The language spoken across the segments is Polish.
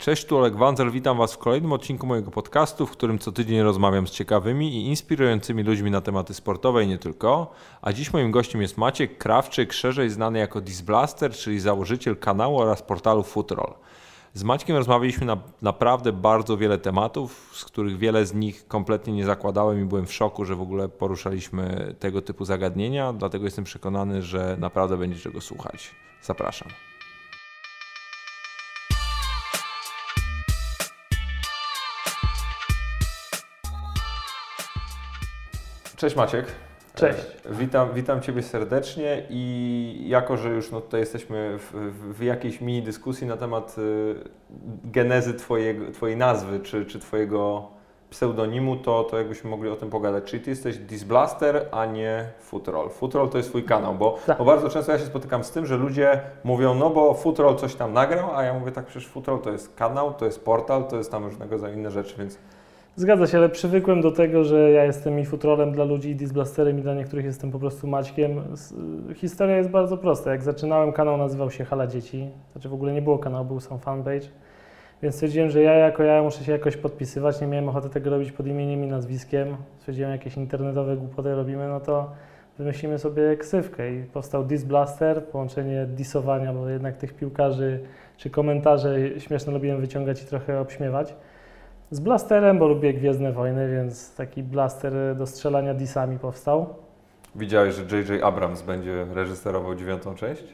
Cześć, tu Oleg Wanzel, witam Was w kolejnym odcinku mojego podcastu, w którym co tydzień rozmawiam z ciekawymi i inspirującymi ludźmi na tematy sportowe i nie tylko. A dziś moim gościem jest Maciek Krawczyk, szerzej znany jako Disblaster, czyli założyciel kanału oraz portalu Footroll. Z Maćkiem rozmawialiśmy na naprawdę bardzo wiele tematów, z których wiele z nich kompletnie nie zakładałem i byłem w szoku, że w ogóle poruszaliśmy tego typu zagadnienia, dlatego jestem przekonany, że naprawdę będzie czego słuchać. Zapraszam. Cześć Maciek. Cześć. E, Witam, witam Ciebie serdecznie i jako, że już no tutaj jesteśmy w, w, jakiejś mini dyskusji na temat y, genezy twojego, Twojej nazwy czy, czy Twojego pseudonimu, to, to jakbyśmy mogli o tym pogadać. Czyli Ty jesteś Disblaster, a nie Footroll. Footroll to jest Twój kanał, bo, Tak. bo bardzo często ja się spotykam z tym, że ludzie mówią, no bo Footroll coś tam nagrał, a ja mówię tak, przecież Footroll to jest kanał, to jest portal, to jest tam różnego rodzaju inne rzeczy, więc Zgadza się, ale przywykłem do tego, że ja jestem i futrolem dla ludzi, i disblasterem, i dla niektórych jestem po prostu Maćkiem. Y, Historia jest bardzo prosta. Jak zaczynałem, kanał nazywał się Hala Dzieci. Znaczy w ogóle nie było kanału, był sam fanpage. Więc stwierdziłem, że ja jako ja muszę się jakoś podpisywać. Nie miałem ochoty tego robić pod imieniem i nazwiskiem. Stwierdziłem, jakieś internetowe głupoty robimy, no to wymyślimy sobie ksywkę. I powstał Disblaster, połączenie disowania, bo jednak tych piłkarzy czy komentarze śmieszne lubiłem wyciągać i trochę obśmiewać. Z blasterem, bo lubię Gwiezdne Wojny, więc taki blaster do strzelania disami powstał. widziałeś, że J.J. Abrams będzie reżyserował dziewiątą część?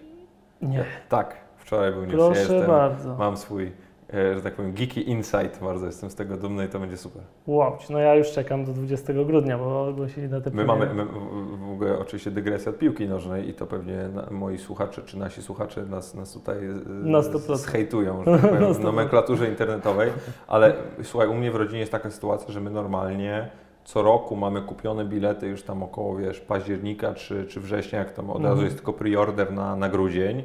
Nie, Tak, wczoraj był proszę jestem, bardzo. Mam swój, że tak powiem, geeky insight, bardzo jestem z tego dumny i to będzie super. Wow, no ja już czekam do 20 grudnia, bo ogłosili datę My premiery. mamy my, w- ogóle oczywiście dygresja od piłki nożnej i to pewnie na, moi słuchacze czy nasi słuchacze nas, nas tutaj e, Na 100%. zhejtują, że tak powiem, Na w 100%. nomenklaturze internetowej, ale słuchaj, u mnie w rodzinie jest taka sytuacja, że my normalnie co roku mamy kupione bilety już tam około, wiesz, października czy, czy września, jak tam od razu Mhm. jest tylko preorder na, na grudzień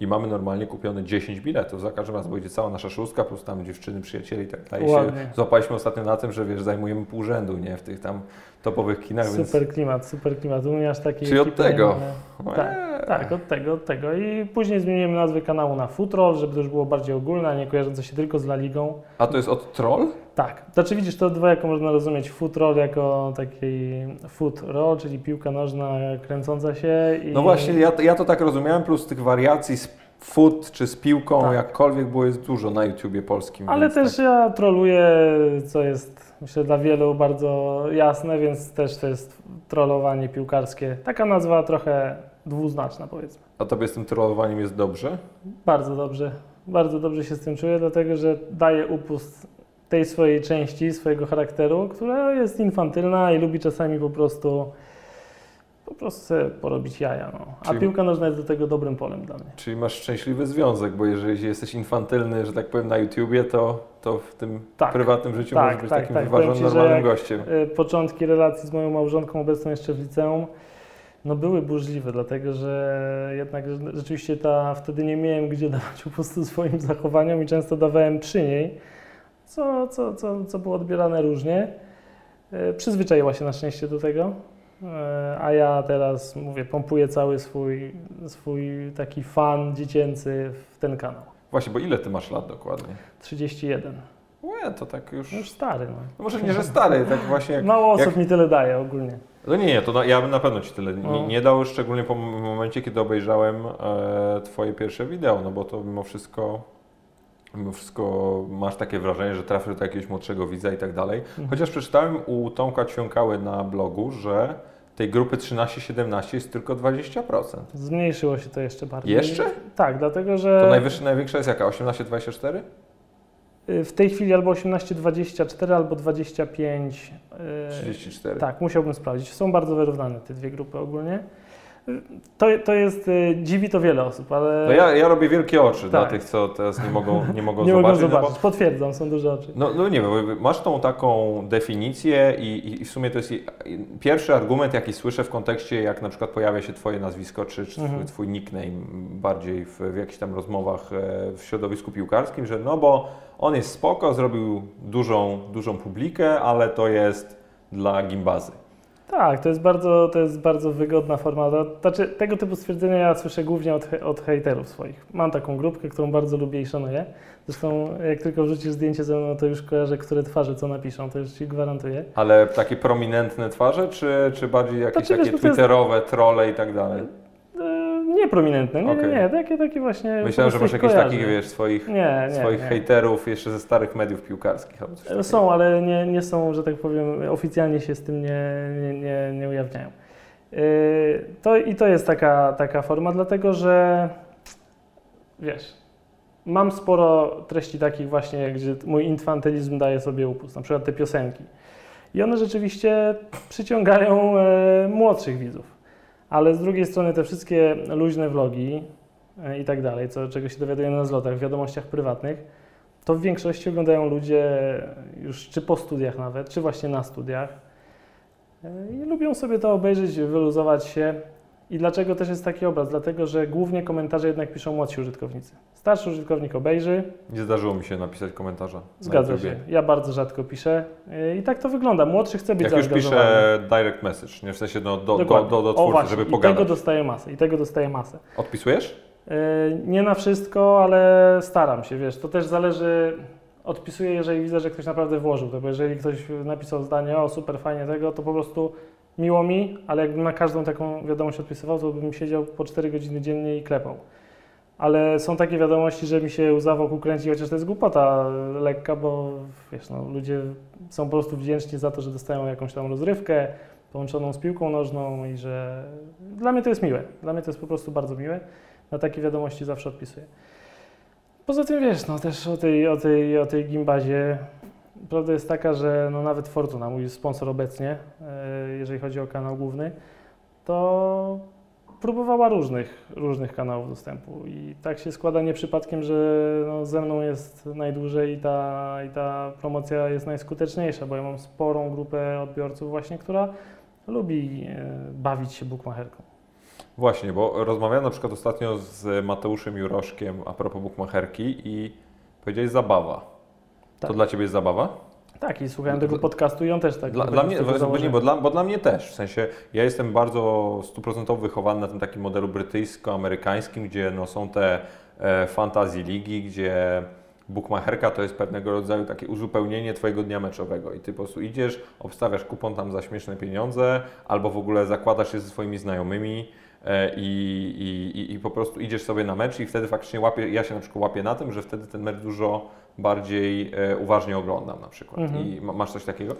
i mamy normalnie kupione 10 biletów. Za każdym razem będzie cała nasza szóstka, plus tam dziewczyny, przyjaciele i tak dalej. Się złapaliśmy ostatnio na tym, że wiesz, zajmujemy pół rzędu, nie, w tych tam topowych kinach, więc... Super klimat, super klimat. U mnie aż takiej Czyli od tego. mamy. Tak, tak, od tego, od tego. I później zmieniłem nazwę kanału na Futrol, żeby to już było bardziej ogólne, a nie kojarzące się tylko z La Ligą. A to jest od troll? Tak, znaczy widzisz, to dwojako można rozumieć futrol jako taki foot roll, czyli piłka nożna kręcąca się. I No właśnie, ja, to- ja to tak rozumiałem, plus tych wariacji z foot czy z piłką, Tak. jakkolwiek było, jest dużo na YouTubie polskim. Ale też tak. ja troluję, co jest myślę dla wielu bardzo jasne, więc też to jest trollowanie piłkarskie. Taka nazwa trochę dwuznaczna powiedzmy. A tobie z tym trollowaniem jest dobrze? Bardzo dobrze, bardzo dobrze się z tym czuję, dlatego że daje upust tej swojej części, swojego charakteru, która jest infantylna i lubi czasami po prostu po prostu porobić jaja. No. A Czyli- piłka nożna jest do tego dobrym polem dla mnie. Czyli masz szczęśliwy związek, bo jeżeli jesteś infantylny, że tak powiem, na YouTubie, to, to w tym Tak. prywatnym życiu Tak, możesz być tak, takim tak. wyważonym, normalnym gościem. Y, Początki relacji z moją małżonką, obecną jeszcze w liceum, no były burzliwe, dlatego że jednak rze- rzeczywiście ta, wtedy nie miałem gdzie dawać upustu swoim zachowaniom i często dawałem przy niej, co, co, co, co było odbierane różnie. Y, Przyzwyczaiła się na szczęście do tego, y, a ja teraz, mówię, pompuję cały swój, swój taki fan dziecięcy w ten kanał. Właśnie, bo ile ty masz lat dokładnie? 31. Nie, to tak już... No już stary, no. No może nie, że stary, tak właśnie jak... Mało osób jak- mi tyle daje ogólnie. No nie, nie, to na, ja bym na pewno Ci tyle nie, No. nie dał, szczególnie po momencie, kiedy obejrzałem e, Twoje pierwsze wideo, no bo to mimo wszystko, mimo wszystko masz takie wrażenie, że trafił do jakiegoś młodszego widza i tak dalej. Mhm. Chociaż przeczytałem u Tomka Ćwiąkały na blogu, że tej grupy 13-17 jest tylko 20%. Zmniejszyło się to jeszcze bardziej. Jeszcze? Tak, dlatego że To najwyższa, największa jest jaka? 18-24? y, w tej chwili albo 18-24, albo 25. y, 34. Tak, musiałbym sprawdzić. Są bardzo wyrównane te dwie grupy ogólnie. To, to jest, y, dziwi to wiele osób, ale No ja, ja robię wielkie oczy dla Tak. tych, co teraz nie mogą, nie mogą nie zobaczyć. mogą no bo- zobaczyć. Potwierdzam, są duże oczy. No, no nie wiem, masz tą taką definicję i, i- w sumie to jest pierwszy argument, jaki słyszę w kontekście, jak na przykład pojawia się Twoje nazwisko czy, czy twój, Mhm. twój nickname bardziej w, w jakichś tam rozmowach e, w środowisku piłkarskim, że no bo on jest spoko, zrobił dużą, dużą publikę, ale to jest dla gimbazy. Tak, to jest bardzo, to jest bardzo wygodna forma. Znaczy, tego typu stwierdzenia ja słyszę głównie od, od hejterów swoich. Mam taką grupkę, którą bardzo lubię i szanuję. Zresztą jak tylko wrzucisz zdjęcie ze mną, to już kojarzę, które twarze co napiszą, to już Ci gwarantuję. Ale takie prominentne twarze, czy, czy bardziej jakieś Znaczy, wiesz, takie no to jest- twitterowe, trolle i tak dalej? Nie prominentne, nie, Okej. nie, nie, takie, takie właśnie... Myślałem, że masz jakichś takich, wiesz, swoich, Nie, nie, swoich nie. hejterów jeszcze ze starych mediów piłkarskich. Są, ale nie, nie są, że tak powiem, oficjalnie się z tym nie, nie, nie, nie ujawniają. Yy, To, I to jest taka, taka forma, dlatego że wiesz, mam sporo treści takich właśnie, gdzie mój infantylizm daje sobie upust, na przykład te piosenki. I one rzeczywiście przyciągają e, młodszych widzów. Ale z drugiej strony te wszystkie luźne vlogi e, i tak dalej, co, czego się dowiadujemy na zlotach, w wiadomościach prywatnych, to w większości oglądają ludzie już czy po studiach nawet, czy właśnie na studiach. E, I lubią sobie to obejrzeć, wyluzować się. I dlaczego też jest taki obraz? Dlatego, że głównie komentarze jednak piszą młodsi użytkownicy. Starszy użytkownik obejrzy, Nie zdarzyło mi się napisać komentarza. na zgadza YouTubie. się. Ja bardzo rzadko piszę. E, I tak to wygląda. Młodszy chce być Jak już piszę direct message, nie w sensie do, do, do, Dokładnie. do, do O twórcy, właśnie, żeby I pogadać. tego dostaję masę. I tego dostaję masę. Odpisujesz? E, Nie na wszystko, ale staram się, wiesz, to też zależy, odpisuję, jeżeli widzę, że ktoś naprawdę włożył to, bo jeżeli ktoś napisał zdanie, o super, fajnie tego, to po prostu miło mi, ale jakbym na każdą taką wiadomość odpisywał, to bym siedział po 4 godziny dziennie i klepał. Ale są takie wiadomości, że mi się łza wokół kręci, chociaż to jest głupota lekka, bo wiesz, no, ludzie są po prostu wdzięczni za to, że dostają jakąś tam rozrywkę połączoną z piłką nożną i że dla mnie to jest miłe. Dla mnie to jest po prostu bardzo miłe na takie wiadomości zawsze odpisuję. Poza tym wiesz, no też o tej, o tej, o tej gimbazie prawda jest taka, że no nawet Fortuna, mój sponsor obecnie, e, jeżeli chodzi o kanał główny, to próbowała różnych, różnych kanałów dostępu i tak się składa nie przypadkiem, że no ze mną jest najdłużej i ta, i ta promocja jest najskuteczniejsza, bo ja mam sporą grupę odbiorców właśnie, która lubi e, bawić się bukmacherką. Właśnie, bo rozmawiałem na przykład ostatnio z Mateuszem Juroszkiem a propos bukmacherki i powiedziałeś zabawa. Tak. To dla Ciebie jest zabawa? Tak, i słuchałem tego podcastu i on też tak Dla, dla mnie, bo, nie, bo, dla, bo dla mnie też. W sensie ja jestem bardzo stuprocentowo wychowany na tym takim modelu brytyjsko-amerykańskim, gdzie no, są te e, fantasy ligi, gdzie bookmacherka to jest pewnego rodzaju takie uzupełnienie Twojego dnia meczowego i Ty po prostu idziesz, obstawiasz kupon tam za śmieszne pieniądze albo w ogóle zakładasz się ze swoimi znajomymi e, i, i, i, i po prostu idziesz sobie na mecz i wtedy faktycznie łapie, ja się na przykład łapię na tym, że wtedy ten mecz dużo bardziej e, uważnie oglądam na przykład. Mhm. I ma, masz coś takiego?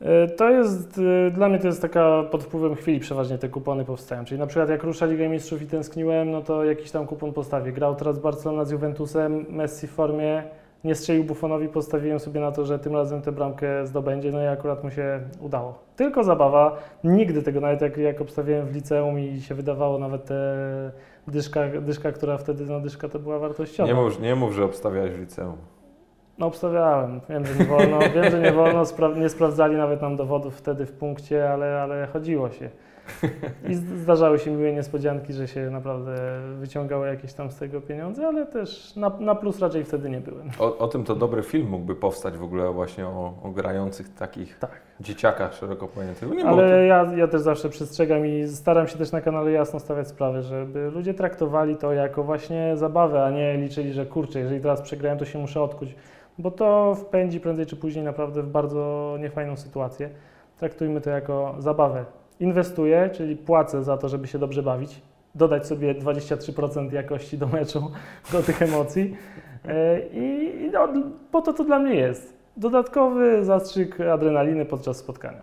E, To jest, e, dla mnie to jest taka pod wpływem chwili przeważnie te kupony powstają. Czyli na przykład jak rusza Liga Mistrzów i tęskniłem, no to jakiś tam kupon postawię. Grał teraz Barcelona z Juventusem, Messi w formie, nie strzelił Buffonowi, postawiłem sobie na to, że tym razem tę bramkę zdobędzie, no i akurat mu się udało. Tylko zabawa, nigdy tego, nawet jak, jak obstawiałem w liceum i się wydawało nawet te dyszka, dyszka która wtedy, no dyszka to była wartościowa. Nie mów, nie mów, że obstawiałeś w liceum. No obstawiałem. Wiem, że nie wolno, wiem, że nie wolno. Spra- nie sprawdzali nawet nam dowodów wtedy w punkcie, ale, ale chodziło się. I zdarzały się miłe niespodzianki, że się naprawdę wyciągało jakieś tam z tego pieniądze, ale też na, na plus raczej wtedy nie byłem. O, o tym to dobry film mógłby powstać w ogóle właśnie o, o grających takich Tak. dzieciakach szeroko pojętych. No Nie Ale ja, ja też zawsze przestrzegam i staram się też na kanale jasno stawiać sprawę, żeby ludzie traktowali to jako właśnie zabawę, a nie liczyli, że kurczę, jeżeli teraz przegrałem, to się muszę odkuć. Bo to wpędzi prędzej czy później naprawdę w bardzo niefajną sytuację. Traktujmy to jako zabawę. Inwestuję, czyli płacę za to, żeby się dobrze bawić, dodać sobie 23% jakości do meczu, do tych emocji. E, I, i no, po to to dla mnie jest. Dodatkowy zastrzyk adrenaliny podczas spotkania.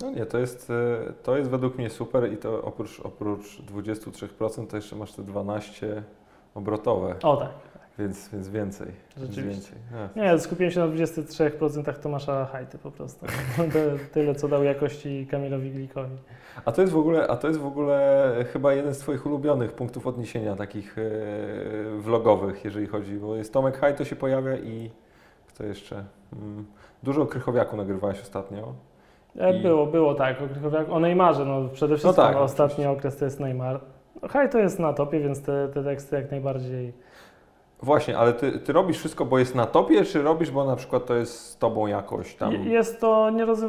No nie, to jest, e, to jest według mnie super i to oprócz, oprócz 23% to jeszcze masz te 12 obrotowe, O tak. Więc, więc więcej. Więc Rzeczywiście. więcej. Nie, skupiłem się na 23% Tomasza Hajty po prostu. Tyle, co dał jakości Kamilowi Glikowi. A to jest w ogóle, a to jest w ogóle chyba jeden z Twoich ulubionych punktów odniesienia takich e, vlogowych, jeżeli chodzi, bo jest Tomek Haj, to się pojawia i kto jeszcze? Mm, Dużo Krychowiaku nagrywałeś ostatnio. E, I- Było, było tak, o Krychowiaku, o Neymarze, no przede wszystkim tak, ostatni okres to jest Neymar. No, Haj to jest na topie, więc te, te teksty jak najbardziej Właśnie, ale ty, ty robisz wszystko, bo jest na topie, czy robisz, bo na przykład to jest z tobą jakoś tam? Je- Jest to, nieroz...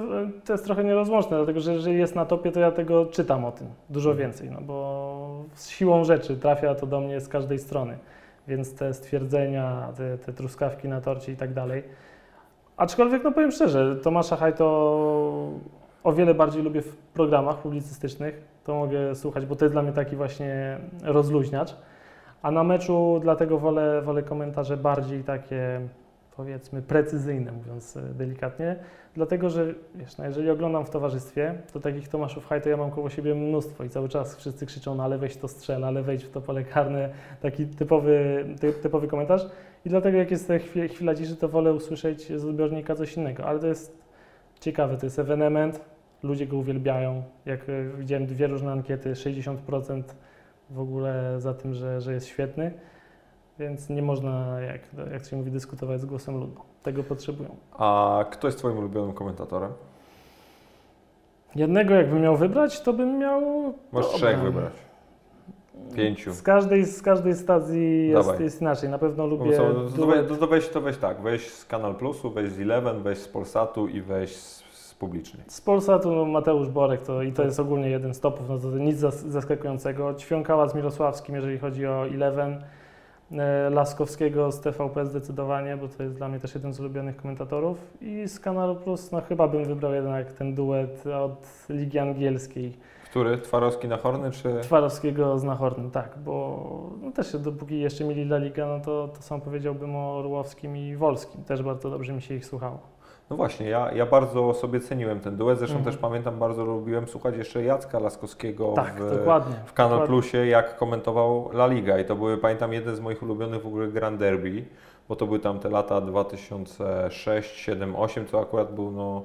to jest trochę nierozłączne, dlatego że jeżeli jest na topie, to ja tego czytam o tym dużo Mhm. więcej, no bo z siłą rzeczy trafia to do mnie z każdej strony, więc te stwierdzenia, te, te truskawki na torcie i tak dalej. Aczkolwiek, no powiem szczerze, Tomasza Hajto o wiele bardziej lubię w programach publicystycznych, to mogę słuchać, bo to jest dla mnie taki właśnie rozluźniacz. A na meczu dlatego wolę, wolę komentarze bardziej takie, powiedzmy, precyzyjne, mówiąc e, delikatnie. Dlatego, że wiesz, no jeżeli oglądam w towarzystwie, to takich Tomaszów Haj to ja mam koło siebie mnóstwo i cały czas wszyscy krzyczą, no ale weź to strzela, ale wejdź w to pole karne, taki typowy, ty, typowy komentarz. I dlatego jak jest chwila, chwila ciszy, to wolę usłyszeć z odbiornika coś innego. Ale to jest ciekawe, to jest ewenement, ludzie go uwielbiają. Jak e, widziałem dwie różne ankiety, 60% w ogóle za tym, że, że jest świetny, więc nie można, jak, jak się mówi, dyskutować z głosem ludu. Tego potrzebują. A kto jest twoim ulubionym komentatorem? Jednego jakbym miał wybrać, to bym miał... Możesz trzech wybrać. Pięciu. Z każdej, z każdej stacji jest, jest inaczej. Na pewno lubię to, to, to, weź, to weź tak, weź z Kanal Plusu, weź z Eleven, weź z Polsatu i weź z, z Polsatu no, Mateusz Borek to, i to jest ogólnie jeden z topów, no to nic zas- zaskakującego. Ćwiąkała z Mirosławskim, jeżeli chodzi o Eleven. E, Laskowskiego z TVP zdecydowanie, bo to jest dla mnie też jeden z ulubionych komentatorów. I z Kanalu Plus, no chyba bym wybrał jednak ten duet od Ligi Angielskiej. Który? Twarowski na Horny czy... Twarowskiego z Nachornym, tak, bo no też dopóki jeszcze mieli La Liga, no to, to sam powiedziałbym o Orłowskim i Wolskim. Też bardzo dobrze mi się ich słuchało. No właśnie, ja, ja bardzo sobie ceniłem ten duet, zresztą Mhm. też pamiętam, bardzo lubiłem słuchać jeszcze Jacka Laskowskiego Tak, w, dokładnie. w Kanal dokładnie. Plusie, jak komentował La Liga i to były, pamiętam, jeden z moich ulubionych w ogóle Grand Derby, bo to były tam te lata 2006, 7, 8, to akurat był no,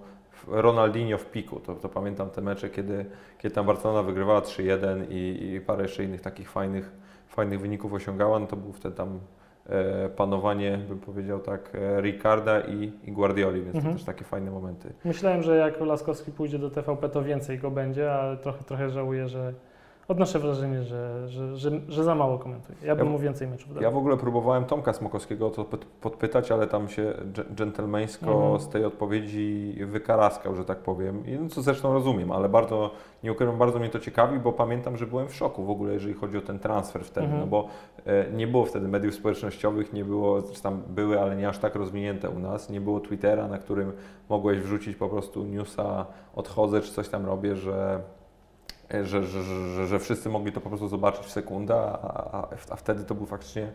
Ronaldinho w piku, to, to pamiętam te mecze, kiedy, kiedy tam Barcelona wygrywała 3-1 i, i parę jeszcze innych takich fajnych, fajnych wyników osiągała, no to był wtedy tam panowanie, bym powiedział tak, e, Ricarda i, i Guardioli, więc Mhm. to też takie fajne momenty. Myślałem, że jak Laskowski pójdzie do TVP, to więcej go będzie, ale trochę, trochę żałuję, że odnoszę wrażenie, że, że, że, że za mało komentuje. Ja bym Ja- mu więcej meczów dał. Ja w ogóle próbowałem Tomka Smokowskiego o to pod- podpytać, ale tam się dż- dżentelmeńsko Mhm. z tej odpowiedzi wykaraskał, że tak powiem. I no, co zresztą rozumiem, ale bardzo, nie ukrywam, bardzo mnie to ciekawi, bo pamiętam, że byłem w szoku w ogóle, jeżeli chodzi o ten transfer wtedy, Mhm. no bo e, nie było wtedy mediów społecznościowych, nie było, czy tam były, ale nie aż tak rozwinięte u nas, nie było Twittera, na którym mogłeś wrzucić po prostu newsa, odchodzę, czy coś tam robię, że że, że, że, że, wszyscy mogli to po prostu zobaczyć w sekundę, a, a, wtedy to był faktycznie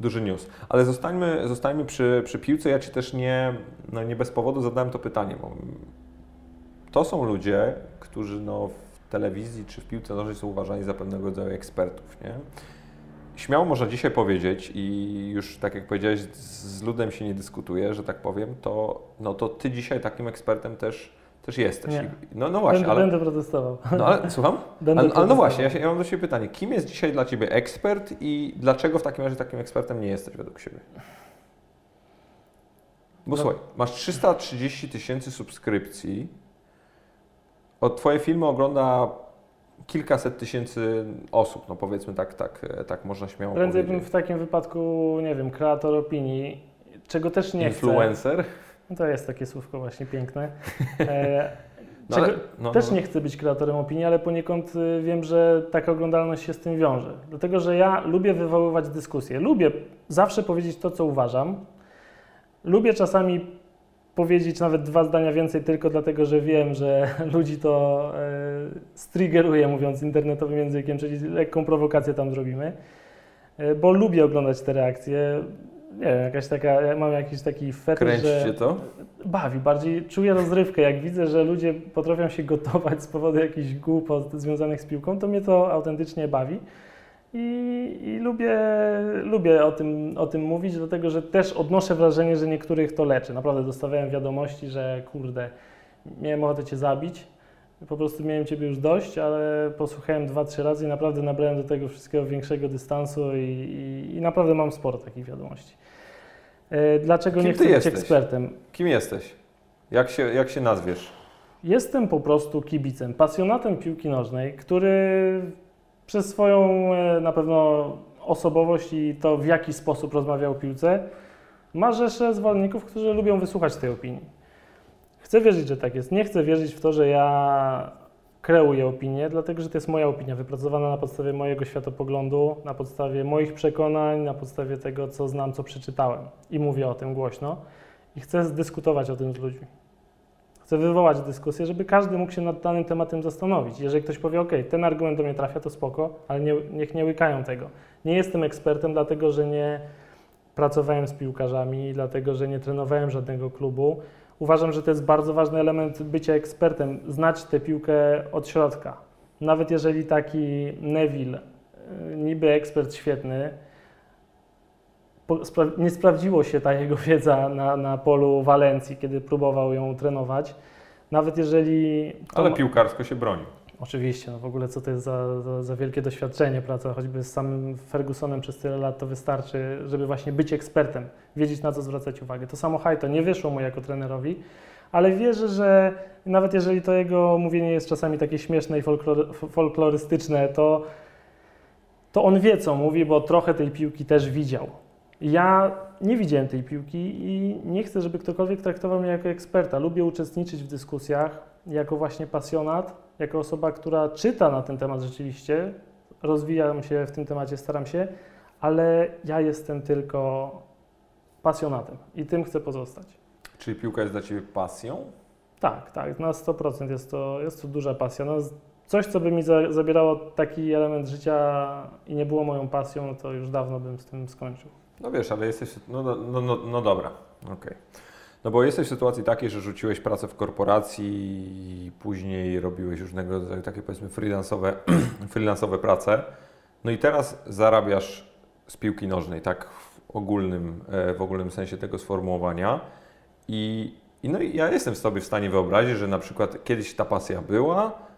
duży news. Ale zostańmy, zostańmy przy, przy piłce. Ja Ci też nie, no nie bez powodu zadałem to pytanie, bo to są ludzie, którzy no w telewizji czy w piłce nożnej są uważani za pewnego rodzaju ekspertów, nie? Śmiało można dzisiaj powiedzieć i już tak jak powiedziałeś, z ludem się nie dyskutuje, że tak powiem, to, no to Ty dzisiaj takim ekspertem też, też jesteś. Nie. No, no właśnie, będę, ale... będę protestował. No ale słucham? Będę Ale, ale no właśnie, ja, się, ja mam do Ciebie pytanie. Kim jest dzisiaj dla Ciebie ekspert i dlaczego w takim razie takim ekspertem nie jesteś według siebie? Bo No. słuchaj, masz 330 tysięcy subskrypcji, od Twoje filmy ogląda kilkaset tysięcy osób, no powiedzmy tak, tak, tak można śmiało Prędzej bym w takim wypadku, nie wiem, kreator opinii, czego też nie chcę. Influencer. No To jest takie słówko właśnie piękne. E, No, ale- no, też no. nie chcę być kreatorem opinii, ale poniekąd y, wiem, że taka oglądalność się z tym wiąże. Dlatego, że ja lubię wywoływać dyskusje. Lubię zawsze powiedzieć to, co uważam. Lubię czasami powiedzieć nawet dwa zdania więcej tylko dlatego, że wiem, że ludzi to e, striggeruje, mówiąc internetowym językiem, czyli lekką prowokację tam zrobimy. E, bo lubię oglądać te reakcje. Nie jakaś taka, ja mam jakiś taki fetysz, Kręci że to? bawi, bardziej czuję rozrywkę. Jak widzę, że ludzie potrafią się gotować z powodu jakichś głupot związanych z piłką, to mnie to autentycznie bawi. I, i lubię, lubię o, tym, o tym mówić, dlatego że też odnoszę wrażenie, że niektórych to leczy. Naprawdę dostawałem wiadomości, że kurde, miałem ochotę Cię zabić, po prostu miałem Ciebie już dość, ale posłuchałem dwa, trzy razy i naprawdę nabrałem do tego wszystkiego większego dystansu i, i, i naprawdę mam sporo takich wiadomości. E, Dlaczego Kim nie chcę być jesteś? ekspertem? Kim jesteś? Jak się, jak się nazwiesz? Jestem po prostu kibicem, pasjonatem piłki nożnej, który przez swoją e, na pewno osobowość i to, w jaki sposób rozmawia o piłce, ma rzeszę zwolenników, którzy lubią wysłuchać tej opinii. Chcę wierzyć, że tak jest. Nie chcę wierzyć w to, że ja kreuję opinię, dlatego że to jest moja opinia, wypracowana na podstawie mojego światopoglądu, na podstawie moich przekonań, na podstawie tego, co znam, co przeczytałem. I mówię o tym głośno. I chcę zdyskutować o tym z ludźmi. Chcę wywołać dyskusję, żeby każdy mógł się nad danym tematem zastanowić. Jeżeli ktoś powie, OK, ten argument do mnie trafia, to spoko, ale nie, niech nie łykają tego. Nie jestem ekspertem, dlatego że nie pracowałem z piłkarzami, dlatego że nie trenowałem żadnego klubu. Uważam, że to jest bardzo ważny element bycia ekspertem, znać tę piłkę od środka. Nawet jeżeli taki Neville, y, niby ekspert świetny, nie sprawdziło się ta jego wiedza na, na polu Walencji, kiedy próbował ją trenować. Nawet jeżeli. Ale piłkarsko się broni. Oczywiście, no w ogóle co to jest za, za, za, wielkie doświadczenie, praca choćby z samym Fergusonem przez tyle lat, to wystarczy, żeby właśnie być ekspertem, wiedzieć na co zwracać uwagę. To samo Hajto nie wyszło mu jako trenerowi, ale wierzę, że nawet jeżeli to jego mówienie jest czasami takie śmieszne i folklor, folklorystyczne, to, to on wie co mówi, bo trochę tej piłki też widział. Ja nie widziałem tej piłki i nie chcę, żeby ktokolwiek traktował mnie jako eksperta. Lubię uczestniczyć w dyskusjach jako właśnie pasjonat, jako osoba, która czyta na ten temat rzeczywiście. Rozwijam się w tym temacie, staram się, ale ja jestem tylko pasjonatem i tym chcę pozostać. Czyli piłka jest dla Ciebie pasją? Tak, tak, na 100% jest to, jest to duża pasja. No, coś, co by mi za, zabierało taki element życia i nie było moją pasją, no to już dawno bym z tym skończył. No wiesz, ale jesteś. No, no, no, no, no dobra, okej. Okay. No bo jesteś w sytuacji takiej, że rzuciłeś pracę w korporacji i później robiłeś różnego rodzaju takie powiedzmy freelansowe, freelansowe prace. No i teraz zarabiasz z piłki nożnej, tak w ogólnym, e, w ogólnym sensie tego sformułowania. I, i no i ja jestem sobie w stanie wyobrazić, że na przykład kiedyś ta pasja była,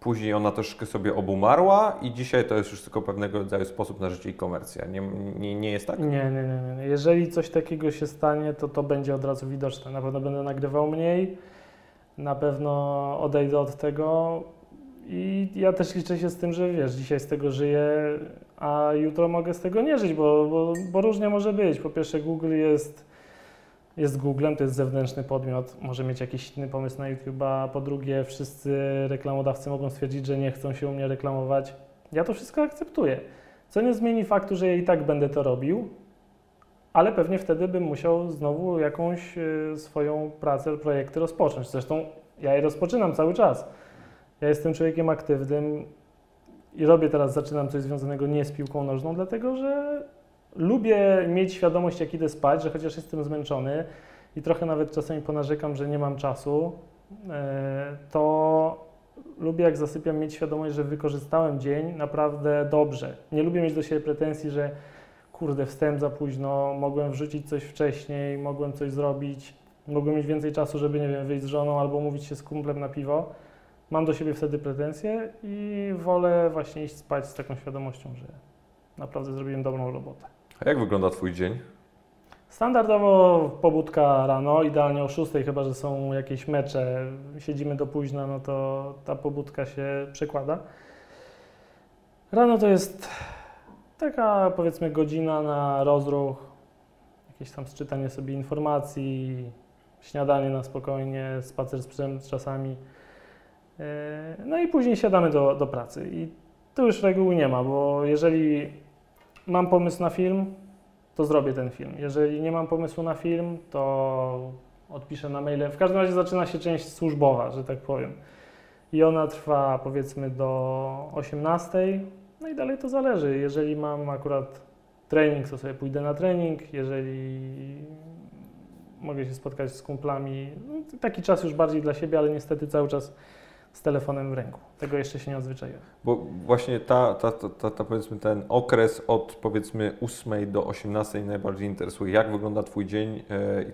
Później ona troszkę sobie obumarła i dzisiaj to jest już tylko pewnego rodzaju sposób na życie i komercja. Nie, nie, nie jest tak? Nie, nie, nie, nie. Jeżeli coś takiego się stanie, to to będzie od razu widoczne. Na pewno będę nagrywał mniej, na pewno odejdę od tego i ja też liczę się z tym, że wiesz, dzisiaj z tego żyję, a jutro mogę z tego nie żyć, bo, bo, bo różnie może być. Po pierwsze Google jest jest Googlem, to jest zewnętrzny podmiot, może mieć jakiś inny pomysł na YouTube, a po drugie wszyscy reklamodawcy mogą stwierdzić, że nie chcą się u mnie reklamować. Ja to wszystko akceptuję. Co nie zmieni faktu, że ja i tak będę to robił, ale pewnie wtedy bym musiał znowu jakąś e, swoją pracę, projekty rozpocząć. Zresztą ja je rozpoczynam cały czas. Ja jestem człowiekiem aktywnym i robię teraz, zaczynam coś związanego nie z piłką nożną, dlatego że lubię mieć świadomość, jak idę spać, że chociaż jestem zmęczony i trochę nawet czasami ponarzekam, że nie mam czasu, e, to lubię, jak zasypiam, mieć świadomość, że wykorzystałem dzień naprawdę dobrze. Nie lubię mieć do siebie pretensji, że kurde, wstęp za późno, mogłem wrzucić coś wcześniej, mogłem coś zrobić, mogłem mieć więcej czasu, żeby, nie wiem, wyjść z żoną albo mówić się z kumplem na piwo. Mam do siebie wtedy pretensje i wolę właśnie iść spać z taką świadomością, że naprawdę zrobiłem dobrą robotę. A jak wygląda Twój dzień? Standardowo pobudka rano, idealnie o 6, chyba że są jakieś mecze, siedzimy do późna, no to ta pobudka się przekłada. Rano to jest taka powiedzmy godzina na rozruch, jakieś tam sczytanie sobie informacji, śniadanie na spokojnie, spacer z psem czasami. E, no i później siadamy do, do pracy. I tu już reguły nie ma, bo jeżeli mam pomysł na film, to zrobię ten film. Jeżeli nie mam pomysłu na film, to odpiszę na maile. W każdym razie zaczyna się część służbowa, że tak powiem. I ona trwa powiedzmy do 18. No i dalej to zależy. Jeżeli mam akurat trening, to sobie pójdę na trening. Jeżeli mogę się spotkać z kumplami, no, taki czas już bardziej dla siebie, ale niestety cały czas z telefonem w ręku. Tego jeszcze się nie odzwyczaiłem. Bo właśnie ta, ta, ta, ta, ta powiedzmy ten okres od powiedzmy 8 do 18 najbardziej interesuje. Jak wygląda Twój dzień? E,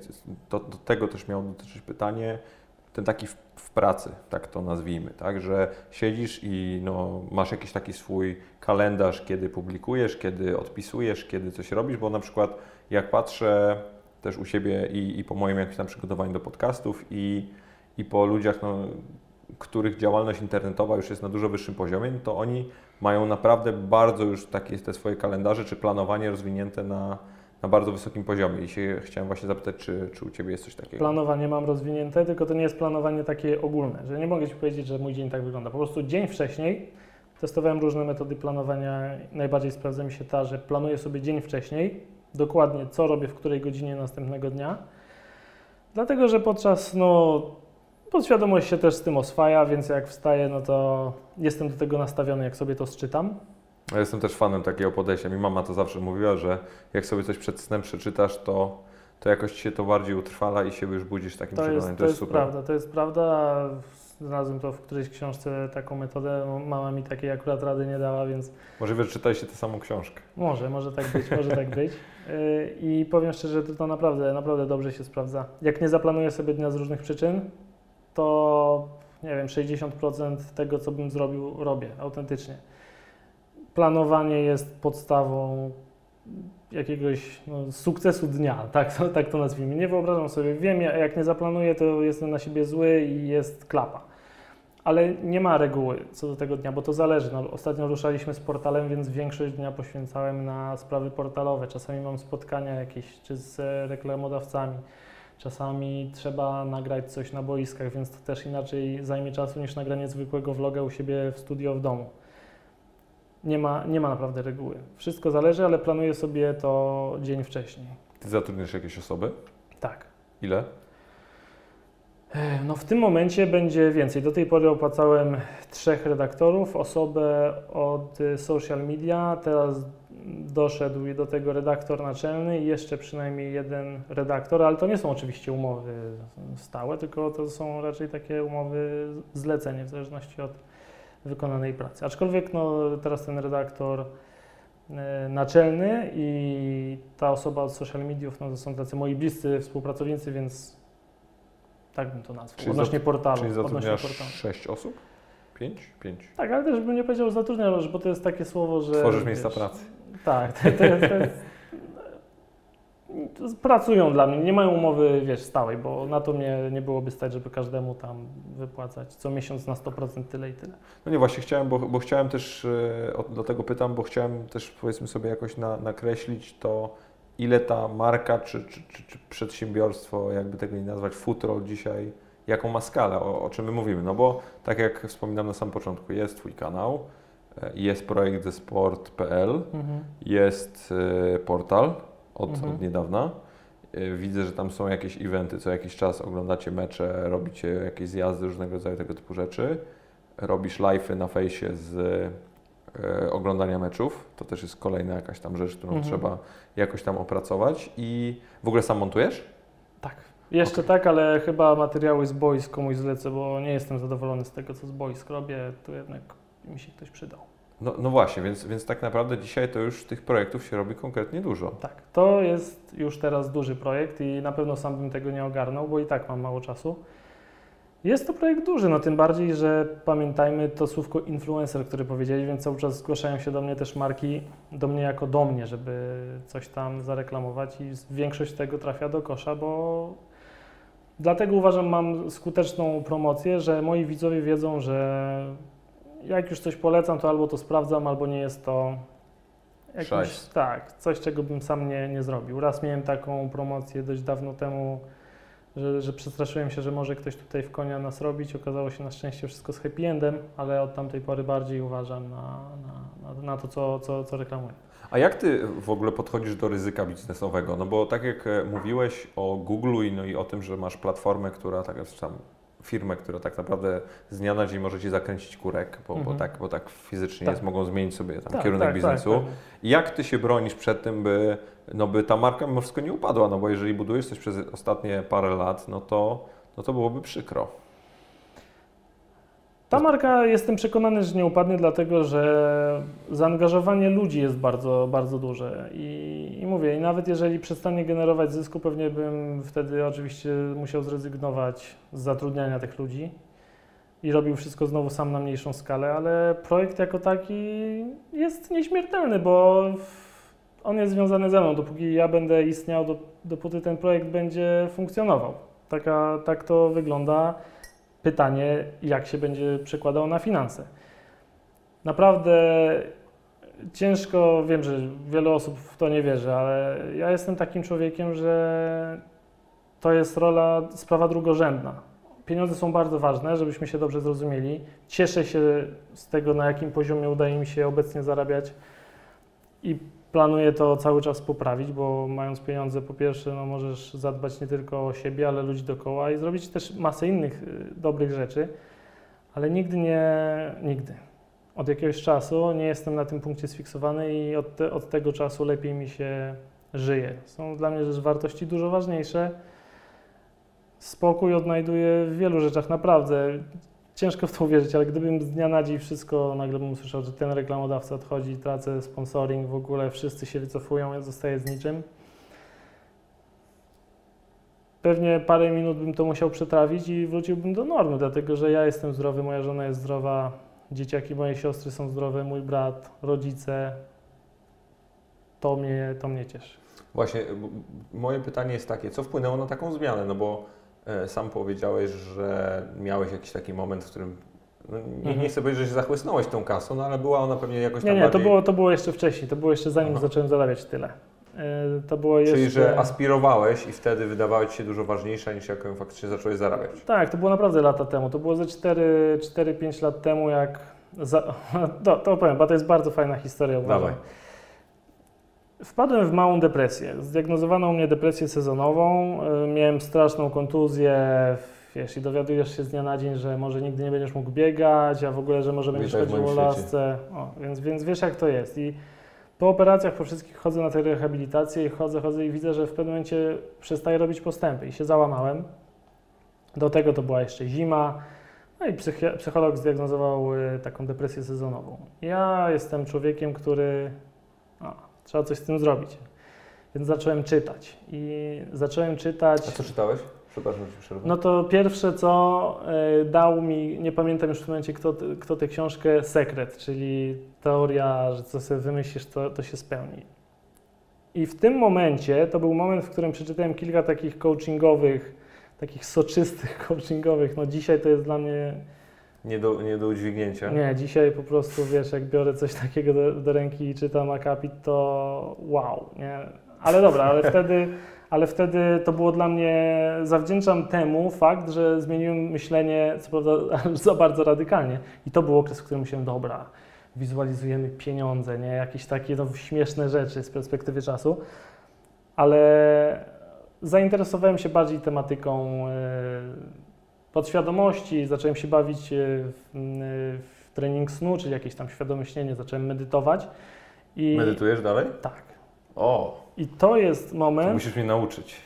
to, do tego też miało dotyczyć pytanie. Ten taki w, w, pracy, tak to nazwijmy, tak, że siedzisz i no, masz jakiś taki swój kalendarz, kiedy publikujesz, kiedy odpisujesz, kiedy coś robisz, bo na przykład jak patrzę też u siebie i, i po moim jakimś tam przygotowaniu do podcastów i, i po ludziach, no, których działalność internetowa już jest na dużo wyższym poziomie, to oni mają naprawdę bardzo już takie te swoje kalendarze czy planowanie rozwinięte na, na bardzo wysokim poziomie. I się chciałem właśnie zapytać, czy, czy u Ciebie jest coś takiego? Planowanie mam rozwinięte, tylko to nie jest planowanie takie ogólne, że nie mogę Ci powiedzieć, że mój dzień tak wygląda. Po prostu dzień wcześniej testowałem różne metody planowania. Najbardziej sprawdza mi się ta, że planuję sobie dzień wcześniej, dokładnie co robię w której godzinie następnego dnia. Dlatego, że podczas, no, podświadomość się też z tym oswaja, więc jak wstaję, no to jestem do tego nastawiony, jak sobie to sczytam. Ja jestem też fanem takiego podejścia. Mi mama to zawsze mówiła, że jak sobie coś przed snem przeczytasz, to, to jakoś się to bardziej utrwala i się już budzisz takim To przekonaniem. jest, to jest prawda, to jest prawda. Znalazłem to w którejś książce taką metodę. Mama mi takiej akurat rady nie dała, więc Możliwe, że czytaliście tę samą książkę. może, może tak być, może tak być. Yy, I powiem szczerze, że to naprawdę, naprawdę dobrze się sprawdza. Jak nie zaplanuję sobie dnia z różnych przyczyn, to nie wiem, 60% tego, co bym zrobił, robię autentycznie. Planowanie jest podstawą jakiegoś no, sukcesu dnia, tak, to- tak to nazwijmy. Nie wyobrażam sobie, wiem, ja- jak nie zaplanuję, to jestem na siebie zły i jest klapa. Ale nie ma reguły co do tego dnia, bo to zależy. No, ostatnio ruszaliśmy z portalem, więc większość dnia poświęcałem na sprawy portalowe. Czasami mam spotkania jakieś, czy z reklamodawcami. Czasami trzeba nagrać coś na boiskach, więc to też inaczej zajmie czasu niż nagranie zwykłego vloga u siebie w studio w domu. Nie ma, nie ma naprawdę reguły. Wszystko zależy, ale planuję sobie to dzień wcześniej. Ty zatrudnisz jakieś osoby? Tak. Ile? No w tym momencie będzie więcej. Do tej pory opłacałem trzech redaktorów, osobę od social media, teraz doszedł do tego redaktor naczelny i jeszcze przynajmniej jeden redaktor, ale to nie są oczywiście umowy stałe, tylko to są raczej takie umowy zlecenie w zależności od wykonanej pracy. Aczkolwiek no, teraz ten redaktor e, naczelny i ta osoba od social mediów, no to są tacy moi bliscy współpracownicy, więc tak bym to nazwał. Czyli odnośnie portalu. Czyli odnośnie portalu. sześć osób? Pięć? Pięć. Tak, ale też bym nie powiedział, zatrudniasz, bo to jest takie słowo, że... Tworzysz miejsca wiesz, pracy. Tak, to, to, jest, to jest... Pracują dla mnie, nie mają umowy, wiesz, stałej, bo na to mnie nie byłoby stać, żeby każdemu tam wypłacać co miesiąc na 100% tyle i tyle. No nie, właśnie chciałem, bo, bo chciałem też, e, o- dlatego pytam, bo chciałem też powiedzmy sobie jakoś na, nakreślić to, ile ta marka czy, czy, czy, czy przedsiębiorstwo, jakby tego nie nazwać, futro dzisiaj, jaką ma skalę, o, o czym my mówimy. No bo tak jak wspominam na samym początku, jest Twój kanał, jest projekt zesport.pl, Mhm. jest e, portal od, Mhm. od niedawna. E, Widzę, że tam są jakieś eventy, co jakiś czas oglądacie mecze, robicie jakieś zjazdy, różnego rodzaju tego typu rzeczy. Robisz live'y na fejsie z e, oglądania meczów. To też jest kolejna jakaś tam rzecz, którą Mhm. trzeba jakoś tam opracować. I w ogóle sam montujesz? Tak. Jeszcze tak, ale chyba materiały z boisk komuś zlecę, bo nie jestem zadowolony z tego, co z boisk robię. Tu jednak mi się ktoś przydał. No, no właśnie, więc, więc tak naprawdę dzisiaj to już tych projektów się robi konkretnie dużo. Tak, to jest już teraz duży projekt i na pewno sam bym tego nie ogarnął, bo i tak mam mało czasu. Jest to projekt duży, no tym bardziej, że pamiętajmy to słówko influencer, który powiedzieli, więc cały czas zgłaszają się do mnie też marki, do mnie jako do mnie, żeby coś tam zareklamować i większość tego trafia do kosza, bo dlatego uważam, mam skuteczną promocję, że moi widzowie wiedzą, że jak już coś polecam, to albo to sprawdzam, albo nie jest to jakimś, Szajs. tak, coś, czego bym sam nie, nie zrobił. Raz miałem taką promocję dość dawno temu, że, że przestraszyłem się, że może ktoś tutaj w konia nas robić. Okazało się na szczęście wszystko z happy endem, ale od tamtej pory bardziej uważam na, na, na, to, co, co, co reklamuję. A jak ty w ogóle podchodzisz do ryzyka biznesowego? No bo tak jak e, mówiłeś o Google i, no i o tym, że masz platformę, która tak czy tam firmę, która tak naprawdę z dnia na dzień może ci zakręcić kurek, bo, bo, Mhm. tak, bo tak fizycznie Tak. jest, mogą zmienić sobie tam Tak, kierunek tak, biznesu. Tak, tak. Jak ty się bronisz przed tym, by, no by ta marka mimo wszystko nie upadła? No bo jeżeli budujesz coś przez ostatnie parę lat, no to, no to byłoby przykro. Ta marka jestem przekonany, że nie upadnie, dlatego że zaangażowanie ludzi jest bardzo, bardzo duże. I, I mówię, i nawet jeżeli przestanie generować zysku, pewnie bym wtedy oczywiście musiał zrezygnować z zatrudniania tych ludzi i robił wszystko znowu sam na mniejszą skalę, ale projekt jako taki jest nieśmiertelny, bo on jest związany ze mną. Dopóki ja będę istniał, dop- dopóty ten projekt będzie funkcjonował. Taka, tak to wygląda. Pytanie, jak się będzie przekładał na finanse. Naprawdę ciężko, wiem, że wiele osób w to nie wierzy, ale ja jestem takim człowiekiem, że to jest rola, sprawa drugorzędna. Pieniądze są bardzo ważne, żebyśmy się dobrze zrozumieli. Cieszę się z tego, na jakim poziomie udaje mi się obecnie zarabiać i planuję to cały czas poprawić, bo mając pieniądze, po pierwsze, no możesz zadbać nie tylko o siebie, ale ludzi dookoła i zrobić też masę innych y, dobrych rzeczy, ale nigdy nie, nigdy. Od jakiegoś czasu nie jestem na tym punkcie sfiksowany i od, te, od tego czasu lepiej mi się żyje. Są dla mnie rzecz wartości dużo ważniejsze. Spokój odnajduję w wielu rzeczach, naprawdę. Ciężko w to uwierzyć, ale gdybym z dnia na dzień wszystko, nagle bym usłyszał, że ten reklamodawca odchodzi, tracę sponsoring, w ogóle wszyscy się wycofują, ja zostaję z niczym. Pewnie parę minut bym to musiał przetrawić i wróciłbym do normy, dlatego że ja jestem zdrowy, moja żona jest zdrowa, dzieciaki mojej siostry są zdrowe, mój brat, rodzice. To mnie, to mnie cieszy. Właśnie, moje pytanie jest takie, co wpłynęło na taką zmianę? No bo sam powiedziałeś, że miałeś jakiś taki moment, w którym no, nie, mhm. chcę powiedzieć, że się zachłysnąłeś tą kasą, no ale była ona pewnie jakoś tam Nie, nie, bardziej... to było, to było jeszcze wcześniej, to było jeszcze zanim Aha. zacząłem zarabiać tyle. E, to było jeszcze... Czyli, że aspirowałeś i wtedy wydawało Ci się dużo ważniejsza niż jak ją faktycznie zacząłeś zarabiać. Tak, to było naprawdę lata temu. To było ze 4-5 lat temu, jak... Za... To, to powiem, bo to jest bardzo fajna historia. Uważam. Wpadłem w małą depresję. Zdiagnozowano u mnie depresję sezonową. Y, miałem straszną kontuzję. Wiesz, i dowiadujesz się z dnia na dzień, że może nigdy nie będziesz mógł biegać, a w ogóle, że może będziesz tak chodził o lasce. O, więc, więc wiesz, jak to jest. I po operacjach, po wszystkich chodzę na tę rehabilitację i chodzę, chodzę i widzę, że w pewnym momencie przestaję robić postępy i się załamałem. Do tego to była jeszcze zima. No i psycholog zdiagnozował y, taką depresję sezonową. Ja jestem człowiekiem, który Trzeba coś z tym zrobić. Więc zacząłem czytać. I zacząłem czytać. A co czytałeś? Przepraszam, że przerwę. No to pierwsze, co y, dał mi, nie pamiętam już w tym momencie, kto, kto tę książkę, Sekret, czyli teoria, że co sobie wymyślisz, to, to się spełni. I w tym momencie, to był moment, w którym przeczytałem kilka takich coachingowych, takich soczystych coachingowych. No dzisiaj to jest dla mnie nie do, nie do udźwignięcia. Nie, dzisiaj po prostu, wiesz, jak biorę coś takiego do, do ręki i czytam akapit, to wow, nie? Ale dobra, ale wtedy, ale wtedy to było dla mnie, zawdzięczam temu fakt, że zmieniłem myślenie, co prawda za bardzo radykalnie. I to był okres, w którym myślałem, dobra, wizualizujemy pieniądze, nie? Jakieś takie no, śmieszne rzeczy z perspektywy czasu, ale zainteresowałem się bardziej tematyką yy, podświadomości, zacząłem się bawić e, w, w trening snu, czyli jakieś tam świadome śnienie, zacząłem medytować. I Medytujesz dalej? Tak. O! I to jest moment... To musisz mnie nauczyć.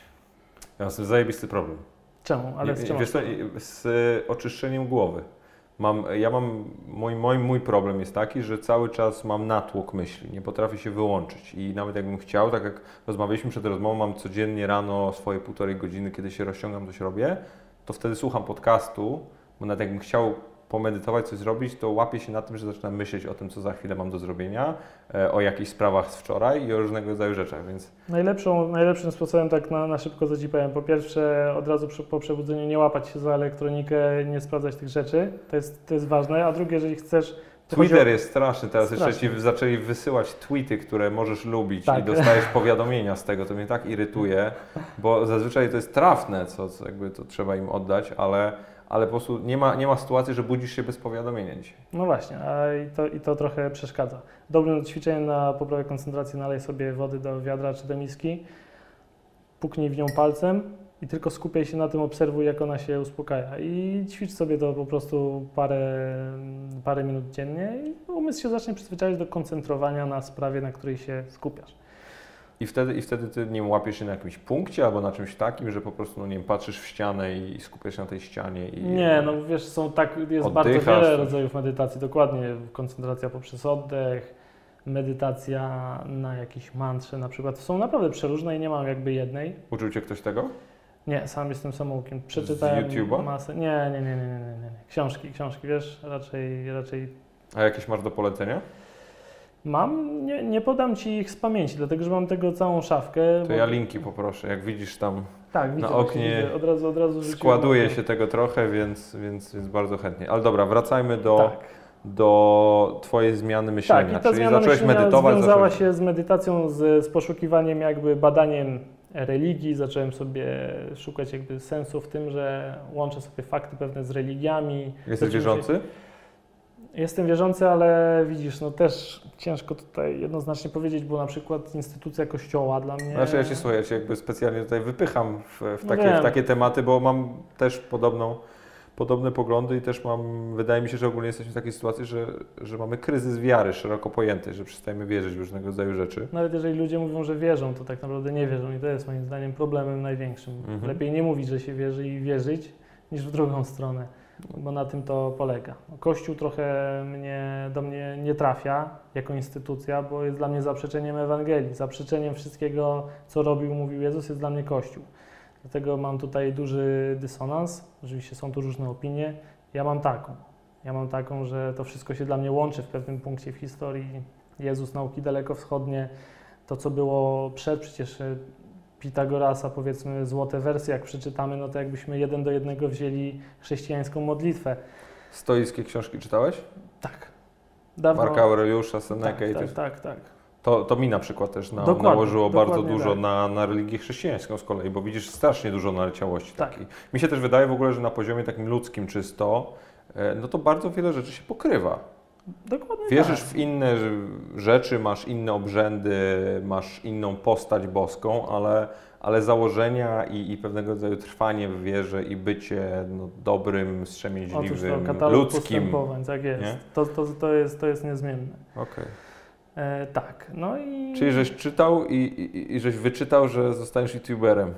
Ja mam z tym zajebisty problem. Czemu? Ale z czym? Wiesz co, z oczyszczeniem głowy. Mam, ja mam, mój, mój, mój problem jest taki, że cały czas mam natłok myśli, nie potrafię się wyłączyć i nawet jakbym chciał, tak jak rozmawialiśmy przed rozmową, mam codziennie rano swoje półtorej godziny, kiedy się rozciągam, coś robię, to wtedy słucham podcastu, bo nawet jakbym chciał pomedytować, coś zrobić, to łapię się na tym, że zaczynam myśleć o tym, co za chwilę mam do zrobienia, e, o jakichś sprawach z wczoraj i o różnego rodzaju rzeczach, więc... Najlepszą, najlepszym sposobem, tak na, na szybko powiem, po pierwsze od razu przy, po przebudzeniu nie łapać się za elektronikę, nie sprawdzać tych rzeczy, to jest, to jest ważne, a drugie, jeżeli chcesz Twitter o... jest straszny, teraz straszny. jeszcze ci zaczęli wysyłać tweety, które możesz lubić tak. i dostajesz powiadomienia z tego, to mnie tak irytuje, bo zazwyczaj to jest trafne, co, co jakby to trzeba im oddać, ale, ale po prostu nie ma, nie ma sytuacji, że budzisz się bez powiadomienia dzisiaj. No właśnie, a i to, i to trochę przeszkadza. Dobrym ćwiczeniem na poprawę koncentracji nalej sobie wody do wiadra czy do miski, puknij w nią palcem, i tylko skupiaj się na tym, obserwuj, jak ona się uspokaja. I ćwicz sobie to po prostu parę, parę minut dziennie i umysł się zacznie przyzwyczajać do koncentrowania na sprawie, na której się skupiasz. I wtedy, I wtedy ty nie łapiesz się na jakimś punkcie albo na czymś takim, że po prostu no, nie wiem, patrzysz w ścianę i skupiasz się na tej ścianie. I, nie, no wiesz, są tak, jest bardzo wiele rodzajów medytacji, dokładnie. Koncentracja poprzez oddech, medytacja na jakiś mantrze na przykład. Są naprawdę przeróżne i nie mam jakby jednej. Uczył Cię ktoś tego? Nie, sam jestem samoukiem. Przeczytałem Z YouTube'a? masę. Nie, nie, nie, nie, nie, nie, nie. Książki, książki, wiesz, raczej, raczej. A jakieś masz do polecenia? Mam, nie, nie podam Ci ich z pamięci, dlatego że mam tego całą szafkę. To bo- ja linki poproszę. Jak widzisz tam tak, widzę, na oknie widzę. Od razu, od razu składuje się tego trochę, więc, więc, więc bardzo chętnie. Ale dobra, wracajmy do, Tak. do Twojej zmiany myślenia. Tak, i ta Czyli zmiana zacząłeś medytować. związała zacząłeś... się z medytacją, z, z poszukiwaniem jakby badaniem religii. Zacząłem sobie szukać jakby sensu w tym, że łączę sobie fakty pewne z religiami. Jesteś Zacząłem się- wierzący? Jestem wierzący, ale widzisz, no też ciężko tutaj jednoznacznie powiedzieć, bo na przykład instytucja kościoła dla mnie... Znaczy ja Cię słuchaj, ja Cię jakby specjalnie tutaj wypycham w, w, No takie, wiem. w takie tematy, bo mam też podobną, podobne poglądy i też mam, wydaje mi się, że ogólnie jesteśmy w takiej sytuacji, że, że mamy kryzys wiary szeroko pojęty, że przestajemy wierzyć w różnego rodzaju rzeczy. Nawet jeżeli ludzie mówią, że wierzą, to tak naprawdę nie wierzą i to jest moim zdaniem problemem największym. Mhm. Lepiej nie mówić, że się wierzy i wierzyć, niż w drugą stronę, bo na tym to polega. Kościół trochę mnie, do mnie nie trafia jako instytucja, bo jest dla mnie zaprzeczeniem Ewangelii, zaprzeczeniem wszystkiego, co robił, mówił Jezus, jest dla mnie Kościół. Dlatego mam tutaj duży dysonans, oczywiście są tu różne opinie, ja mam taką. Ja mam taką, że to wszystko się dla mnie łączy w pewnym punkcie w historii. Jezus, nauki dalekowschodnie, to co było przed, przecież e, Pitagorasa, powiedzmy złote wersje, jak przeczytamy, no to jakbyśmy jeden do jednego wzięli chrześcijańską modlitwę. Stoickie książki czytałeś? Tak. Dawno, Marka Aureliusza, Senekę tak, i tak, tak, tak. To, to mi na przykład też na, Dokładnie, nałożyło bardzo dokładnie dużo tak. na, na religię chrześcijańską z kolei, bo widzisz strasznie dużo naleciałości Tak. takiej. Mi się też wydaje w ogóle, że na poziomie takim ludzkim czysto, e, no to bardzo wiele rzeczy się pokrywa. Dokładnie Wierzysz tak. w inne rzeczy, masz inne obrzędy, masz inną postać boską, ale, ale założenia i, i pewnego rodzaju trwanie w wierze i bycie no, dobrym, Otóż wstrzemięźliwym, to ludzkim. postępowań, tak jest. nie? To, to, to, jest, to jest niezmienne. Okej. E, tak, no i... Czyli żeś czytał i, i, i żeś wyczytał, że zostaniesz youtuberem.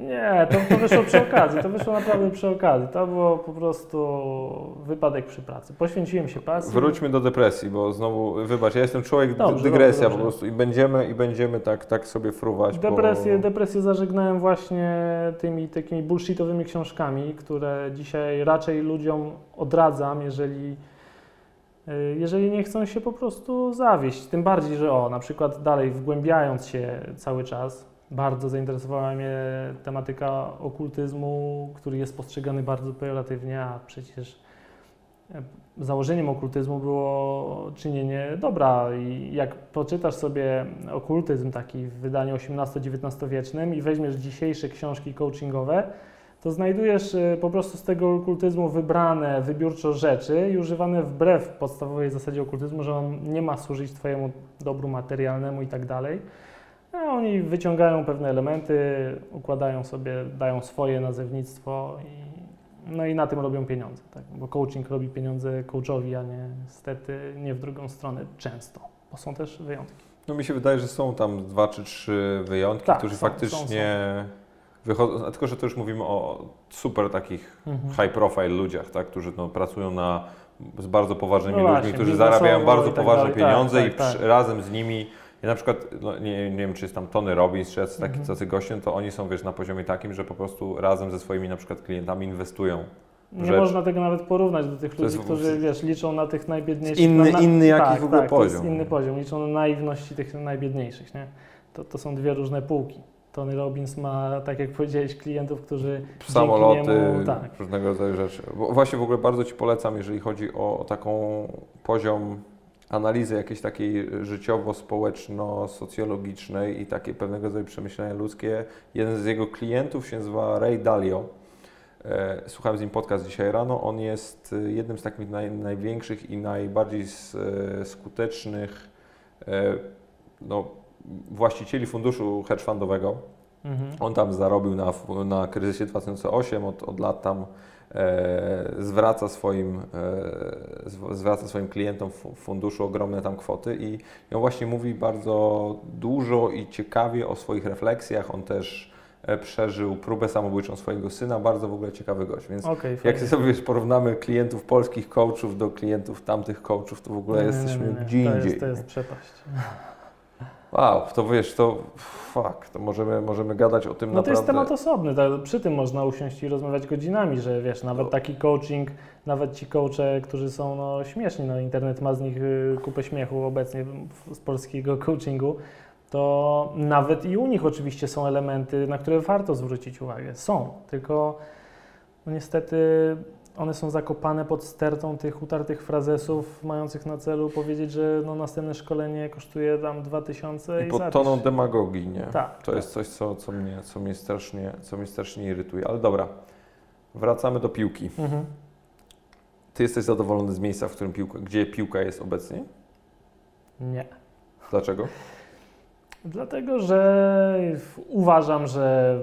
Nie, to, to wyszło przy okazji, to wyszło naprawdę przy okazji. To było po prostu wypadek przy pracy. Poświęciłem się pasji. Wróćmy do depresji, bo znowu, wybacz, ja jestem człowiek Dobrze, dygresja dobrze, po prostu i będziemy, i będziemy tak, tak sobie fruwać. Depresję, bo... depresję zażegnałem właśnie tymi takimi bullshitowymi książkami, które dzisiaj raczej ludziom odradzam, jeżeli, jeżeli nie chcą się po prostu zawieść. Tym bardziej, że o, na przykład dalej wgłębiając się cały czas, bardzo zainteresowała mnie tematyka okultyzmu, który jest postrzegany bardzo pejoratywnie, a przecież e, założeniem okultyzmu było czynienie dobra i jak poczytasz sobie okultyzm taki w wydaniu XVIII-XIX wiecznym i weźmiesz dzisiejsze książki coachingowe, to znajdujesz e, po prostu z tego okultyzmu wybrane wybiórczo rzeczy i używane wbrew podstawowej zasadzie okultyzmu, że on nie ma służyć Twojemu dobru materialnemu i tak dalej. A oni wyciągają pewne elementy, układają sobie, dają swoje nazewnictwo i, no i na tym robią pieniądze, tak? bo coaching robi pieniądze coachowi, a nie niestety nie w drugą stronę często, bo są też wyjątki. No mi się wydaje, że są tam dwa czy trzy wyjątki, Tak, którzy są, faktycznie wychodzą, a tylko że to już mówimy o super takich Mhm. high profile ludziach, tak, którzy no, pracują na, z bardzo poważnymi No ludźmi, właśnie, którzy biznesowo zarabiają bardzo i tak poważne dalej, tak, pieniądze tak, i tak. przy, razem z nimi, ja na przykład, no, nie, nie wiem czy jest tam Tony Robbins, czy jacyś taki, Mhm. tacy goście, to oni są wiesz, na poziomie takim, że po prostu razem ze swoimi na przykład klientami inwestują. Nie rzecz. można tego nawet porównać do tych To ludzi, jest- którzy wiesz, liczą na tych najbiedniejszych. Inny- na, inny jakiś tak, w ogóle tak, To jest poziom. inny poziom, liczą na naiwności tych najbiedniejszych. Nie? To, to są dwie różne półki. Tony Robbins ma, tak jak powiedziałeś, klientów, którzy samoloty, niemu, tak, różnego rodzaju rzeczy. Bo właśnie w ogóle bardzo Ci polecam, jeżeli chodzi o, taką poziom analizy jakiejś takiej życiowo-społeczno-socjologicznej i takie pewnego rodzaju przemyślenia ludzkie. Jeden z jego klientów się nazywa Ray Dalio. E, Słuchałem z nim podcast dzisiaj rano. On jest e, jednym z takich naj, największych i najbardziej e, skutecznych no, właścicieli funduszu hedge fundowego. mhm. On tam zarobił na, na kryzysie 2008, od, od lat tam e, zwraca, swoim, e, zw- zwraca swoim klientom funduszu ogromne tam kwoty i, on właśnie mówi bardzo dużo i ciekawie o swoich refleksjach. On też e, przeżył próbę samobójczą swojego syna, bardzo w ogóle ciekawy gość, więc Okej, jak sobie wiesz, porównamy klientów polskich coachów do klientów tamtych coachów, to w ogóle nie, jesteśmy nie, nie. gdzie to indziej. Jest, to jest przepaść. Wow, to wiesz, to fuck, to możemy, możemy gadać o tym No naprawdę. to jest temat osobny, tak, przy tym można usiąść i rozmawiać godzinami, że wiesz, nawet No. taki coaching, nawet ci coache, którzy są no, śmieszni, no internet ma z nich y, kupę śmiechu obecnie z polskiego coachingu, to nawet i u nich oczywiście są elementy, na które warto zwrócić uwagę. Są, tylko no niestety one są zakopane pod stertą tych utartych frazesów mających na celu powiedzieć, że no, następne szkolenie kosztuje tam 2000 I i, pod zapisz. toną demagogii, nie? Tak, To tak. jest coś, co, co, mnie, co, mnie strasznie, co mnie strasznie irytuje. Ale dobra, wracamy do piłki. Mhm. Ty jesteś zadowolony z miejsca, w którym piłka, gdzie piłka jest obecnie? Nie. Dlaczego? Dlatego, że uważam, że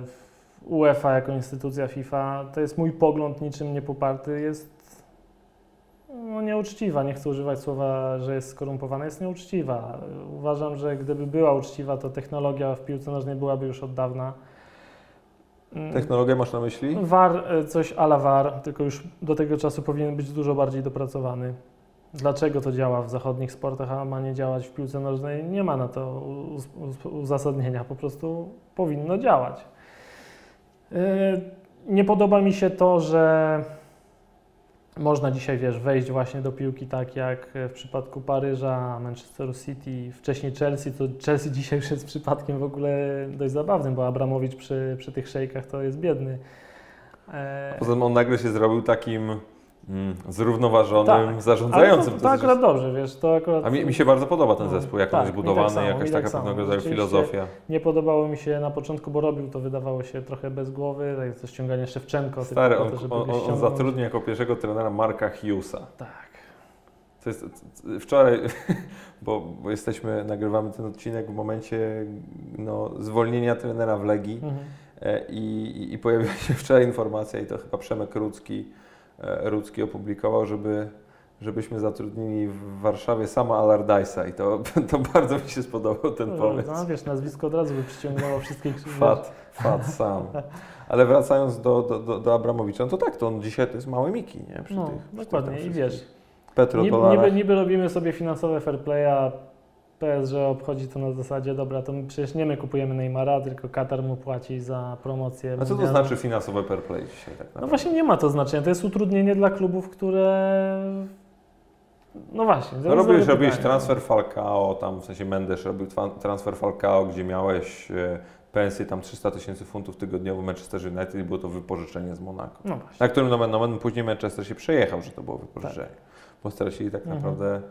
UEFA jako instytucja FIFA, to jest mój pogląd niczym niepoparty, jest no, nieuczciwa. Nie chcę używać słowa, że jest skorumpowana, jest nieuczciwa. Uważam, że gdyby była uczciwa, to technologia w piłce nożnej byłaby już od dawna. Mm, Technologię masz na myśli? VAR, e, coś a la VAR, tylko już do tego czasu powinien być dużo bardziej dopracowany. Dlaczego to działa w zachodnich sportach, a ma nie działać w piłce nożnej? Nie ma na to uz- uz- uzasadnienia, po prostu powinno działać. Yy, Nie podoba mi się to, że można dzisiaj, wiesz, wejść właśnie do piłki tak jak w przypadku Paryża, Manchesteru City, wcześniej Chelsea, to Chelsea dzisiaj już jest przypadkiem w ogóle dość zabawnym, bo Abramowicz przy, przy tych szejkach to jest biedny. Poza tym on nagle się zrobił takim zrównoważonym, Tak, zarządzającym. Ale to, to jest- akurat dobrze, wiesz, to akurat... A mi, mi się bardzo podoba ten No, zespół, jak tak, on jest mi budowany, tak samo, jakaś taka tak samo. pewnego rodzaju filozofia. Nie podobało mi się na początku, bo robił to, wydawało się trochę bez głowy, tak jak to ściąganie Szewczenko. Stary, on, to, on, on, zatrudnił jako pierwszego trenera Marka Hughesa. Tak. To jest, wczoraj, bo, bo jesteśmy, nagrywamy ten odcinek w momencie no, zwolnienia trenera w Legii Mhm. e, i, i- pojawiła się wczoraj informacja i to chyba Przemek Rudzki, Rudzki opublikował, żeby, żebyśmy zatrudnili w Warszawie sama Allardyce'a i to, to bardzo mi się spodobał ten pomysł. No, wiesz, nazwisko od razu by przyciągnęło wszystkich. wiesz. Fat, fat sam. Ale wracając do, do, do, do Abramowicza, no to tak, to on dzisiaj to jest mały Miki, nie? Przy No, tych, przy tych dokładnie. I wszystkich wiesz, Petrodolarach. niby, niby robimy sobie finansowe fair play, a PSG obchodzi to na zasadzie, dobra, to my przecież nie my kupujemy Neymara, tylko Katar mu płaci za promocję. A co to znaczy finansowe fair play dzisiaj tak? No właśnie nie ma to znaczenia. To jest utrudnienie dla klubów, które. No właśnie. No robiłeś, robiłeś transfer Falcao, tam w sensie Mendes robił transfer Falcao, gdzie miałeś e, pensję tam 300 tysięcy funtów tygodniowo Manchester United i było to wypożyczenie z Monako. No właśnie. Na którym nomen nomen później Manchester się przejechał, że to było wypożyczenie. Bo stracili tak Mhm. naprawdę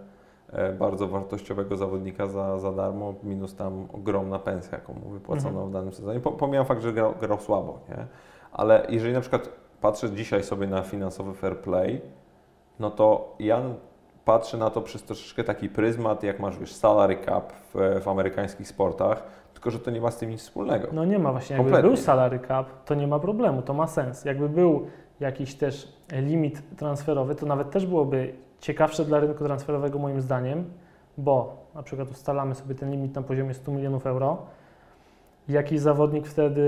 bardzo wartościowego zawodnika za, za darmo, minus tam ogromna pensja, jaką mu wypłacono Mhm. w danym sezonie. Po- Pomijam fakt, że grał, grał słabo, nie? Ale jeżeli na przykład patrzę dzisiaj sobie na finansowy fair play, no to ja patrzę na to przez troszeczkę taki pryzmat, jak masz, wiesz, salary cap w, w amerykańskich sportach, tylko że to nie ma z tym nic wspólnego. No nie ma właśnie. Jakby Kompletnie. był salary cap, to nie ma problemu, to ma sens. Jakby był jakiś też limit transferowy, to nawet też byłoby ciekawsze dla rynku transferowego moim zdaniem, bo na przykład ustalamy sobie ten limit na poziomie 100 milionów euro. Jakiś zawodnik wtedy,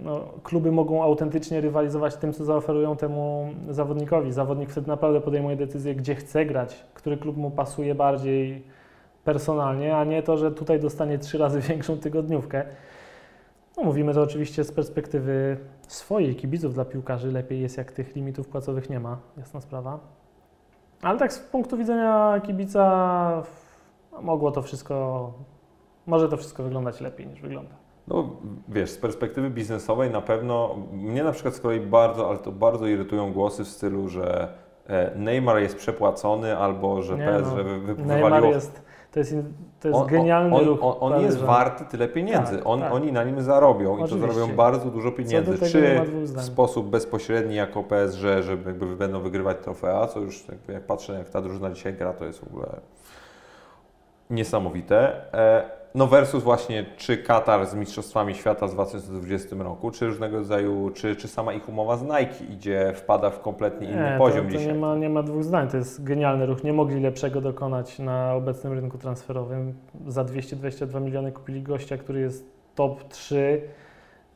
no, kluby mogą autentycznie rywalizować tym, co zaoferują temu zawodnikowi. Zawodnik wtedy naprawdę podejmuje decyzję, gdzie chce grać, który klub mu pasuje bardziej personalnie, a nie to, że tutaj dostanie trzy razy większą tygodniówkę. No, mówimy to oczywiście z perspektywy swojej, kibiców dla piłkarzy. Lepiej jest, jak tych limitów płacowych nie ma, jasna sprawa. Ale tak z punktu widzenia kibica mogło to wszystko, może to wszystko wyglądać lepiej niż wygląda. No wiesz, z perspektywy biznesowej na pewno, mnie na przykład z kolei bardzo, ale to bardzo irytują głosy w stylu, że e, Neymar jest przepłacony albo że Nie PSG no, wy, wy, Neymar wywaliło... jest, to jest, to jest on, genialny on, ruch. On, on, on jest warty tyle pieniędzy. Tak, on, tak. Oni na nim zarobią i to Oczywiście. zarobią bardzo dużo pieniędzy. Czy w sposób bezpośredni jako PSG, że jakby będą wygrywać trofea, co już jakby jak patrzę jak ta drużyna dzisiaj gra, to jest w ogóle niesamowite. E, No versus właśnie czy Katar z Mistrzostwami Świata w 2020 roku, czy różnego rodzaju, czy, czy sama ich umowa z Nike idzie, wpada w kompletnie inny Nie, poziom to, to dzisiaj. nie ma, nie ma dwóch zdań. To jest genialny ruch. Nie mogli lepszego dokonać na obecnym rynku transferowym. Za 222 miliony kupili gościa, który jest top 3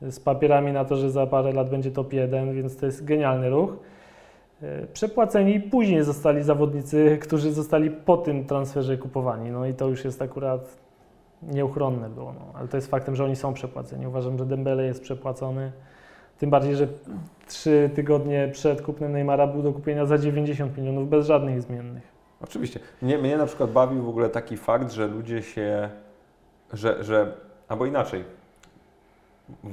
z papierami na to, że za parę lat będzie top 1, więc to jest genialny ruch. E, Przepłaceni później zostali zawodnicy, którzy zostali po tym transferze kupowani. No i to już jest akurat nieuchronne było. No. Ale to jest faktem, że oni są przepłaceni. Uważam, że Dembele jest przepłacony. Tym bardziej, że trzy tygodnie przed kupnem Neymara był do kupienia za 90 milionów bez żadnych zmiennych. Oczywiście. Mnie, mnie na przykład bawił w ogóle taki fakt, że ludzie się, że, że albo inaczej,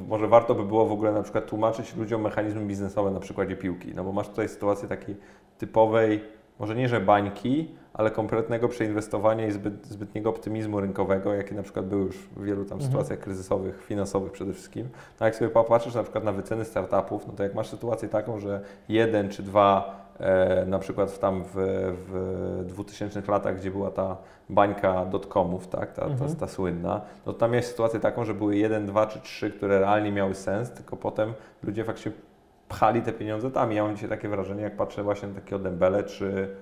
może warto by było w ogóle na przykład tłumaczyć ludziom mechanizmy biznesowe na przykładzie piłki, no bo masz tutaj sytuację takiej typowej, może nie, że bańki, ale kompletnego przeinwestowania i zbyt, zbytniego optymizmu rynkowego, jakie na przykład były już w wielu tam mhm. sytuacjach kryzysowych, finansowych przede wszystkim. No jak sobie popatrzysz na przykład na wyceny startupów, no to jak masz sytuację taką, że jeden czy dwa na przykład tam w, w 2000 latach, gdzie była ta bańka dotcomów, tak, ta, mhm. ta, ta, słynna, no to tam jest sytuacja taką, że były jeden, dwa czy trzy, które realnie miały sens, tylko potem ludzie faktycznie pchali te pieniądze tam. Ja mam dzisiaj takie wrażenie, jak patrzę właśnie na takiego Dembele czy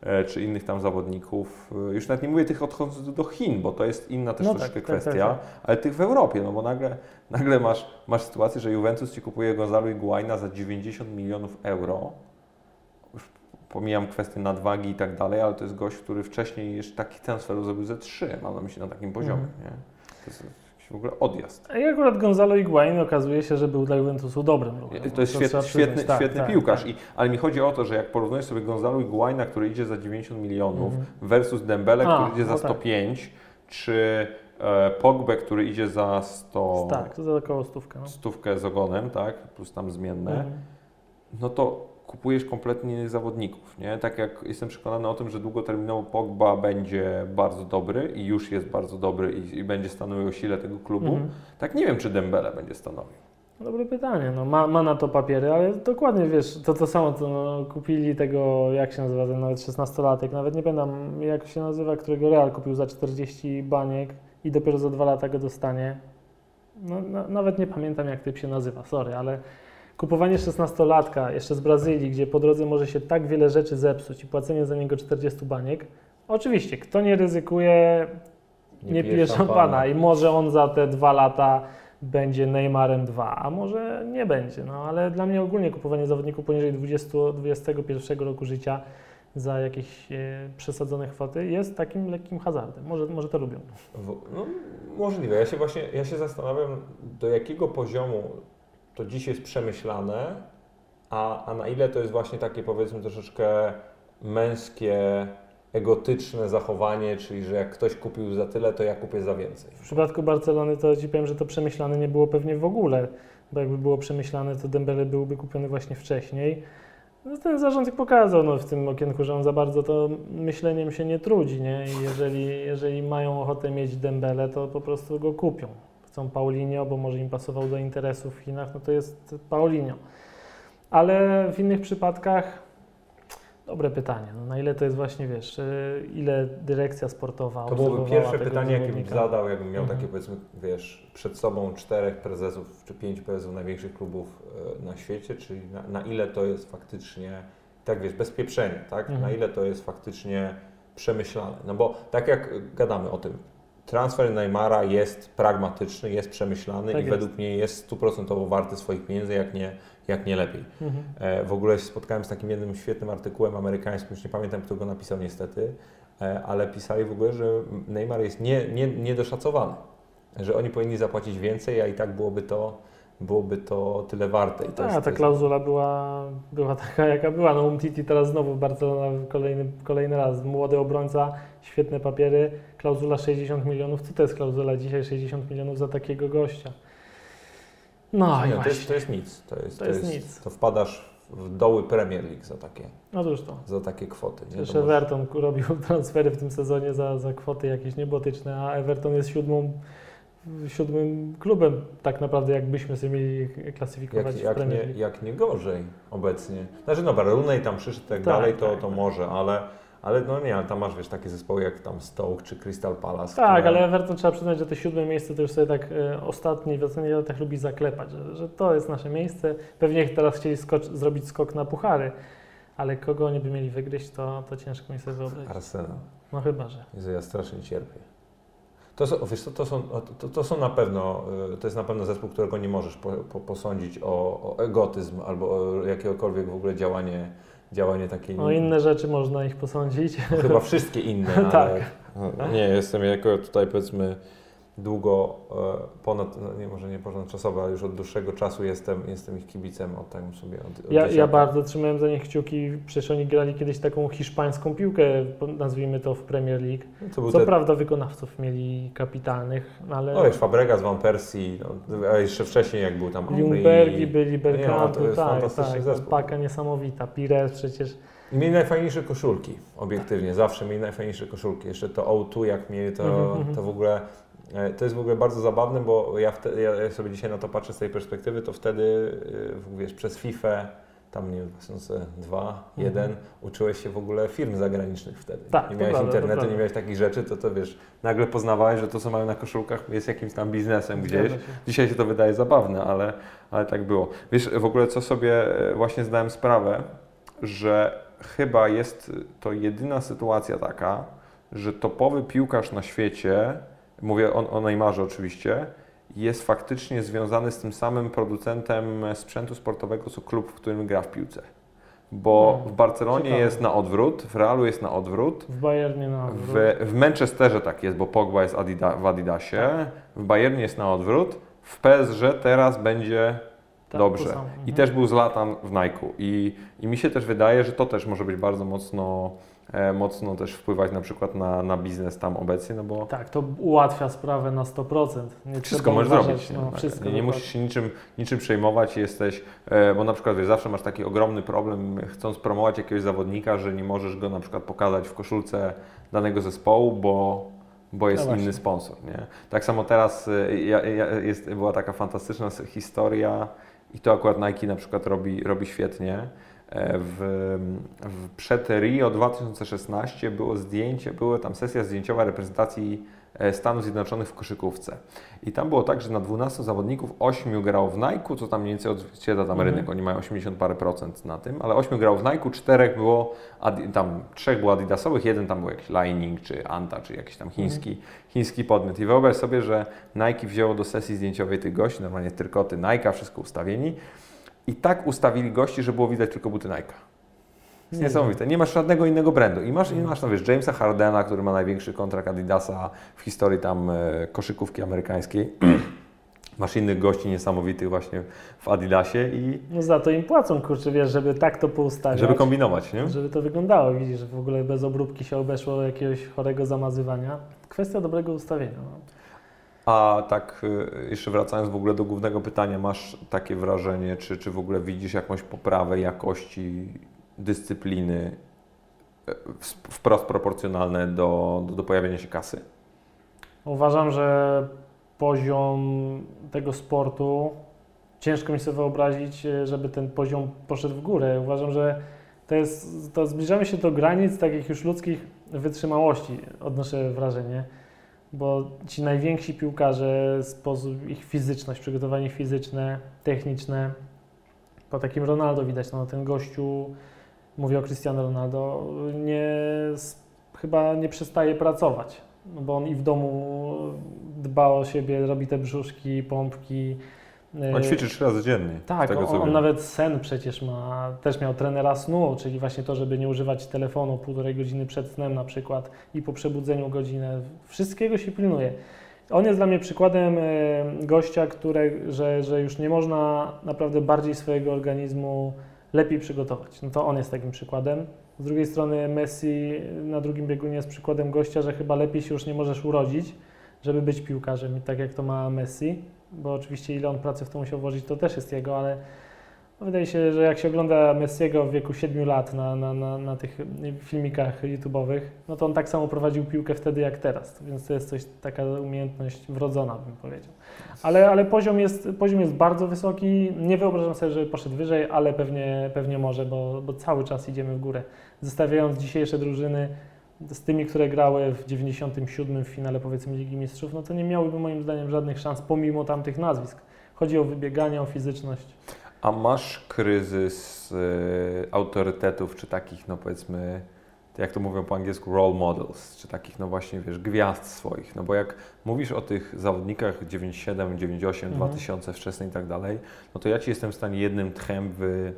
E, czy innych tam zawodników. E, już nawet nie mówię tych odchodzących do Chin, bo to jest inna też no troszeczkę tak, kwestia, tak, tak, tak, ale tych w Europie, no bo nagle, nagle masz, masz sytuację, że Juventus ci kupuje Gonzalo Higuaina za 90 milionów euro. Pomijam kwestię nadwagi i tak dalej, ale to jest gość, który wcześniej jeszcze taki transfer zrobił ze 3, mam na myśli na takim poziomie. Mm. Nie? To jest, w ogóle odjazd. I akurat Gonzalo Higuain okazuje się, że był dla Juventusu dobrym ruchem. To jest to świetny, świetny, tak, świetny tak, piłkarz. Tak. I, ale mi chodzi o to, że jak porównujesz sobie Gonzalo Higuaina, który idzie za 90 milionów mm versus Dembele, A, który idzie za 105, no tak. czy e, Pogbe, który idzie za 100... Tak, to za około stówkę. No. Stówkę z ogonem, tak, plus tam zmienne. Mm. No to kupujesz kompletnie innych zawodników, nie? Tak jak jestem przekonany o tym, że długoterminowo Pogba będzie bardzo dobry i już jest bardzo dobry i, i będzie stanowił sile tego klubu, mhm. tak nie wiem, czy Dembele będzie stanowił. Dobre pytanie. No, ma, ma na to papiery, ale dokładnie wiesz, to to samo, co no, kupili tego, jak się nazywa ten nawet 16-latek, nawet nie pamiętam jak się nazywa, którego Real kupił za 40 baniek i dopiero za dwa lata go dostanie. No, no, nawet nie pamiętam jak typ się nazywa, sorry, ale Kupowanie 16-latka jeszcze z Brazylii, gdzie po drodze może się tak wiele rzeczy zepsuć i płacenie za niego 40 baniek. Oczywiście, kto nie ryzykuje, nie, nie pije szampana. szampana i może on za te dwa lata będzie Neymarem 2, a może nie będzie. No ale dla mnie ogólnie kupowanie zawodników poniżej 20, 21 roku życia za jakieś e, przesadzone kwoty jest takim lekkim hazardem. Może, może to lubią. No, możliwe. Ja się właśnie ja się zastanawiam, do jakiego poziomu to dziś jest przemyślane, a, a na ile to jest właśnie takie powiedzmy troszeczkę męskie, egotyczne zachowanie, czyli że jak ktoś kupił za tyle, to ja kupię za więcej. W przypadku Barcelony to ci powiem, że to przemyślane nie było pewnie w ogóle, bo jakby było przemyślane, to Dembele byłby kupiony właśnie wcześniej. No ten zarząd pokazał no, w tym okienku, że on za bardzo to myśleniem się nie trudzi, nie? I jeżeli, jeżeli mają ochotę mieć Dembele, to po prostu go kupią chcą Paulinho, bo może im pasował do interesów w Chinach, no to jest Paulinho. Ale w innych przypadkach dobre pytanie. No, na ile to jest właśnie, wiesz, ile dyrekcja sportowa To byłoby pierwsze pytanie, jakie bym zadał, jakbym miał mhm. takie, powiedzmy, wiesz, przed sobą czterech prezesów czy pięć prezesów największych klubów e, na świecie, czyli na, na ile to jest faktycznie, tak wiesz, bez pieprzenia, tak? Mhm. Na ile to jest faktycznie przemyślane. No bo tak jak gadamy o tym, transfer Neymara jest pragmatyczny, jest przemyślany tak i jest. według mnie jest stuprocentowo warty swoich pieniędzy, jak nie, jak nie lepiej. Mhm. E, w ogóle się spotkałem z takim jednym świetnym artykułem amerykańskim, już nie pamiętam kto go napisał niestety, e, ale pisali w ogóle, że Neymar jest nie, nie, niedoszacowany, że oni powinni zapłacić więcej, a i tak byłoby to byłoby to tyle warte. I to tak, ta klauzula była, była taka, jaka była. No Umtiti teraz znowu Barcelona kolejny, kolejny raz. Młody obrońca, świetne papiery, klauzula 60 milionów. Co to jest klauzula dzisiaj 60 milionów za takiego gościa? No, nie, to, jest, to jest nic. To, jest, to, to jest, jest, nic. To wpadasz w doły Premier League za takie, Otóż to. za takie kwoty. Nie? Everton robił transfery w tym sezonie za, za kwoty jakieś niebotyczne, a Everton jest siódmą siódmym klubem tak naprawdę, jakbyśmy sobie mieli klasyfikować jak, jak, nie, jak nie gorzej obecnie. Znaczy no Rooney tam przyszedł tak, tak dalej, to, tak, to tak. może, ale, ale no nie, ale tam masz wiesz, takie zespoły jak tam Stoke czy Crystal Palace. Tak, które... ale Everton trzeba przyznać, że to siódme miejsce to już sobie tak e, ostatni w ocenie latach lubi zaklepać, że, że to jest nasze miejsce. Pewnie teraz chcieli zrobić skok na puchary, ale kogo oni by mieli wygryźć, to, to ciężko mi sobie wyobrazić. Arsenal. No chyba, że. Jezu, ja strasznie cierpię. To, są, wiesz, to, to, są, to, to, są na pewno, y, to jest na pewno zespół, którego nie możesz po, po, posądzić o, o, egotyzm albo o jakiekolwiek w ogóle działanie, działanie takie. O inne rzeczy można ich posądzić. Chyba wszystkie inne, tak. ale nie, jestem jako tutaj powiedzmy długo, e, ponad, no nie może nie ponadczasowo, ale już od dłuższego czasu jestem, jestem ich kibicem, od tak sobie od, od Ja, ja bardzo trzymałem za nich kciuki, przecież oni grali kiedyś taką hiszpańską piłkę, nazwijmy to w Premier League. Był Co ten, prawda wykonawców mieli kapitalnych, no ale no wiesz, Fabregas, Van Persie, no, a jeszcze wcześniej jak był tam Ljungbergi byli, Nie, Bergkamp, no, tak, tak, zespół. paka niesamowita, Pires przecież. I mieli najfajniejsze koszulki, obiektywnie, zawsze mieli najfajniejsze koszulki. Jeszcze to O2 jak mieli, to, Mhm, mhm. to w ogóle, to jest w ogóle bardzo zabawne, bo ja, ja sobie dzisiaj na to patrzę z tej perspektywy, to wtedy, e, wiesz, przez FIFA, tam nie wiem, 2002, 1, uczyłeś się w ogóle firm zagranicznych wtedy. Mhm. Tak, nie miałeś prawda, internetu, nie miałeś takich rzeczy, to to wiesz, nagle poznawałeś, że to, co mają na koszulkach jest jakimś tam biznesem gdzieś. Się. Dzisiaj się to wydaje zabawne, ale, ale tak było. Wiesz, w ogóle co sobie e, właśnie zdałem sprawę, że chyba jest to jedyna sytuacja taka, że topowy piłkarz na świecie, mówię o, o Neymarze oczywiście, jest faktycznie związany z tym samym producentem sprzętu sportowego, co klub, w którym gra w piłce. Bo Hmm, w Barcelonie ciekawe. jest na odwrót, w Realu jest na odwrót, W Bayernie na odwrót. w, w Manchesterze tak jest, bo Pogba jest Adida, w Adidasie, Tak. w Bayernie jest na odwrót, w PSG teraz będzie Tak, dobrze. I Mhm. też był Zlatan w Nike'u. I, I mi się też wydaje, że to też może być bardzo mocno, mocno też wpływać na przykład na, na biznes tam obecnie, no bo Tak, to ułatwia sprawę na 100%. Nie wszystko możesz uważać, zrobić. nie? No, Tak. wszystko nie, nie musisz się niczym, niczym przejmować, jesteś, e, bo na przykład wiesz, zawsze masz taki ogromny problem, chcąc promować jakiegoś zawodnika, że nie możesz go na przykład pokazać w koszulce danego zespołu, bo, bo jest No inny sponsor. Nie? Tak samo teraz e, ja, ja, jest, była taka fantastyczna historia i to akurat Nike na przykład robi, robi świetnie. E, W, w, przed Rio 2016 było zdjęcie, była tam sesja zdjęciowa reprezentacji e, Stanów Zjednoczonych w koszykówce. I tam było tak, że na 12 zawodników 8 grało w Nike, co tam mniej więcej odzwierciedla tam Mhm. rynek, oni mają 80 parę procent na tym, ale 8 grało w Nike, 4 było, tam 3 było adidasowych, jeden tam był jakiś Lining, czy Anta, czy jakiś tam chiński, chiński podmiot. I wyobraź sobie, że Nike wzięło do sesji zdjęciowej tych gości, normalnie trykoty Nike, wszystko ustawieni i tak ustawili gości, że było widać tylko buty Nike. Jest Nie niesamowite. Nie masz żadnego innego brandu. I masz, i masz no wiesz, Jamesa Hardena, który ma największy kontrakt Adidasa w historii tam e, koszykówki amerykańskiej. masz innych gości niesamowitych właśnie w Adidasie i No za to im płacą, kurczę, wiesz, żeby tak to poustawiać. żeby kombinować, nie? Żeby to wyglądało, widzisz, że w ogóle bez obróbki się obeszło jakiegoś chorego zamazywania. Kwestia dobrego ustawienia. No. A tak y, jeszcze wracając w ogóle do głównego pytania, masz takie wrażenie, czy, czy w ogóle widzisz jakąś poprawę jakości dyscypliny e, wprost proporcjonalne do, do, do pojawienia się kasy? Uważam, że poziom tego sportu, ciężko mi sobie wyobrazić, e, żeby ten poziom poszedł w górę. Uważam, że to jest, to zbliżamy się do granic takich już ludzkich wytrzymałości, odnoszę wrażenie, bo ci najwięksi piłkarze, sposób ich fizyczność, przygotowanie fizyczne, techniczne, po takim Ronaldo widać, no ten gościu, mówię o Cristiano Ronaldo, nie, chyba nie przestaje pracować, no bo on i w domu dba o siebie, robi te brzuszki, pompki. On y, ćwiczy trzy razy dziennie. tak, tego, on, on nawet sen przecież ma, też miał trenera snu, czyli właśnie to, żeby nie używać telefonu półtorej godziny przed snem na przykład i po przebudzeniu godzinę. Wszystkiego się pilnuje. On jest dla mnie przykładem e, gościa, które, że, że już nie można naprawdę bardziej swojego organizmu lepiej przygotować. No to on jest takim przykładem. Z drugiej strony Messi na drugim biegunie jest przykładem gościa, że chyba lepiej się już nie możesz urodzić, żeby być piłkarzem, tak jak to ma Messi, bo oczywiście ile on pracy w to musiał włożyć, to też jest jego, ale wydaje się, że jak się ogląda Messiego w wieku 7 lat na, na, na, na tych filmikach YouTube'owych, no to on tak samo prowadził piłkę wtedy jak teraz, więc to jest coś, taka umiejętność wrodzona, bym powiedział. Ale, ale poziom, jest, poziom jest bardzo wysoki, nie wyobrażam sobie, żeby poszedł wyżej, ale pewnie, pewnie może, bo, bo cały czas idziemy w górę. Zestawiając dzisiejsze drużyny z tymi, które grały w 97 w finale powiedzmy Ligi Mistrzów, no to nie miałyby moim zdaniem żadnych szans pomimo tamtych nazwisk. Chodzi o wybieganie, o fizyczność. A masz kryzys y, autorytetów, czy takich, no powiedzmy, jak to mówią po angielsku, role models, czy takich, no właśnie, wiesz, gwiazd swoich. No bo jak mówisz o tych zawodnikach 97, 98, Mhm. 2000 wczesne i tak dalej, no to ja Ci jestem w stanie jednym tchem wy,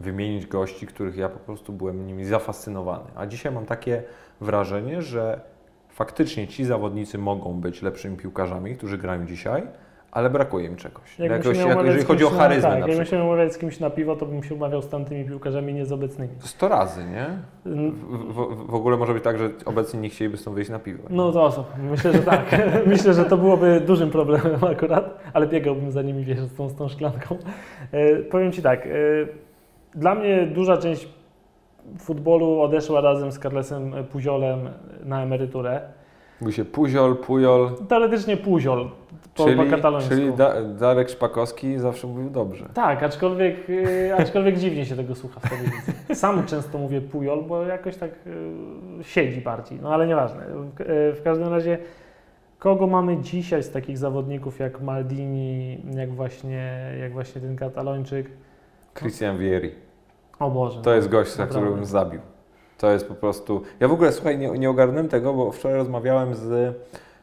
wymienić gości, których ja po prostu byłem nimi zafascynowany. A dzisiaj mam takie wrażenie, że faktycznie ci zawodnicy mogą być lepszymi piłkarzami, którzy grają dzisiaj, ale brakuje im czegoś. Się Jakoś, umawiać jeżeli chodzi o charyzmę na, na tak, jakbym się miał umawiać z kimś na piwo, to bym się umawiał z tamtymi piłkarzami, nie z obecnymi. Sto razy, nie? W, w, w ogóle może być tak, że obecni nie chcieliby stąd wyjść na piwo. No to myślę, że tak. myślę, że to byłoby dużym problemem akurat, ale biegałbym za nimi, wiesz, z tą, z tą szklanką. E, powiem Ci tak, e, dla mnie duża część futbolu odeszła razem z Carlesem Puziolem na emeryturę. Mówi się Puziol, Pujol, Teoretycznie Puziol, po, po czyli, katalońsku. czyli da, Darek Szpakowski zawsze mówił dobrze. Tak, aczkolwiek, e, aczkolwiek dziwnie się tego słucha w telewizji. Sam często mówię Pujol, bo jakoś tak e, siedzi bardziej, no ale nieważne. W, e, w każdym razie, kogo mamy dzisiaj z takich zawodników jak Maldini, jak właśnie, jak właśnie ten Katalończyk? Christian Vieri. O Boże. To jest gość, Naprawdę. którym bym zabił. To jest po prostu... Ja w ogóle, słuchaj, nie, nie ogarnąłem tego, bo wczoraj rozmawiałem z,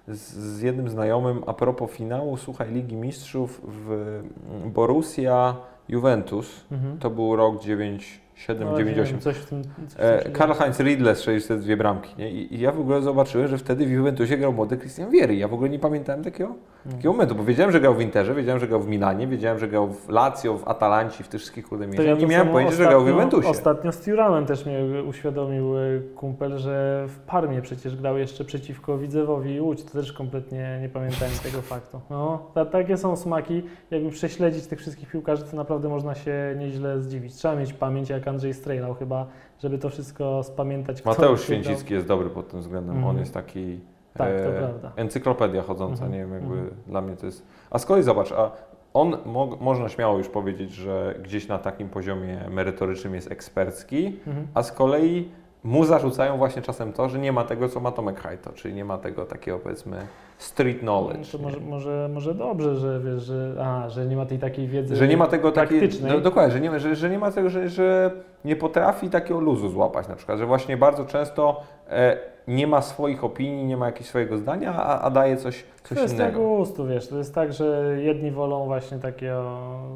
z, z jednym znajomym a propos finału, słuchaj, Ligi Mistrzów w Borussia Juventus. Mhm. To był rok 97, No, 98. wiem, Coś w tym, coś w E, Karl Heinz Riedle te dwie bramki, nie? I, I ja w ogóle zobaczyłem, że wtedy w Juventusie grał młody Christian Vieri. Ja w ogóle nie pamiętałem takiego. Takiego momentu, bo wiedziałem, że grał w Interze, wiedziałem, że grał w Milanie, wiedziałem, że grał w Lazio, w Atalanci, w tych wszystkich kurde miejscach. ja nie miałem pojęcia, że grał w ostatnio- Juventusie. Ostatnio z Turanem też mnie uświadomił e, kumpel, że w Parmie przecież grał jeszcze przeciwko Widzewowi i Łódź. To też kompletnie nie pamiętałem tego faktu. No, ta, takie są smaki. Jakby prześledzić tych wszystkich piłkarzy, to naprawdę można się nieźle zdziwić. Trzeba mieć pamięć jak Andrzej Strejlał chyba, żeby to wszystko spamiętać. Mateusz. Święcicki jest dobry pod tym względem. On Mhm. jest taki Tak, to e, prawda. encyklopedia chodząca, Mhm, nie wiem, jakby mhm. dla mnie to jest... A z kolei zobacz, a on, mo, można śmiało już powiedzieć, że gdzieś na takim poziomie merytorycznym jest ekspercki, Mhm. a z kolei mu zarzucają właśnie czasem to, że nie ma tego, co ma Tomek Hajto, czyli nie ma tego takiego, powiedzmy, street knowledge. Może, może, może dobrze, że wiesz, że, a, że nie ma tej takiej wiedzy Że nie ma tego takiej, do, dokładnie, że nie, ma- że, że nie ma tego, że, że nie potrafi takiego luzu złapać na przykład, że właśnie bardzo często e, nie ma swoich opinii, nie ma jakiegoś swojego zdania, a, a daje coś, coś Kwestia innego. gustu, wiesz, to jest tak, że jedni wolą właśnie takie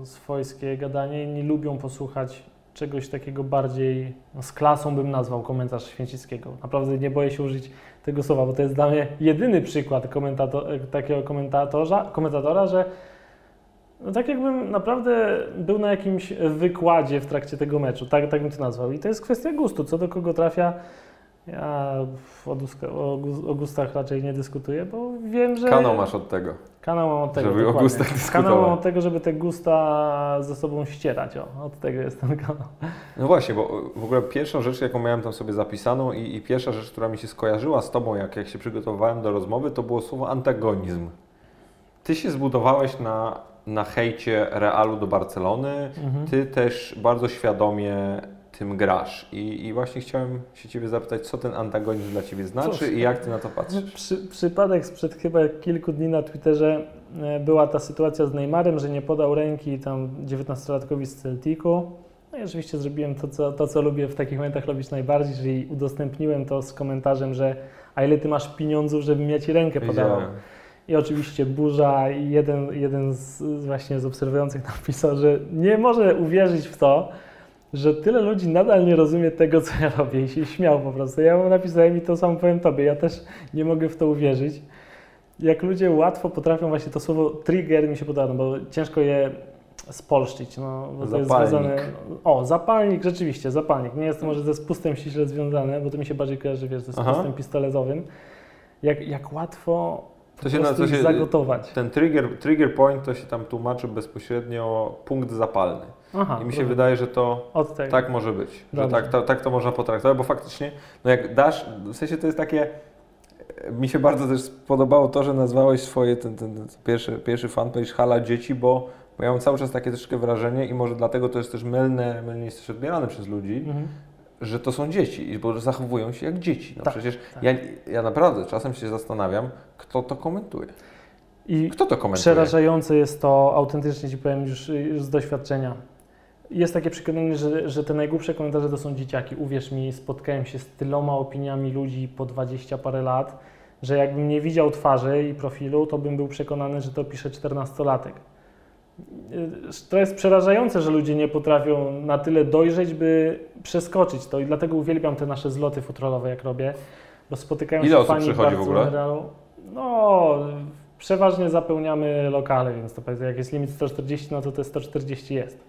swojskie gadanie, inni lubią posłuchać czegoś takiego bardziej, no, z klasą bym nazwał komentarz Święcickiego. Naprawdę nie boję się użyć tego słowa, bo to jest dla mnie jedyny przykład komentato- e, takiego komentatorza, komentatora, że no tak jakbym naprawdę był na jakimś wykładzie w trakcie tego meczu, tak, tak bym to nazwał. I to jest kwestia gustu, co do kogo trafia. Ja o, gustach raczej nie dyskutuję, bo wiem, że... Kanał masz od tego. Kanał mam od tego, Żeby o gustach dyskutować. Kanał mam od tego, żeby te gusta ze sobą ścierać, o, od tego jest ten kanał. No właśnie, bo w ogóle pierwszą rzecz, jaką miałem tam sobie zapisaną i, i pierwsza rzecz, która mi się skojarzyła z Tobą, jak, jak się przygotowywałem do rozmowy, to było słowo antagonizm. Ty się zbudowałeś na, na hejcie Realu do Barcelony, Mhm. Ty też bardzo świadomie tym grasz i, i właśnie chciałem się Ciebie zapytać, co ten antagonizm dla Ciebie znaczy Cóż. i jak Ty na to patrzysz? Przy, przypadek sprzed chyba kilku dni na Twitterze e, była ta sytuacja z Neymarem, że nie podał ręki tam 19-latkowi z Celticu. No i oczywiście zrobiłem to co, to, co lubię w takich momentach robić najbardziej, czyli udostępniłem to z komentarzem, że a ile ty masz pieniądzów, żebym ja ci rękę. Wiedziałem. I oczywiście burza i jeden, jeden z właśnie z obserwujących napisał, że nie może uwierzyć w to, że tyle ludzi nadal nie rozumie tego, co ja robię i się śmiał po prostu. Ja mu napisałem i to samo powiem Tobie, ja też nie mogę w to uwierzyć. Jak ludzie łatwo potrafią właśnie to słowo trigger mi się podoba, no bo ciężko je spolszczyć, no, bo to jest związane... O, zapalnik, rzeczywiście, zapalnik. Nie jest to może ze spustem ściśle związane, bo to mi się bardziej kojarzy, wiesz, ze Aha. spustem pistoletowym. Jak, jak łatwo To się na- to się- zagotować. Ten trigger, trigger point to się tam tłumaczy bezpośrednio punkt zapalny. Aha, I mi się rozumiem. wydaje, że to tak może być. Że tak, to, tak to można potraktować, bo faktycznie, no jak dasz, w sensie to jest takie, mi się bardzo też podobało to, że nazwałeś swoje, ten, ten, ten pierwszy, pierwszy fanpage Hala Dzieci, bo, bo ja mam cały czas takie troszkę wrażenie i może dlatego to jest też mylne, mylnie jest też odbierane przez ludzi, Mhm. że to są dzieci, i bo zachowują się jak dzieci. No Tak, przecież tak. ja, ja naprawdę czasem się zastanawiam, kto to komentuje. I Kto to komentuje? przerażające jest to, autentycznie Ci powiem już, już z doświadczenia. Jest takie przekonanie, że, że te najgłupsze komentarze to są dzieciaki. Uwierz mi, spotkałem się z tyloma opiniami ludzi po 20 parę lat, że jakbym nie widział twarzy i profilu, to bym był przekonany, że to pisze 14-latek. To jest przerażające, że ludzie nie potrafią na tyle dojrzeć, by przeskoczyć to i dlatego uwielbiam te nasze zloty futrolowe, jak robię, bo spotykają Ile się osób fani przychodzi w ogóle? No, przeważnie zapełniamy lokale, więc to jak jest limit 140, no to te 140 jest.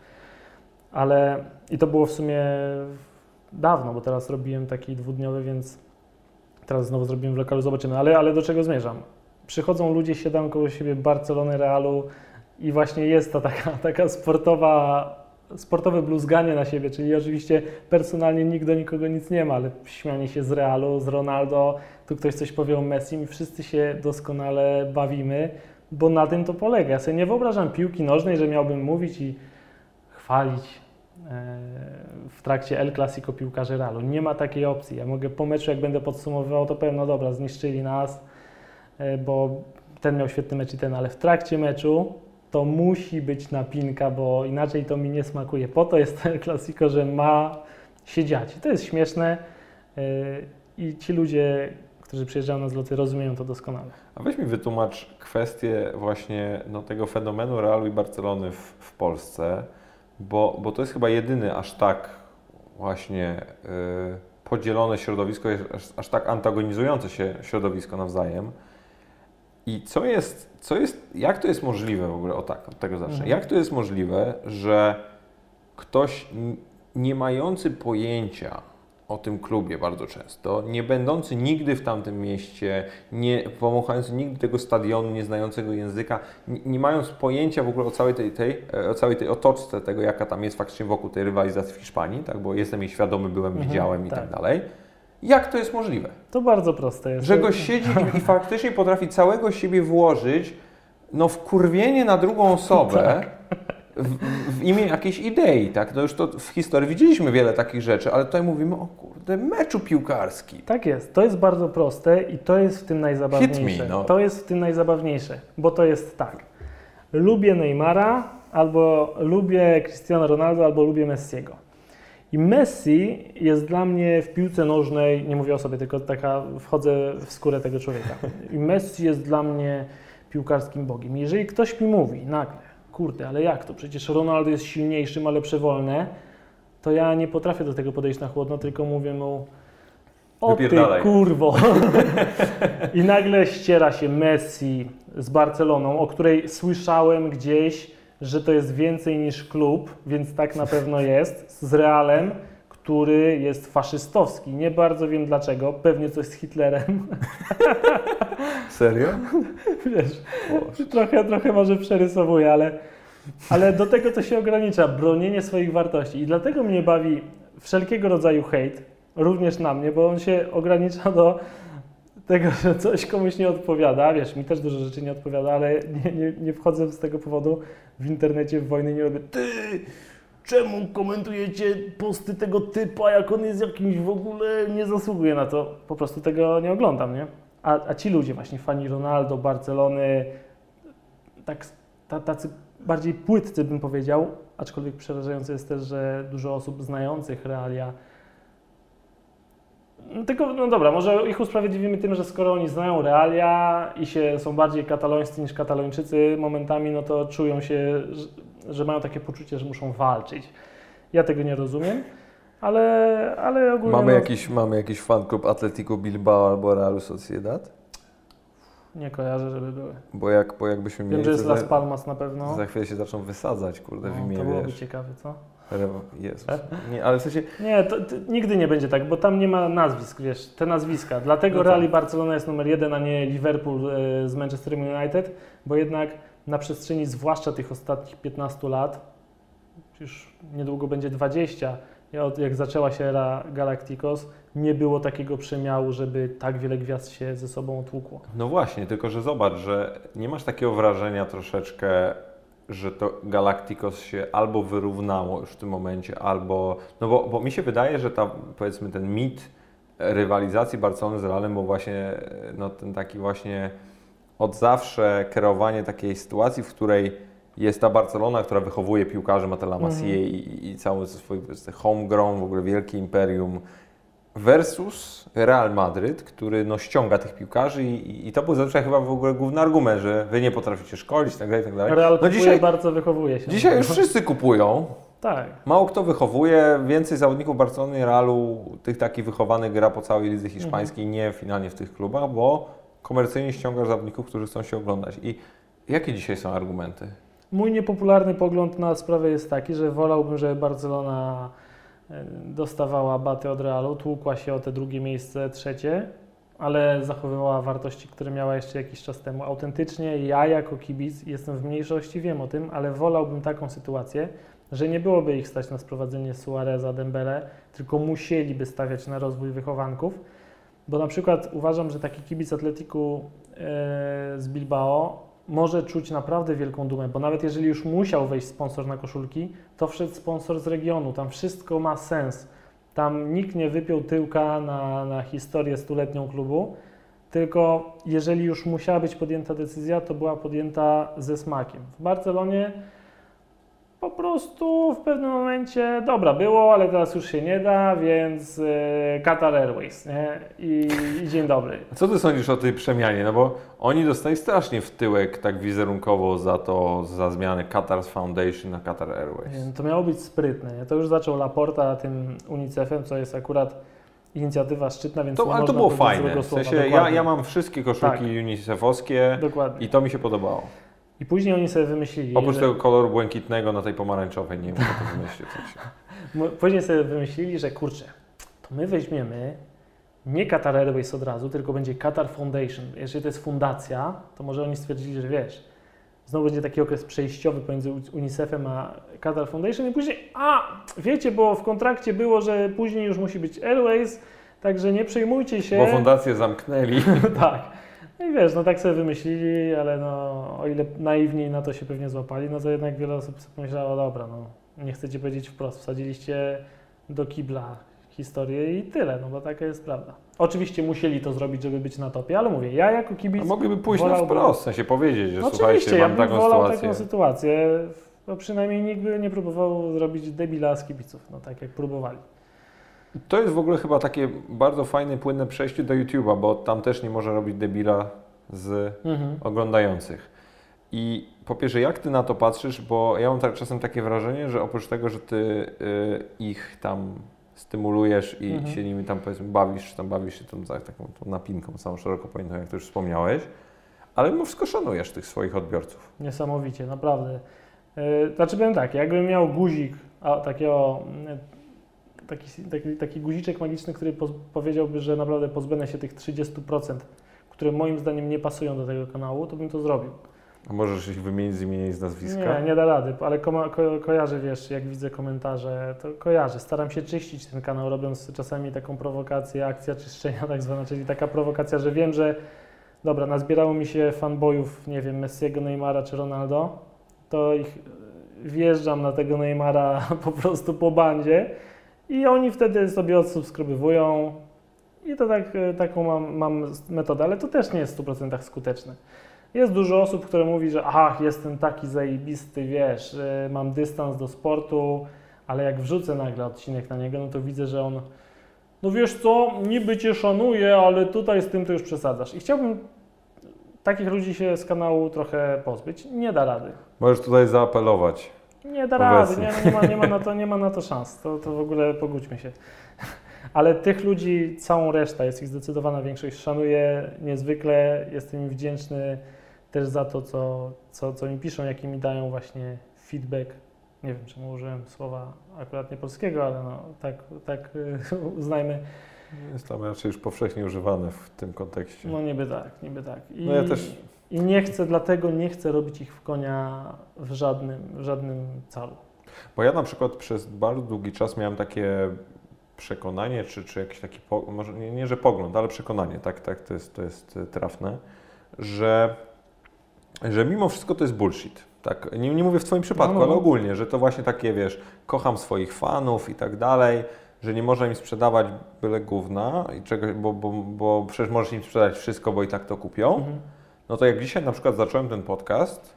Ale i to było w sumie dawno, bo teraz robiłem taki dwudniowy, więc teraz znowu zrobimy w lokalu, zobaczymy. Ale, ale do czego zmierzam? Przychodzą ludzie, siadają koło siebie Barcelony, Realu i właśnie jest ta taka, taka sportowa, sportowe bluzganie na siebie, czyli oczywiście personalnie nikt do nikogo nic nie ma, ale śmianie się z Realu, z Ronaldo, tu ktoś coś powie o Messi i wszyscy się doskonale bawimy, bo na tym to polega. Ja sobie nie wyobrażam piłki nożnej, że miałbym mówić i chwalić e, w trakcie El Clasico piłkarzy Realu. Nie ma takiej opcji. Ja mogę po meczu, jak będę podsumowywał, to powiem, no dobra, zniszczyli nas, e, bo ten miał świetny mecz i ten, ale w trakcie meczu to musi być napinka, bo inaczej to mi nie smakuje. Po to jest El Clasico, że ma się dziać. I to jest śmieszne e, i ci ludzie, którzy przyjeżdżają na zloty, rozumieją to doskonale. A weź mi wytłumacz kwestię właśnie no, tego fenomenu Realu i Barcelony w, w Polsce, bo, bo to jest chyba jedyny aż tak właśnie y, podzielone środowisko, aż, aż tak antagonizujące się środowisko nawzajem. I co jest, co jest, jak to jest możliwe w ogóle, o tak, od tego zacznę, Mhm. jak to jest możliwe, że ktoś nie mający pojęcia o tym klubie bardzo często, nie będący nigdy w tamtym mieście, nie pomachający nigdy tego stadionu, nie znającego języka, nie, nie mając pojęcia w ogóle o całej tej, tej, e, o całej tej otoczce tego, jaka tam jest faktycznie wokół tej rywalizacji w Hiszpanii, tak, bo jestem jej świadomy, byłem, Mhm, widziałem i tak. tak dalej. Jak to jest możliwe? To bardzo proste jest. Że goś siedzi i, faktycznie potrafi całego siebie włożyć no w kurwienie na drugą osobę w, w imię jakiejś idei, tak? To już to w historii widzieliśmy wiele takich rzeczy, ale tutaj mówimy o kurde, meczu piłkarskim. Tak jest, to jest bardzo proste i to jest w tym najzabawniejsze. Hit me, no. To jest w tym najzabawniejsze, bo to jest tak. Lubię Neymara, albo lubię Cristiano Ronaldo, albo lubię Messiego. I Messi jest dla mnie w piłce nożnej, nie mówię o sobie, tylko taka wchodzę w skórę tego człowieka. I Messi jest dla mnie piłkarskim bogiem. Jeżeli ktoś mi mówi nagle, kurde, ale jak to? Przecież Ronaldo jest silniejszy, ma lepsze wolne, to ja nie potrafię do tego podejść na chłodno, tylko mówię mu o ty kurwo. I nagle ściera się Messi z Barceloną, o której słyszałem gdzieś, że to jest więcej niż klub, więc tak na pewno jest, z Realem, który jest faszystowski. Nie bardzo wiem dlaczego, pewnie coś z Hitlerem. Serio? Wiesz, trochę, trochę może przerysowuję, ale, ale do tego to się ogranicza, bronienie swoich wartości. I dlatego mnie bawi wszelkiego rodzaju hejt, również na mnie, bo on się ogranicza do tego, że coś komuś nie odpowiada. Wiesz, mi też dużo rzeczy nie odpowiada, ale nie, nie, nie wchodzę z tego powodu w internecie w wojny, nie robię ty, czemu komentujecie posty tego typa, jak on jest jakimś w ogóle, nie zasługuje na to. Po prostu tego nie oglądam, nie? A, a ci ludzie właśnie, fani Ronaldo, Barcelony, tak, ta, tacy bardziej płytcy bym powiedział, aczkolwiek przerażające jest też, że dużo osób znających realia no Tylko, no dobra, może ich usprawiedliwimy tym, że skoro oni znają realia i się są bardziej katalońscy niż katalończycy momentami, no to czują się, że, mają takie poczucie, że muszą walczyć. Ja tego nie rozumiem, ale, ale ogólnie... Mamy no, jakiś, mamy jakiś fan klub Atletico Bilbao albo Realu Sociedad? Nie kojarzę, żeby były. Bo, jak, bo jakbyśmy mieli, Wiem, że jest Las za, Palmas na pewno. za chwilę się zaczną wysadzać, kurde, w No, imię, to byłoby wiesz. ciekawe, co? Jezus. Nie, ale w sensie, Nie, to, to nigdy nie będzie tak, bo tam nie ma nazwisk, wiesz, te nazwiska. Dlatego No tak. Real i Barcelona jest numer jeden, a nie Liverpool e, z Manchesterem United, bo jednak na przestrzeni zwłaszcza tych ostatnich 15 lat, już niedługo będzie 20, ja od- jak zaczęła się era Galacticos, nie było takiego przemiału, żeby tak wiele gwiazd się ze sobą tłukło. No właśnie, tylko że zobacz, że nie masz takiego wrażenia troszeczkę, że to Galacticos się albo wyrównało już w tym momencie, albo. No bo, bo mi się wydaje, że ta, powiedzmy ten mit rywalizacji Barcelony z Realem, bo właśnie no, ten taki właśnie od zawsze kreowanie takiej sytuacji, w której jest ta Barcelona, która wychowuje piłkarzy, ma te La Masie Mhm. i, i cały swój powiedzmy, homegrown, w ogóle wielkie imperium, versus Real Madryt, który no, ściąga tych piłkarzy i, i- to był zazwyczaj chyba w ogóle główny argument, że wy nie potraficie szkolić, tak dalej, tak dalej. Real No dzisiaj, bardzo wychowuje się. dzisiaj już wszyscy kupują, Tak. Mało kto wychowuje, więcej zawodników Barcelony Realu, tych takich wychowanych gra po całej lidze hiszpańskiej, nie finalnie w tych klubach, bo komercyjnie ściągasz zawodników, którzy chcą się oglądać. I jakie dzisiaj są argumenty? Mój niepopularny pogląd na sprawę jest taki, że wolałbym, żeby Barcelona e, dostawała baty od Realu, tłukła się o te drugie miejsce, trzecie, ale zachowywała wartości, które miała jeszcze jakiś czas temu. Autentycznie ja jako kibic jestem w mniejszości, wiem o tym, ale wolałbym taką sytuację, że nie byłoby ich stać na sprowadzenie Suareza, Dembele, tylko musieliby stawiać na rozwój wychowanków, bo na przykład uważam, że taki kibic Atletiku e, z Bilbao może czuć naprawdę wielką dumę, bo nawet jeżeli już musiał wejść sponsor na koszulki, to wszedł sponsor z regionu, tam wszystko ma sens. Tam nikt nie wypiął tyłka na, na historię stuletnią klubu, tylko jeżeli już musiała być podjęta decyzja, to była podjęta ze smakiem. W Barcelonie po prostu w pewnym momencie, dobra, było, ale teraz już się nie da, więc e, Qatar Airways, nie? I, I dzień dobry. Co ty sądzisz o tej przemianie? No bo oni dostali strasznie w tyłek tak wizerunkowo za to, za zmianę Qatar's Foundation na Qatar Airways. To miało być sprytne. Nie? To już zaczął Laporta tym UNICEF-em, co jest akurat inicjatywa szczytna, więc To, nie ale to było fajne. W sensie ja, ja mam wszystkie koszulki Tak. UNICEF-owskie i to mi się podobało. I później oni sobie wymyślili, Oprócz że, tego koloru błękitnego na tej pomarańczowej, nie wiem, kto to wymyślił. m- później sobie wymyślili, że kurczę, to my weźmiemy nie Qatar Airways od razu, tylko będzie Qatar Foundation. Jeżeli to jest fundacja, to może oni stwierdzili, że wiesz, znowu będzie taki okres przejściowy pomiędzy UNICEF-em a Qatar Foundation i później, a wiecie, bo w kontrakcie było, że później już musi być Airways, także nie przejmujcie się. Bo fundację zamknęli. tak. No i wiesz, no tak sobie wymyślili, ale no o ile naiwniej na to się pewnie złapali, no to jednak wiele osób sobie pomyślało, dobra, no nie chcecie powiedzieć wprost, wsadziliście do kibla historię i tyle, no bo taka jest prawda. Oczywiście musieli to zrobić, żeby być na topie, ale mówię, ja jako kibic A mogliby pójść na wprost, w sensie powiedzieć, że no słuchajcie, oczywiście, ja mam bym taką wolał sytuację. taką sytuację, bo przynajmniej nikt by nie próbował zrobić debila z kibiców, no tak jak próbowali. To jest w ogóle chyba takie bardzo fajne, płynne przejście do YouTube'a, bo tam też nie może robić debila z Mhm. oglądających. I po pierwsze, jak ty na to patrzysz, bo ja mam tak, czasem takie wrażenie, że oprócz tego, że ty y, ich tam stymulujesz i Mhm. się nimi tam powiedzmy bawisz, czy tam bawisz się tą, za- taką tą napinką całą szeroko pojętą, jak to już wspomniałeś, ale mimo wszystko szanujesz tych swoich odbiorców. Niesamowicie, naprawdę. Yy, Znaczy powiem tak, jakbym miał guzik, a takiego, mm, taki, taki, taki guziczek magiczny, który poz, powiedziałby, że naprawdę pozbędę się tych 30%, które moim zdaniem nie pasują do tego kanału, to bym to zrobił. A możesz ich wymienić z imienia i z nazwiska? Nie, nie da rady, ale ko, ko, kojarzę, wiesz, jak widzę komentarze, to kojarzę. Staram się czyścić ten kanał, robiąc czasami taką prowokację, akcja czyszczenia tak zwana, czyli taka prowokacja, że wiem, że dobra, nazbierało mi się fanboyów, nie wiem, Messiego, Neymara czy Ronaldo, to ich wjeżdżam na tego Neymara po prostu po bandzie i oni wtedy sobie odsubskrybowują i to tak, taką mam, mam metodę, ale to też nie jest w 100% skuteczne. Jest dużo osób, które mówi, że ach, jestem taki zajebisty, wiesz, y, mam dystans do sportu, ale jak wrzucę nagle odcinek na niego, no to widzę, że on, no wiesz co, niby cię szanuję, ale tutaj z tym to już przesadzasz. I chciałbym takich ludzi się z kanału trochę pozbyć. Nie da rady. Możesz tutaj zaapelować. Nie da rady, nie, nie, ma, nie, ma na to, nie ma na to szans. To, to w ogóle pogódźmy się. Ale tych ludzi, całą resztę, jest ich zdecydowana większość, szanuję niezwykle, jestem im wdzięczny też za to, co, co, co mi piszą, jaki mi dają właśnie feedback. Nie wiem, czemu użyłem słowa akurat nie polskiego, ale no, tak, tak uznajmy. Jest tam raczej już powszechnie używane w tym kontekście. No niby tak, niby tak. I, No ja też- I nie chcę, dlatego nie chcę robić ich w konia w żadnym, w żadnym calu. Bo ja na przykład przez bardzo długi czas miałem takie przekonanie, czy, czy jakiś taki, może nie, nie, że pogląd, ale przekonanie, tak, tak, to jest, to jest e, trafne, że, że mimo wszystko to jest bullshit. Tak, nie, nie mówię w Twoim przypadku, No, no, ale no. ogólnie, że to właśnie takie, wiesz, kocham swoich fanów i tak dalej, że nie można im sprzedawać byle gówna, i czegoś, bo, bo, bo przecież możesz im sprzedać wszystko, bo i tak to kupią. Mhm. No to jak dzisiaj na przykład zacząłem ten podcast,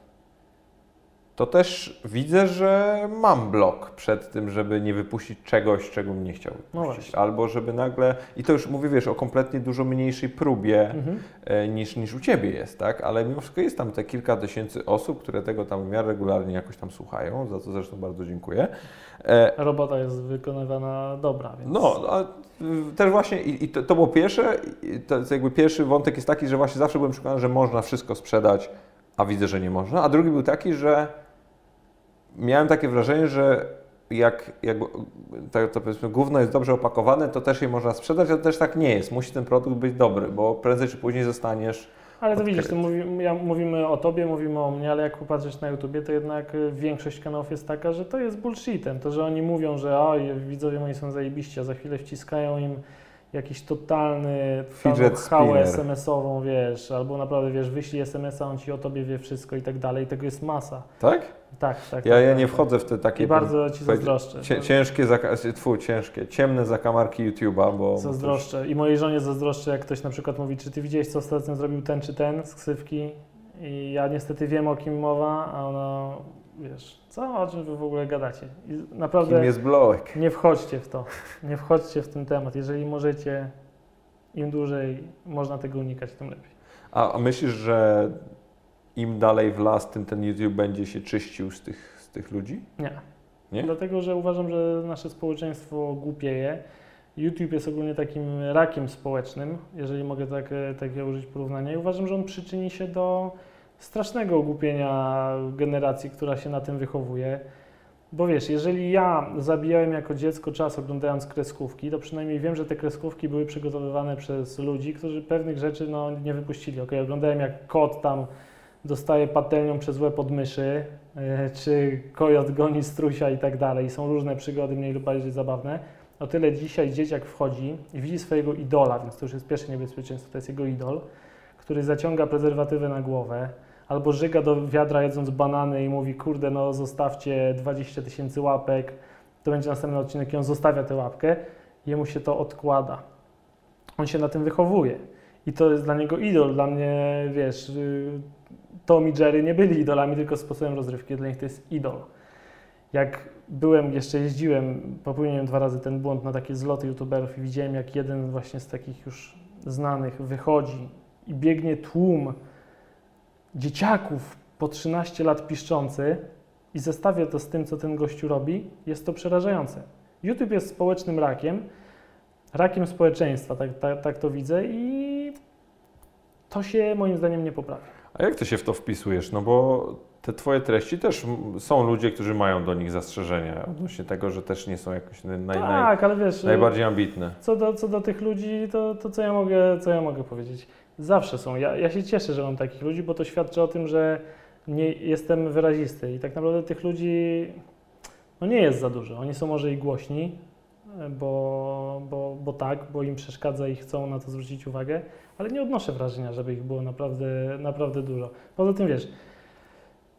to też widzę, że mam blok przed tym, żeby nie wypuścić czegoś, czego bym nie chciał No wypuścić. właśnie. Albo żeby nagle, i to już mówię, wiesz, o kompletnie dużo mniejszej próbie Mhm. e, niż, niż u Ciebie jest, tak? Ale mimo wszystko jest tam te kilka tysięcy osób, które tego tam w miarę regularnie jakoś tam słuchają, za co zresztą bardzo dziękuję. E, Robota jest wykonywana dobra, więc... no, a też właśnie i, i to, to było pierwsze, to jest jakby pierwszy wątek jest taki, że właśnie zawsze byłem przekonany, że można wszystko sprzedać, a widzę, że nie można. A drugi był taki, że miałem takie wrażenie, że jak jakby, tak to powiedzmy, gówno jest dobrze opakowane, to też je można sprzedać, ale też tak nie jest. Musi ten produkt być dobry, bo prędzej czy później zostaniesz. Ale to widzisz, to mówi, ja, mówimy o tobie, mówimy o mnie, ale jak popatrzysz na YouTubie, to jednak y, większość kanałów jest taka, że to jest bullshitem. To, że oni mówią, że oj, widzowie moi są zajebiści, a za chwilę wciskają im jakiś totalny hałę. SMS-ową, wiesz, albo naprawdę, wiesz, wyślij SMS-a, on ci o tobie wie wszystko i tak dalej. Tego jest masa. Tak? Tak, tak. Ja, tak, ja tak, nie tak. wchodzę w te takie I bardzo ci zazdroszczę. cie, ciężkie, zaka- tfu, ciężkie, ciemne zakamarki YouTube'a, bo Zazdroszczę. I mojej żonie zazdroszczę, jak ktoś na przykład mówi, czy ty widziałeś, co ostatnio zrobił ten czy ten z ksywki? I ja niestety wiem, o kim mowa, a ona, wiesz, co, o czym wy w ogóle gadacie? I kim naprawdę jest Blołek? nie wchodźcie w to. Nie wchodźcie w ten temat. Jeżeli możecie, im dłużej można tego unikać, tym lepiej. A, a myślisz, że im dalej w las, tym ten YouTube będzie się czyścił z tych, z tych ludzi? Nie. Nie? Dlatego, że uważam, że nasze społeczeństwo głupieje. YouTube jest ogólnie takim rakiem społecznym, jeżeli mogę tak, takie użyć porównania. I uważam, że on przyczyni się do strasznego ogłupienia generacji, która się na tym wychowuje. Bo wiesz, jeżeli ja zabijałem jako dziecko czas oglądając kreskówki, to przynajmniej wiem, że te kreskówki były przygotowywane przez ludzi, którzy pewnych rzeczy no, nie wypuścili. Okej, oglądałem jak kot tam dostaje patelnią przez łeb od myszy, e, czy kojot goni strusia i tak dalej. Są różne przygody, mniej lub bardziej zabawne. O tyle dzisiaj dzieciak wchodzi i widzi swojego idola, więc to już jest pierwsze niebezpieczeństwo, to jest jego idol, który zaciąga prezerwatywę na głowę, albo żyga do wiadra jedząc banany i mówi, kurde, no zostawcie 20 tysięcy łapek, to będzie następny odcinek i on zostawia tę łapkę, jemu się to odkłada. On się na tym wychowuje. I to jest dla niego idol. Dla mnie, wiesz, y, Tom i Jerry nie byli idolami, tylko sposobem rozrywki. Dla nich to jest idol. Jak byłem, jeszcze jeździłem, popełniłem dwa razy ten błąd na takie zloty youtuberów i widziałem, jak jeden właśnie z takich już znanych wychodzi i biegnie tłum dzieciaków po 13 lat piszczący i zestawię to z tym, co ten gościu robi, jest to przerażające. YouTube jest społecznym rakiem, rakiem społeczeństwa, tak, tak, tak to widzę i to się moim zdaniem nie poprawia. A jak ty się w to wpisujesz? No bo te twoje treści też są ludzie, którzy mają do nich zastrzeżenia odnośnie tego, że też nie są jakoś naj, naj, naj, tak, ale wiesz, najbardziej ambitne. co do, co do tych ludzi, to, to co, ja mogę, co ja mogę powiedzieć? Zawsze są. Ja, ja się cieszę, że mam takich ludzi, bo to świadczy o tym, że nie jestem wyrazisty i tak naprawdę tych ludzi no nie jest za dużo. Oni są może i głośni, bo, bo, bo tak, bo im przeszkadza i chcą na to zwrócić uwagę, ale nie odnoszę wrażenia, żeby ich było naprawdę, naprawdę dużo. Poza tym wiesz,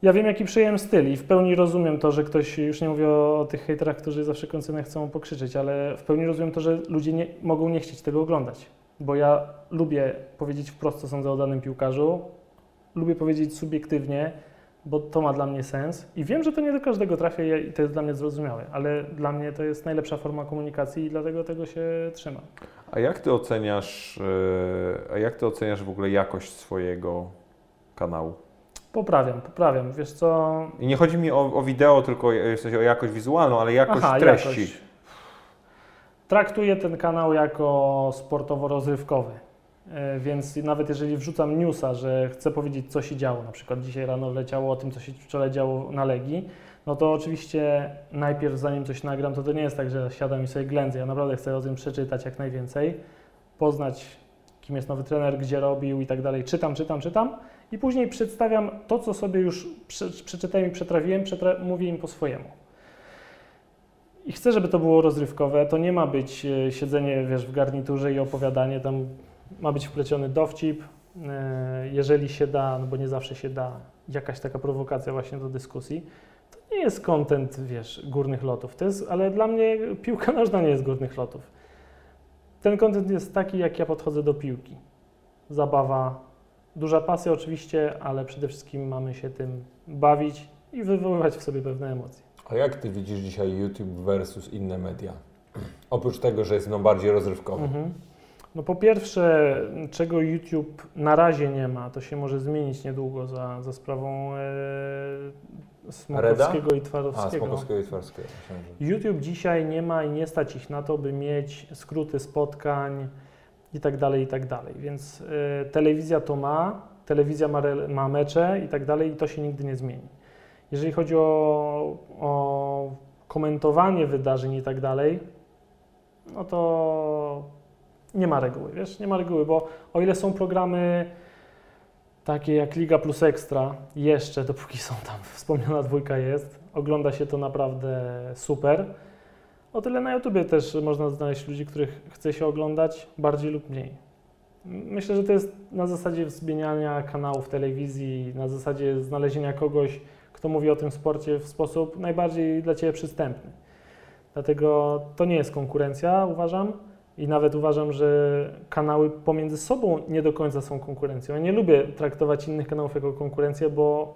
ja wiem, jaki przyjąłem styl i w pełni rozumiem to, że ktoś, już nie mówię o, o tych hejterach, którzy zawsze końcynę chcą pokrzyczeć, ale w pełni rozumiem to, że ludzie nie, mogą nie chcieć tego oglądać. Bo ja lubię powiedzieć wprost, co sądzę o danym piłkarzu, lubię powiedzieć subiektywnie, bo to ma dla mnie sens i wiem, że to nie do każdego trafia i to jest dla mnie zrozumiałe, ale dla mnie to jest najlepsza forma komunikacji i dlatego tego się trzymam. A jak ty oceniasz, e, a jak ty oceniasz w ogóle jakość swojego kanału? Poprawiam, poprawiam. Wiesz co, I nie chodzi mi o, o wideo, tylko w sensie o jakość wizualną, ale jakość treści. jakość. Traktuję ten kanał jako sportowo-rozrywkowy. E, Więc nawet jeżeli wrzucam newsa, że chcę powiedzieć, co się działo, na przykład dzisiaj rano leciało o tym, co się wczoraj działo na Legii, no to oczywiście najpierw, zanim coś nagram, to to nie jest tak, że siadam i sobie ględzę. Ja naprawdę chcę o tym przeczytać jak najwięcej, poznać, kim jest nowy trener, gdzie robił i tak dalej. Czytam, czytam, czytam i później przedstawiam to, co sobie już prze, przeczytałem i przetrawiłem, przetra mówię im po swojemu. I chcę, żeby to było rozrywkowe. To nie ma być e, siedzenie, wiesz, w garniturze i opowiadanie. Tam ma być wpleciony dowcip. E, Jeżeli się da, no bo nie zawsze się da, jakaś taka prowokacja właśnie do dyskusji. To nie jest content, wiesz, górnych lotów. To jest, ale dla mnie piłka nożna nie jest górnych lotów. Ten content jest taki, jak ja podchodzę do piłki. Zabawa, duża pasja oczywiście, ale przede wszystkim mamy się tym bawić i wywoływać w sobie pewne emocje. A jak ty widzisz dzisiaj YouTube versus inne media? Oprócz tego, że jest no bardziej rozrywkowy. Mhm. No po pierwsze, czego YouTube na razie nie ma, to się może zmienić niedługo za, za sprawą e, Smokowskiego i A, Twarowskiego. Smokowskiego i że- YouTube dzisiaj nie ma i nie stać ich na to, by mieć skróty spotkań i tak dalej, i tak dalej. Więc e, telewizja to ma, telewizja ma, ma mecze i tak dalej i to się nigdy nie zmieni. Jeżeli chodzi o, o komentowanie wydarzeń i tak dalej, no to nie ma reguły, wiesz, nie ma reguły, bo o ile są programy takie jak Liga Plus Ekstra, jeszcze dopóki są tam wspomniana dwójka jest, ogląda się to naprawdę super. O tyle na YouTubie też można znaleźć ludzi, których chce się oglądać bardziej lub mniej. Myślę, że to jest na zasadzie wzmieniania kanałów telewizji, na zasadzie znalezienia kogoś, kto mówi o tym sporcie w sposób najbardziej dla Ciebie przystępny. Dlatego to nie jest konkurencja, uważam. I nawet uważam, że kanały pomiędzy sobą nie do końca są konkurencją. Ja nie lubię traktować innych kanałów jako konkurencję, bo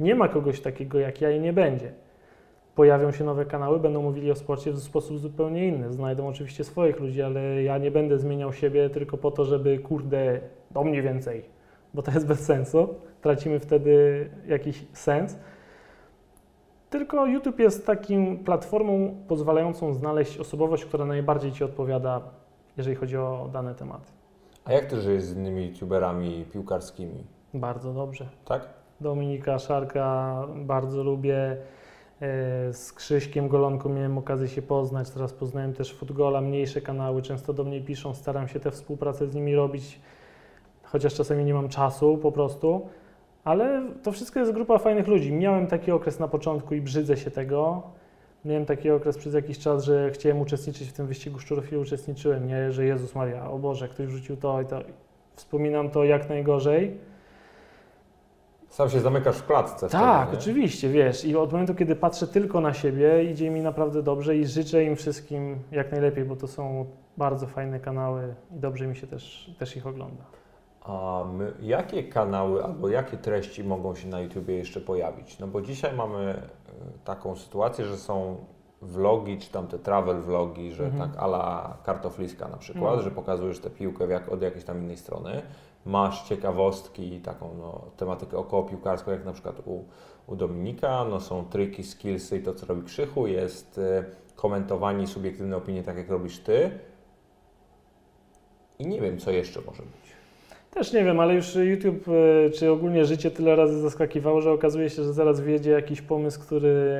nie ma kogoś takiego jak ja i nie będzie. Pojawią się nowe kanały, będą mówili o sporcie w sposób zupełnie inny. Znajdą oczywiście swoich ludzi, ale ja nie będę zmieniał siebie tylko po to, żeby kurde, do mnie więcej, bo to jest bez sensu. Tracimy wtedy jakiś sens. Tylko YouTube jest takim platformą pozwalającą znaleźć osobowość, która najbardziej Ci odpowiada, jeżeli chodzi o dane tematy. A jak ty żyjesz z innymi youtuberami piłkarskimi? Bardzo dobrze. Tak? Dominika Szarka bardzo lubię. E, Z Krzyśkiem Golonką miałem okazję się poznać. Teraz poznałem też Footgola, mniejsze kanały. Często do mnie piszą, staram się tę współpracę z nimi robić, chociaż czasami nie mam czasu po prostu. Ale to wszystko jest grupa fajnych ludzi. Miałem taki okres na początku i brzydzę się tego. Miałem taki okres przez jakiś czas, że chciałem uczestniczyć w tym wyścigu szczurów i uczestniczyłem, nie? Że Jezus Maria, o Boże, ktoś wrzucił to i to. Wspominam to jak najgorzej. Sam się zamykasz w klatce. Tak, wtedy, oczywiście, wiesz. I od momentu, kiedy patrzę tylko na siebie, idzie mi naprawdę dobrze i życzę im wszystkim jak najlepiej, bo to są bardzo fajne kanały i dobrze mi się też, też ich ogląda. A my, jakie kanały albo jakie treści mogą się na YouTubie jeszcze pojawić? No bo dzisiaj mamy e, taką sytuację, że są vlogi, czy tam te travel vlogi, że Mhm. tak ala kartofliska na przykład, No. że pokazujesz tę piłkę jak, od jakiejś tam innej strony. Masz ciekawostki, taką no, tematykę około piłkarską, jak na przykład u, u Dominika. No, są triki, skillsy i to, co robi Krzychu. Jest e, komentowanie i subiektywne opinie, tak jak robisz Ty. I nie wiem, co jeszcze może być. Też nie wiem, ale już YouTube e, czy ogólnie życie tyle razy zaskakiwało, że okazuje się, że zaraz wjedzie jakiś pomysł, który.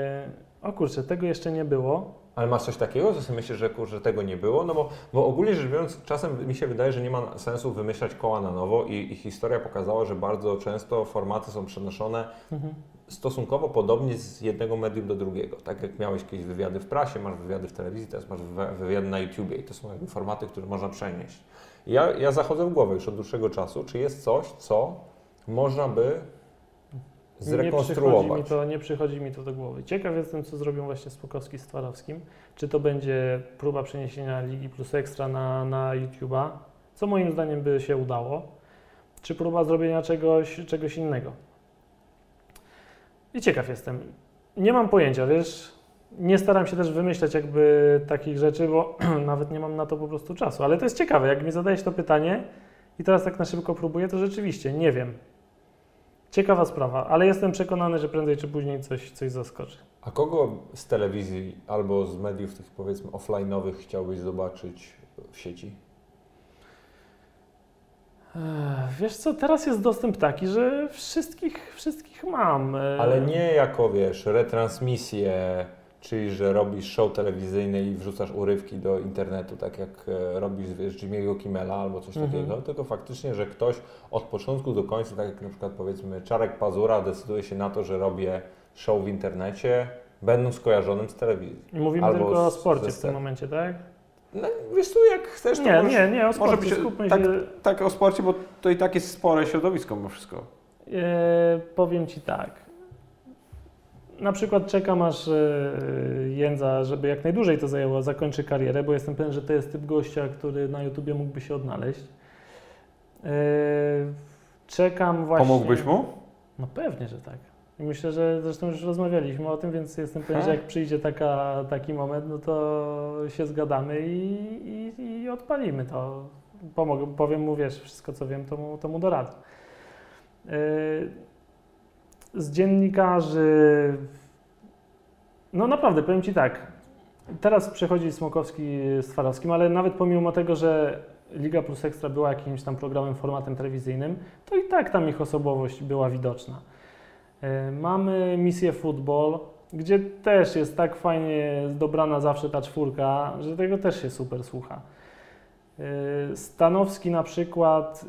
O kurczę, tego jeszcze nie było. Ale masz coś takiego, że sobie myślisz, że kurczę, tego nie było? No bo, bo ogólnie rzecz biorąc, czasem mi się wydaje, że nie ma sensu wymyślać koła na nowo i, i historia pokazała, że bardzo często formaty są przenoszone Mhm. stosunkowo podobnie z jednego medium do drugiego. Tak jak miałeś kiedyś wywiady w prasie, masz wywiady w telewizji, teraz masz wywi- wywiady na YouTubie i to są jakby formaty, które można przenieść. Ja, ja zachodzę w głowę już od dłuższego czasu, czy jest coś, co można by Nie przychodzi, mi zrekonstruować. to, nie przychodzi mi to do głowy. Ciekaw jestem, co zrobią właśnie Spokowski z Twarowskim. Czy to będzie próba przeniesienia Ligi Plus Ekstra na, na YouTube'a, co moim zdaniem by się udało, czy próba zrobienia czegoś, czegoś innego. I ciekaw jestem. Nie mam pojęcia, wiesz, nie staram się też wymyślać jakby takich rzeczy, bo nawet nie mam na to po prostu czasu. Ale to jest ciekawe, jak mi zadajesz to pytanie i teraz tak na szybko próbuję, to rzeczywiście nie wiem. Ciekawa sprawa, ale jestem przekonany, że prędzej czy później coś, coś zaskoczy. A kogo z telewizji albo z mediów tych powiedzmy offline'owych chciałbyś zobaczyć w sieci? Wiesz co, teraz jest dostęp taki, że wszystkich, wszystkich mam. Ale nie jako, wiesz, retransmisję, czyli że robisz show telewizyjny i wrzucasz urywki do internetu, tak jak e, robisz, wiesz, Jimmy'ego Kimmela albo coś Mhm. takiego, tylko faktycznie, że ktoś od początku do końca, tak jak na przykład powiedzmy Czarek Pazura decyduje się na to, że robię show w internecie, będąc kojarzonym z telewizji. Mówimy albo tylko o sporcie w tym momencie, tak? No, wiesz tu, jak chcesz, to Nie, możesz... nie, nie, o sporcie. być- Skupmy tak- się. Tak, o sporcie, bo to i tak jest spore środowisko mimo wszystko. E, powiem Ci tak. Na przykład czekam aż e, Jędza, żeby jak najdłużej to zajęło, zakończy karierę, bo jestem pewien, że to jest typ gościa, który na YouTubie mógłby się odnaleźć. E, czekam właśnie... Pomógłbyś mu? No pewnie, że tak. I myślę, że zresztą już rozmawialiśmy o tym, więc jestem pewien, że jak przyjdzie taka, taki moment, no to się zgadamy i, i, i odpalimy to. Pomogę, powiem mu, wiesz, wszystko co wiem, to mu, to mu doradzę. Yy, Z dziennikarzy, no naprawdę, powiem Ci tak, teraz przechodzi Smokowski z Twarowskim, ale nawet pomimo tego, że Liga Plus Ekstra była jakimś tam programem, formatem telewizyjnym, to i tak tam ich osobowość była widoczna. E, Mamy misję Football, gdzie też jest tak fajnie dobrana zawsze ta czwórka, że tego też się super słucha. E, Stanowski na przykład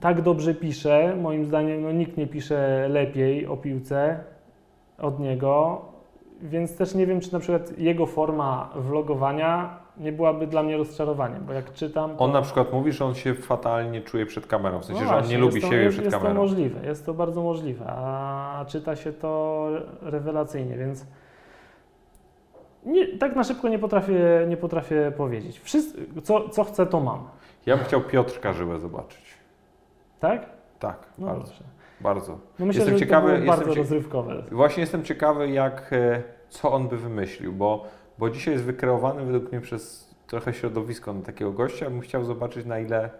tak dobrze pisze, moim zdaniem no, nikt nie pisze lepiej o piłce od niego, więc też nie wiem, czy na przykład jego forma vlogowania nie byłaby dla mnie rozczarowaniem, bo jak czytam... To... On na przykład mówi, że on się fatalnie czuje przed kamerą, w sensie, No że on właśnie, nie lubi jest to, siebie jest, przed jest kamerą. to możliwe, jest to bardzo możliwe, a czyta się to rewelacyjnie, więc nie, tak na szybko nie potrafię, nie potrafię powiedzieć. Co, co chcę, to mam. Ja bym chciał Piotrka Żyłę zobaczyć. Tak? Tak, No bardzo, dobrze. bardzo. No myślę, Jestem że ciekawy- to było jestem bardzo cie- rozrywkowe. Właśnie jestem ciekawy, jak, e, co on by wymyślił, bo, bo dzisiaj jest wykreowany według mnie przez trochę środowisko na takiego gościa. Bym chciał zobaczyć, na ile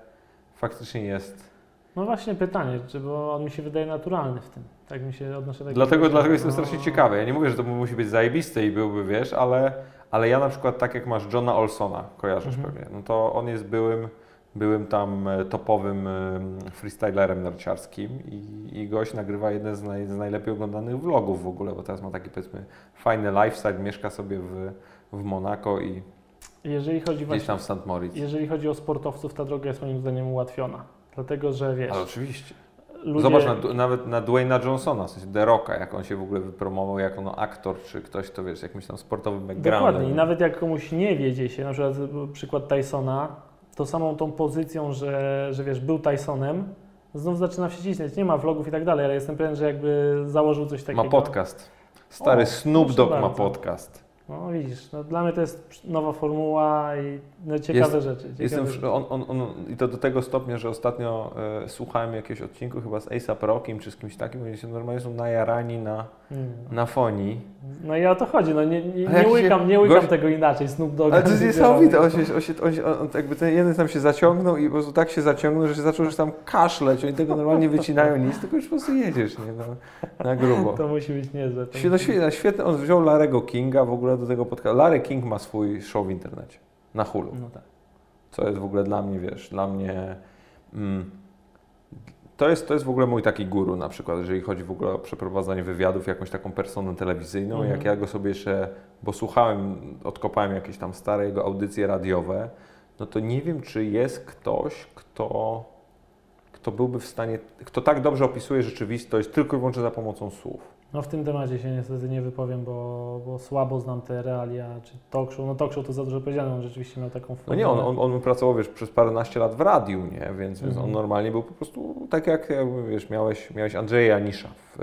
faktycznie jest. No właśnie pytanie, czy bo on mi się wydaje naturalny w tym. Tak mi się odnoszę Dlatego, dlatego jestem no, strasznie ciekawy. Ja nie mówię, że to musi być zajebiste i byłby, wiesz, ale, ale ja na przykład tak jak masz Johna Olsona, kojarzysz Mhm. pewnie, no to on jest byłym, byłym tam e, topowym e, freestylerem narciarskim i, i gość nagrywa jeden z, naj, z najlepiej oglądanych vlogów w ogóle, bo teraz ma taki powiedzmy fajny lifestyle, mieszka sobie w, w Monako i Jeżeli chodzi gdzieś tam w St. Moritz. jeżeli chodzi o sportowców, ta droga jest moim zdaniem ułatwiona. Dlatego, że wiesz, Ale oczywiście. ludzie... Zobacz na, nawet na Dwayna Johnsona, w sensie The Rocka, jak on się w ogóle wypromował jako no, aktor, czy ktoś, to wiesz, jakimś tam sportowym backgroundem. Dokładnie. I nawet jak komuś nie wiedzie się, na przykład przykład Tysona, to samą tą pozycją, że, że wiesz, był Tysonem, znów zaczyna się cisnąć. Nie ma vlogów i tak dalej, ale jestem pewien, że jakby założył coś takiego. Ma podcast. Stary O, Snoop Dogg ma podcast. No widzisz, no, dla mnie to jest nowa formuła i no, ciekawe rzeczy. Ciekawe Jestem, rzeczy. on, on, on, I to do tego stopnia, że ostatnio e, słuchałem jakiegoś odcinku chyba z A$AP Rockiem czy z kimś takim, oni się normalnie są najarani na. Na fonii. No i o to chodzi, no nie, nie, nie łykam, nie łykam gość- tego inaczej, Snoop Dogg. Ale to jest niesamowite, on, się, on, się, on, się, on jakby ten jeden tam się zaciągnął i po prostu tak się zaciągnął, że się zaczął już tam kaszleć, oni tego normalnie wycinają nic, tylko już po prostu jedziesz, nie, na, na grubo. To musi być niezłe. No musi- świetnie, świetnie, on wziął Larego Kinga w ogóle do tego podcastu. Larry King ma swój show w internecie, na Hulu. No tak. Co jest w ogóle dla mnie, wiesz, dla mnie. Mm, to, jest, to jest w ogóle mój taki guru na przykład, jeżeli chodzi w ogóle o przeprowadzanie wywiadów, jakąś taką personę telewizyjną. Mhm. Jak ja go sobie jeszcze, bo słuchałem, odkopałem jakieś tam stare jego audycje radiowe, no to nie wiem, czy jest ktoś, kto, kto byłby w stanie, kto tak dobrze opisuje rzeczywistość tylko i wyłącznie za pomocą słów. No w tym temacie się niestety nie wypowiem, bo, bo słabo znam te realia, czy talk show. No talk show to za dużo powiedziane, on rzeczywiście miał taką No nie, on, formę. on, on pracował, wiesz, przez paręnaście lat w radiu, nie? Więc, więc on Mhm. normalnie był po prostu tak jak, wiesz, miałeś, miałeś Andrzeja Janisza w,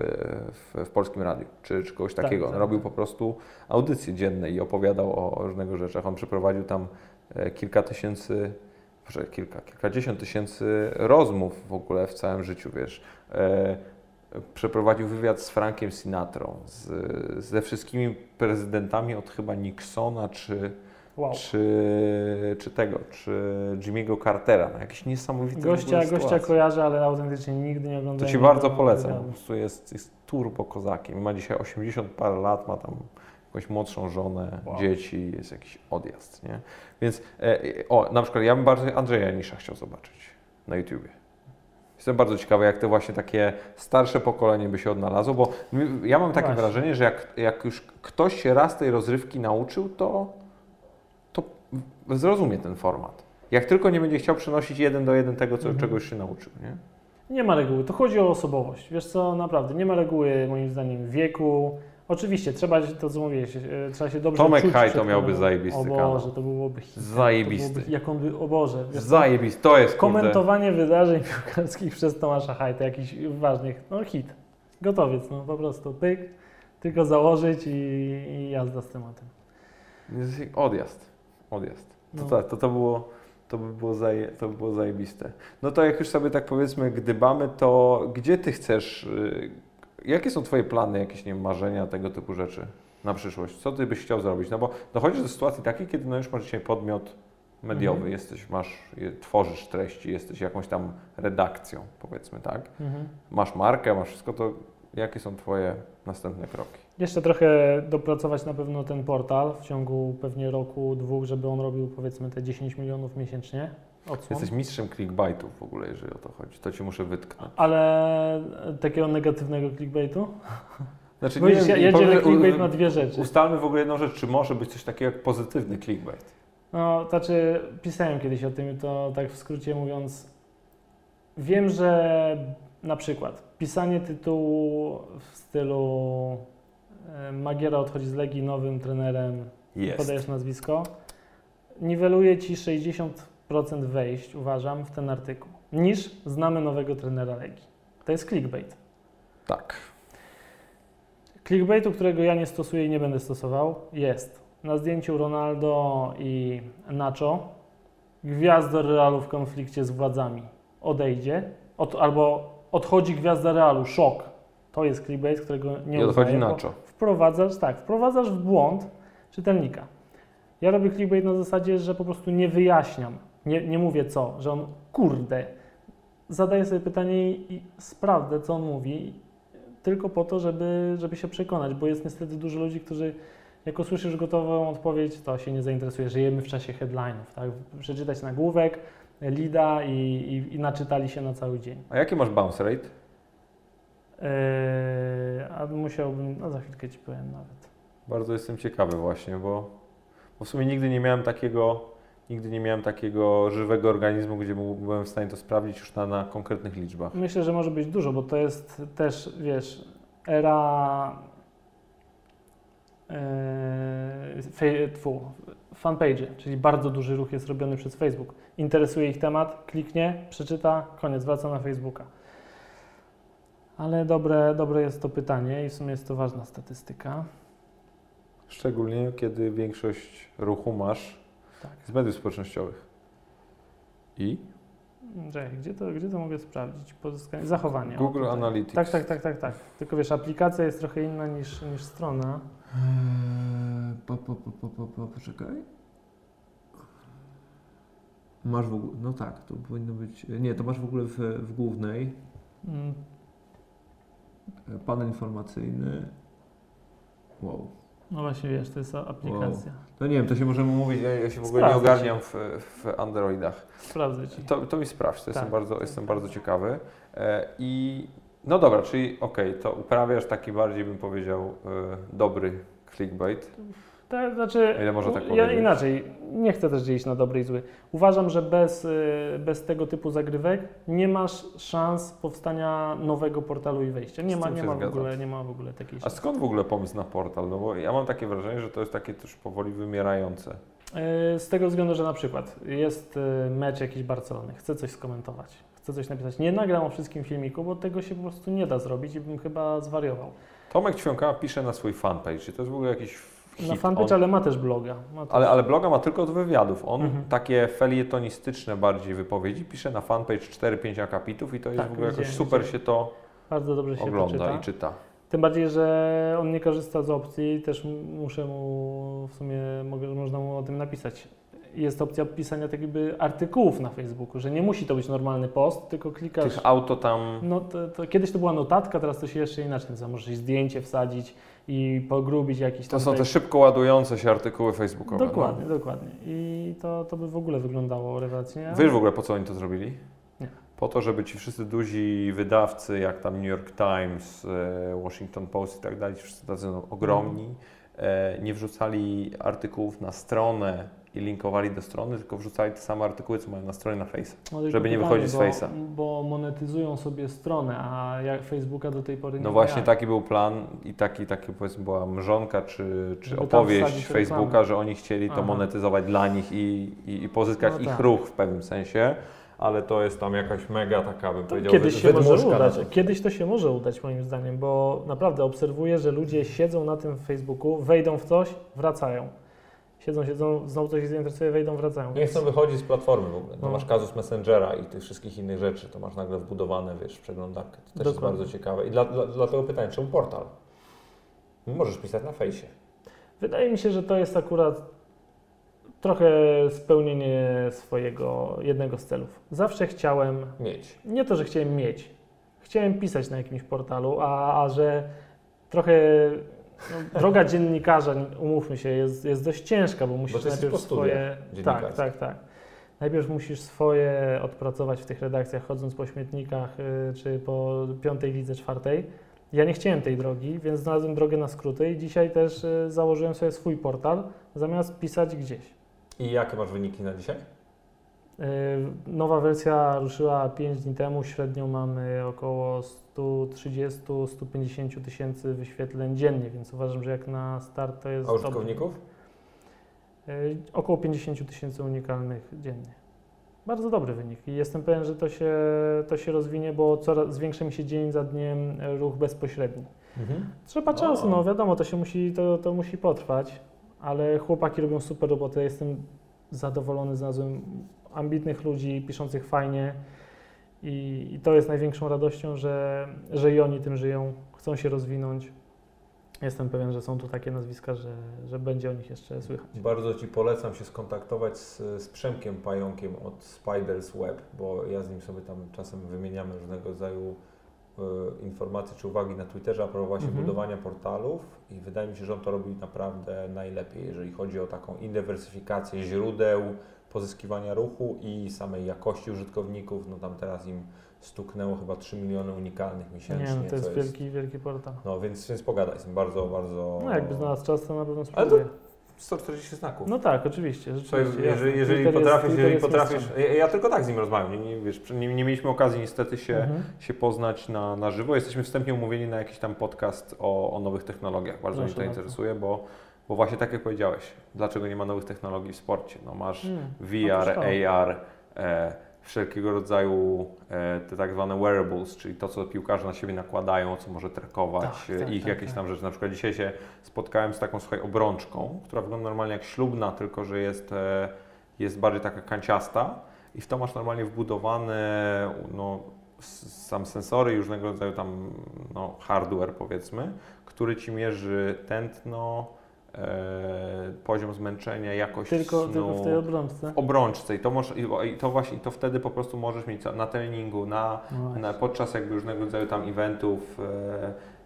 w, w Polskim Radiu, czy, czy kogoś Tak, takiego. On tak, robił tak. po prostu audycje dzienne i opowiadał o, o różnego rzeczach. On przeprowadził tam e, kilka tysięcy, może kilka, kilkadziesiąt tysięcy rozmów w ogóle w całym życiu, wiesz. Przeprowadził wywiad z Frankiem Sinatrą, z, ze wszystkimi prezydentami od chyba Nixona czy, Wow. czy, czy tego, czy Jimmy'ego Cartera. No, jakieś niesamowite Gościa, gościa kojarzę, ale autentycznie nigdy nie To oglądałem. Ci bardzo polecam. Po prostu jest, jest turbo kozakiem. Ma dzisiaj 80 parę lat, ma tam jakąś młodszą żonę, Wow. dzieci, jest jakiś odjazd, nie? Więc, e, o, na przykład ja bym bardzo Andrzeja Janisza chciał zobaczyć na YouTubie. Jestem bardzo ciekawy, jak te właśnie takie starsze pokolenie by się odnalazło, bo ja mam takie Właśnie. wrażenie, że jak, jak już ktoś się raz tej rozrywki nauczył, to, to zrozumie ten format. Jak tylko nie będzie chciał przenosić jeden do jeden tego, co, Mhm. czego już się nauczył, nie? Nie ma reguły, to chodzi o osobowość. Wiesz co, naprawdę, nie ma reguły moim zdaniem wieku. Oczywiście, trzeba, to co mówiłeś, e, trzeba się dobrze Tomek czuć Haj przed to miałby zajebisty O kanał. Boże, to byłoby hit. Zajebisty. To byłoby, jak on by, o Boże. Zajebisty, to jest kurde. Komentowanie wydarzeń piłkarskich przez Tomasza Hajta, jakichś ważnych, no hit. Gotowiec, no po prostu pyk, tylko założyć i, i jazda z tematem. Odjazd. Odjazd. To, No. tak, to, to, było, to, by było zaje, to by było zajebiste. No to jak już sobie tak powiedzmy gdybamy, to gdzie ty chcesz, y, Jakie są Twoje plany, jakieś nie wiem, marzenia, tego typu rzeczy na przyszłość? Co Ty byś chciał zrobić? No bo dochodzisz do sytuacji takiej, kiedy no już masz dzisiaj podmiot mediowy, Mhm. jesteś, masz, tworzysz treści, jesteś jakąś tam redakcją, powiedzmy tak. Mhm. Masz markę, masz wszystko, to jakie są Twoje następne kroki? Jeszcze trochę dopracować na pewno ten portal w ciągu pewnie roku, dwóch, żeby on robił powiedzmy te 10 milionów miesięcznie odsłon. Jesteś mistrzem clickbaitów w ogóle, jeżeli o to chodzi. To Ci muszę wytknąć. Ale takiego negatywnego clickbaitu? Znaczy, widzisz, ja, ja dzielę clickbait na dwie rzeczy. Ustalmy w ogóle jedną rzecz, czy może być coś takiego jak pozytywny clickbait? No, znaczy pisałem kiedyś o tym, to tak w skrócie mówiąc, wiem, że na przykład pisanie tytułu w stylu e, Magiera odchodzi z Legii nowym trenerem, Jest. podajesz nazwisko, niweluje Ci 60% wejść, uważam, w ten artykuł, niż znamy nowego trenera Legii. To jest clickbait. Tak. Clickbaitu, którego ja nie stosuję i nie będę stosował, jest na zdjęciu Ronaldo i Nacho. Gwiazda Realu w konflikcie z władzami odejdzie, od, albo odchodzi gwiazda Realu, szok. To jest clickbait, którego nie I odchodzi uznaję, Nacho. Wprowadzasz, tak, wprowadzasz w błąd czytelnika. Ja robię clickbait na zasadzie, że po prostu nie wyjaśniam, nie, nie mówię co, że on, kurde, zadaję sobie pytanie i, sprawdzę, co on mówi, tylko po to, żeby, żeby się przekonać, bo jest niestety dużo ludzi, którzy jak usłyszysz gotową odpowiedź, to się nie zainteresuje. Żyjemy w czasie headline'ów, tak? Przeczytać nagłówek, lida i, i, i naczytali się na cały dzień. A jaki masz bounce rate? Yy, a musiałbym, no za chwilkę Ci powiem nawet. Bardzo jestem ciekawy właśnie, bo, bo w sumie nigdy nie miałem takiego, nigdy nie miałem takiego żywego organizmu, gdzie byłem w stanie to sprawdzić już na, na konkretnych liczbach. Myślę, że może być dużo, bo to jest też, wiesz, era tfu, fanpage, czyli bardzo duży ruch jest robiony przez Facebook. Interesuje ich temat, kliknie, przeczyta, koniec, wraca na Facebooka. Ale dobre, dobre jest to pytanie i w sumie jest to ważna statystyka. Szczególnie kiedy większość ruchu masz Tak. z mediów społecznościowych. I? Czekaj, gdzie to, gdzie to mogę sprawdzić? Pozyskanie, zachowanie. o, Google tutaj. Analytics. Tak, tak, tak, tak, tak. Tylko wiesz, aplikacja jest trochę inna niż, niż strona. Eee, po, po, po, po, po, po, poczekaj. Masz w ogóle, no tak, to powinno być, nie, to masz w ogóle w, w głównej Mm, panel informacyjny. Wow. No właśnie, wiesz, to jest aplikacja. No nie wiem, to się możemy mówić. Ja, ja się w ogóle nie Sprawdzę ogarniam w, w Androidach. Sprawdzę ci. To, to mi sprawdź, to jestem, Tak. bardzo, jestem bardzo ciekawy. E, I no dobra, czyli okej, to uprawiasz taki bardziej bym powiedział e, dobry clickbait. To znaczy, Ile można tak ja powiedzieć? inaczej, nie chcę też dzielić na dobry i zły. Uważam, że bez, y, bez tego typu zagrywek nie masz szans powstania nowego portalu i wejścia. Nie ma, nie ma, w zgadzam. ogóle, nie ma w ogóle takiej A szansy. skąd w ogóle pomysł na portal? No bo ja mam takie wrażenie, że to jest takie też powoli wymierające. Y, Z tego względu, że na przykład jest y, mecz jakiś Barcelony, chcę coś skomentować, chcę coś napisać. Nie nagram o wszystkim filmiku, bo tego się po prostu nie da zrobić i bym chyba zwariował. Tomek Ćwiąka pisze na swój fanpage. Czy to jest w ogóle jakiś? Na fanpage, On- ale ma też bloga. Ma też... ale, ale bloga ma tylko od wywiadów. On Mhm. takie felietonistyczne bardziej wypowiedzi pisze na fanpage 4-5 akapitów i to jest Tak, w ogóle jakoś super widziałem. się to Bardzo dobrze się ogląda to czyta. i czyta. Tym bardziej, że on nie korzysta z opcji, też muszę mu, w sumie mogę, można mu o tym napisać. Jest opcja pisania tak jakby artykułów na Facebooku, że nie musi to być normalny post, tylko klikasz. Tych auto tam... No to, to kiedyś to była notatka, teraz to się jeszcze inaczej nazywa. Możesz zdjęcie wsadzić i pogrubić jakiś To tam są te szybko ładujące się artykuły facebookowe. Dokładnie, dokładnie. I to, to by w ogóle wyglądało rewelacyjnie. No. Wiesz w ogóle po co oni to zrobili? Nie. Po to, żeby ci wszyscy duzi wydawcy, jak tam New York Times, e, Washington Post i tak dalej, ci wszyscy tacy no, ogromni, e, nie wrzucali artykułów na stronę i linkowali do strony, tylko wrzucali te same artykuły, co mają na stronie na Face. No, żeby nie pytanie, wychodzić z Face'a. Bo monetyzują sobie stronę, a jak Facebooka do tej pory nie No właśnie taki był plan i taki, taki powiedzmy była mrzonka czy, czy Żeby opowieść Facebooka, reklamę. że oni chcieli to Aha. monetyzować dla nich i, i, i pozyskać No ich tak. ruch w pewnym sensie. Ale to jest tam jakaś mega taka, bym To powiedział, kiedyś się może udać. to. Kiedyś to się może udać moim zdaniem, bo naprawdę obserwuję, że ludzie siedzą na tym Facebooku, wejdą w coś, wracają. Siedzą, siedzą, znowu coś ich zainteresuje, wejdą, wracają. Nie chcą wychodzić z platformy w ogóle. No. Masz kazus Messengera i tych wszystkich innych rzeczy, to masz nagle wbudowane, wiesz, w przeglądarkę. To też jest Dokładnie. bardzo ciekawe. I dla, dla, dlatego pytanie, czemu portal? Możesz pisać na fejsie. Wydaje mi się, że to jest akurat trochę spełnienie swojego jednego z celów. Zawsze chciałem, Mieć. nie to, że chciałem mieć, chciałem pisać na jakimś portalu, a, a że trochę no, droga dziennikarza, umówmy się, jest, jest dość ciężka, bo musisz jesteś najpierw swoje. Tak, tak, tak. Najpierw musisz swoje odpracować w tych redakcjach, chodząc po śmietnikach y, czy po piątej lidze, czwartej. Ja nie chciałem tej drogi, więc znalazłem drogę na skróty i dzisiaj też y, założyłem sobie swój portal, zamiast pisać gdzieś. I jakie masz wyniki na dzisiaj? Y, Nowa wersja ruszyła 5 dni temu, średnio mamy około 130-150 tysięcy wyświetleń dziennie, więc uważam, że jak na start to jest A dobry. użytkowników? Y, Około 50 tysięcy unikalnych dziennie. Bardzo dobry wynik i jestem pewien, że to się, to się rozwinie, bo coraz zwiększa mi się dzień za dniem ruch bezpośredni. Mhm. Trzeba No. czasu, no wiadomo, to się musi, to, to musi potrwać, ale chłopaki robią super robotę, jestem zadowolony, znalazłem ambitnych ludzi, piszących fajnie i, i to jest największą radością, że, że i oni tym żyją, chcą się rozwinąć. Jestem pewien, że są tu takie nazwiska, że, że będzie o nich jeszcze słychać. Bardzo Ci polecam się skontaktować z, z Przemkiem Pająkiem od Spiders Web, bo ja z nim sobie tam czasem wymieniamy różnego rodzaju e, informacje czy uwagi na Twitterze a propos właśnie Mhm. budowania portalów i wydaje mi się, że on to robi naprawdę najlepiej, jeżeli chodzi o taką indywersyfikację źródeł pozyskiwania ruchu i samej jakości użytkowników. No tam teraz im stuknęło chyba 3 miliony unikalnych miesięcznie. Nie, no to jest wielki, wielki portal. No więc, więc pogadaj, jestem bardzo, bardzo... No jakby znalazł czas, to na pewno Ale spróbuję. 140 znaków. No tak, oczywiście, rzeczywiście. jest, jeżeli, jeżeli Twitter jest- potrafisz, Twitter jeżeli jest potrafisz ja, ja tylko tak z nim rozmawiam, nie, nie, wiesz, nie, nie mieliśmy okazji niestety się, Mhm. się poznać na, na żywo. Jesteśmy wstępnie umówieni na jakiś tam podcast o, o nowych technologiach. Bardzo mnie Proszę to interesuje, bo, bo właśnie tak jak powiedziałeś, dlaczego nie ma nowych technologii w sporcie? No masz Mm. VR, Otóż to. AR, e, wszelkiego rodzaju e, te tak zwane wearables, czyli to, co piłkarze na siebie nakładają, co może trakować Tak, tak, ich tak, jakieś tak. tam rzeczy. Na przykład dzisiaj się spotkałem z taką, słuchaj, obrączką, która wygląda normalnie jak ślubna, tylko że jest, e, jest bardziej taka kanciasta i w to masz normalnie wbudowane no, sam sensory różnego rodzaju tam no, hardware powiedzmy, który Ci mierzy tętno, e, poziom zmęczenia, jakość Tylko, snu, tylko w tej obrączce. w obrączce i to, możesz, i- to właśnie i to wtedy po prostu możesz mieć na treningu, na, No na podczas jakby różnego rodzaju tam eventów,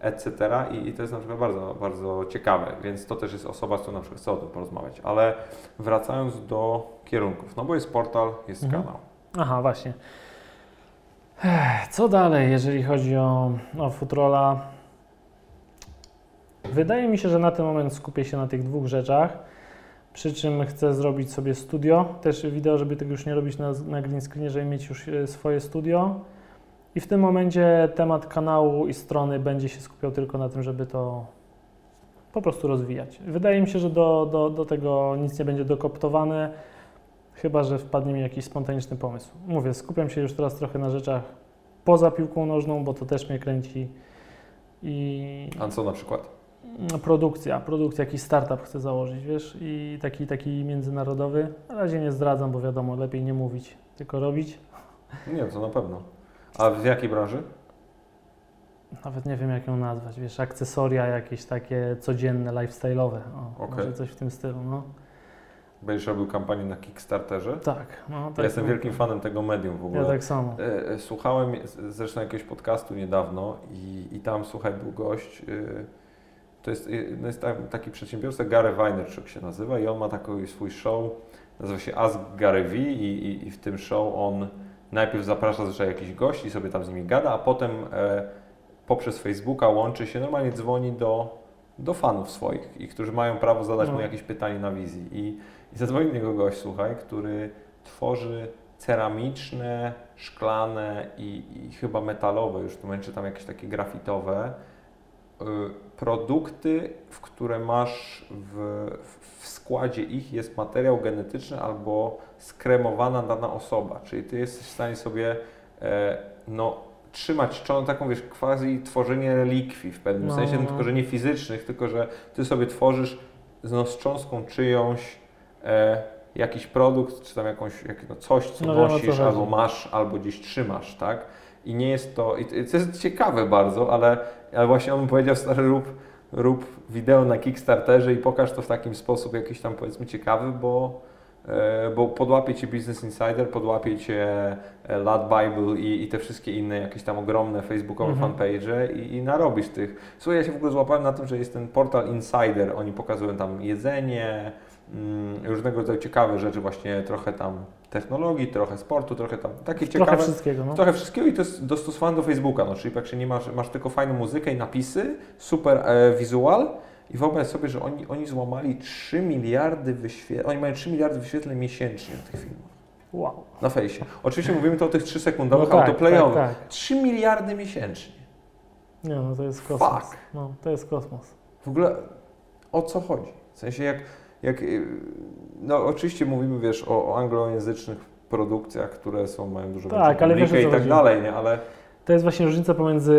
e, etc. I, I to jest na przykład bardzo, bardzo ciekawe, więc to też jest osoba, z którą na przykład chcę o tym porozmawiać. Ale wracając do kierunków, no bo jest portal, jest Mhm. kanał. Aha, właśnie. Co dalej, jeżeli chodzi o, o Futrola? Wydaje mi się, że na ten moment skupię się na tych dwóch rzeczach. Przy czym chcę zrobić sobie studio, też wideo, żeby tego już nie robić na, na green screenie, żeby mieć już e, swoje studio. I w tym momencie temat kanału i strony będzie się skupiał tylko na tym, żeby to po prostu rozwijać. Wydaje mi się, że do, do, do tego nic nie będzie dokoptowane. Chyba, że wpadnie mi jakiś spontaniczny pomysł. Mówię, skupiam się już teraz trochę na rzeczach poza piłką nożną, bo to też mnie kręci. I A co na przykład? Produkcja, produkcja, jakiś startup chcę założyć, wiesz, i taki, taki międzynarodowy. Na razie nie zdradzam, bo wiadomo, lepiej nie mówić, tylko robić. Nie, to na pewno. A w jakiej branży? Nawet nie wiem, jak ją nazwać, wiesz, akcesoria jakieś takie codzienne, lifestyle'owe. O, Okej. Może coś w tym stylu, no. Będziesz robił kampanię na Kickstarterze? Tak, no tak. ja jestem no. wielkim fanem tego medium w ogóle. Ja tak samo. E, e, Słuchałem zresztą jakiegoś podcastu niedawno i, i tam, słuchaj, był gość, y, to jest, y, no jest ta- taki przedsiębiorca, Gary Vaynerchuk się nazywa i on ma taki swój show, nazywa się Ask Gary V i, i, i w tym show on najpierw zaprasza zazwyczaj jakiś gość i sobie tam z nimi gada, a potem e, poprzez Facebooka łączy się, normalnie dzwoni do, do fanów swoich, i którzy mają prawo zadać mu No. jakieś pytanie na wizji. I, i zadzwonił do niego gość, słuchaj, który tworzy ceramiczne, szklane i, i chyba metalowe, już tu momencie tam jakieś takie grafitowe, y, produkty, w które masz w, w składzie ich jest materiał genetyczny albo skremowana dana osoba, czyli ty jesteś w stanie sobie e, no, trzymać czą, taką wiesz, quasi tworzenie relikwii w pewnym No, sensie, no. tylko że nie fizycznych, tylko że ty sobie tworzysz no, z cząstką czyjąś e, jakiś produkt, czy tam jakąś, jak, no coś, co No nosisz, albo masz, albo gdzieś trzymasz, tak? I nie jest to, i to jest ciekawe bardzo, ale, ale właśnie on mi powiedział, stary, rób, rób wideo na Kickstarterze i pokaż to w takim sposób jakiś tam powiedzmy ciekawy, bo, e, bo podłapie Cię Business Insider, podłapie Cię e, Lad Bible i, i te wszystkie inne jakieś tam ogromne facebookowe Mhm. fanpage i, i narobisz tych. Słuchaj, ja się w ogóle złapałem na tym, że jest ten portal Insider, oni pokazują tam jedzenie, różnego rodzaju ciekawe rzeczy, właśnie trochę tam technologii, trochę sportu, trochę tam takie Trochę ciekawe. wszystkiego, no. Trochę wszystkiego i to jest dostosowane do Facebooka, no, czyli praktycznie nie masz, masz tylko fajną muzykę i napisy, super e, wizual i wyobraź sobie, że oni, oni złamali 3 miliardy wyświetleń, oni mają 3 miliardy wyświetleń miesięcznie tych filmach, Wow. na fejsie. Oczywiście mówimy to o tych 3 sekundowych No tak, autoplayowych. tak, tak. 3 miliardy miesięcznie. Nie, no to jest kosmos. Fuck. No, to jest kosmos. W ogóle o co chodzi? W sensie jak, jak y, no oczywiście mówimy, wiesz, o, o anglojęzycznych produkcjach, które są, mają dużo Tak, ale wiesz, i tak chodzi. dalej, nie? Ale To jest właśnie różnica pomiędzy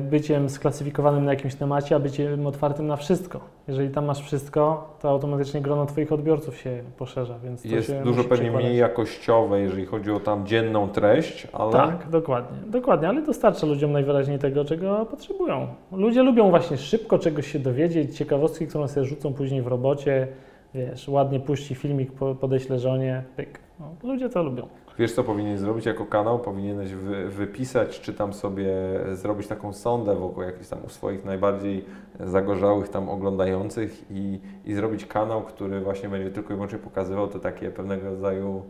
byciem sklasyfikowanym na jakimś temacie, a byciem otwartym na wszystko. Jeżeli tam masz wszystko, to automatycznie grono Twoich odbiorców się poszerza, więc to jest dużo pewnie mniej jakościowe, jeżeli chodzi o tam dzienną treść, ale Tak, dokładnie, dokładnie, ale dostarcza ludziom najwyraźniej tego, czego potrzebują. Ludzie lubią właśnie szybko czegoś się dowiedzieć, ciekawostki, którą sobie rzucą później w robocie, wiesz, ładnie puści filmik, po- podeślę żonie, pyk. No, ludzie to lubią. wiesz co powinien zrobić jako kanał? Powinieneś wy, wypisać, czy tam sobie zrobić taką sondę wokół jakichś tam u swoich najbardziej zagorzałych tam oglądających i, i zrobić kanał, który właśnie będzie tylko i wyłącznie pokazywał te takie pewnego rodzaju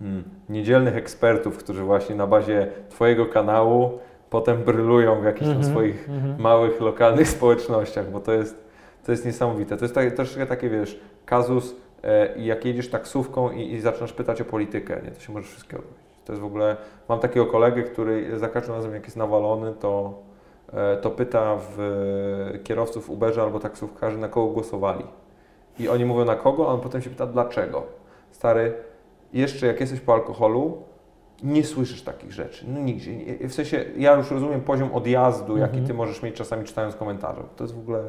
mm, niedzielnych ekspertów, którzy właśnie na bazie Twojego kanału potem brylują w jakichś tam Mhm, swoich mhm. małych, lokalnych społecznościach, bo to jest, to jest niesamowite. To jest takie, troszeczkę takie, wiesz, kazus, e, i jak jedziesz taksówką i, i zaczynasz pytać o politykę, nie, to się możesz wszystkiego dowiedzieć. To jest w ogóle, mam takiego kolegę, który za każdym razem jak jest nawalony, to, e, to pyta w e, kierowców Uberze albo taksówkarzy, na kogo głosowali. I oni mówią na kogo, a on potem się pyta dlaczego. Stary, jeszcze jak jesteś po alkoholu, nie słyszysz takich rzeczy. No nigdzie. W sensie, ja już rozumiem poziom odjazdu, jaki Mhm. ty możesz mieć czasami czytając komentarze. To jest w ogóle,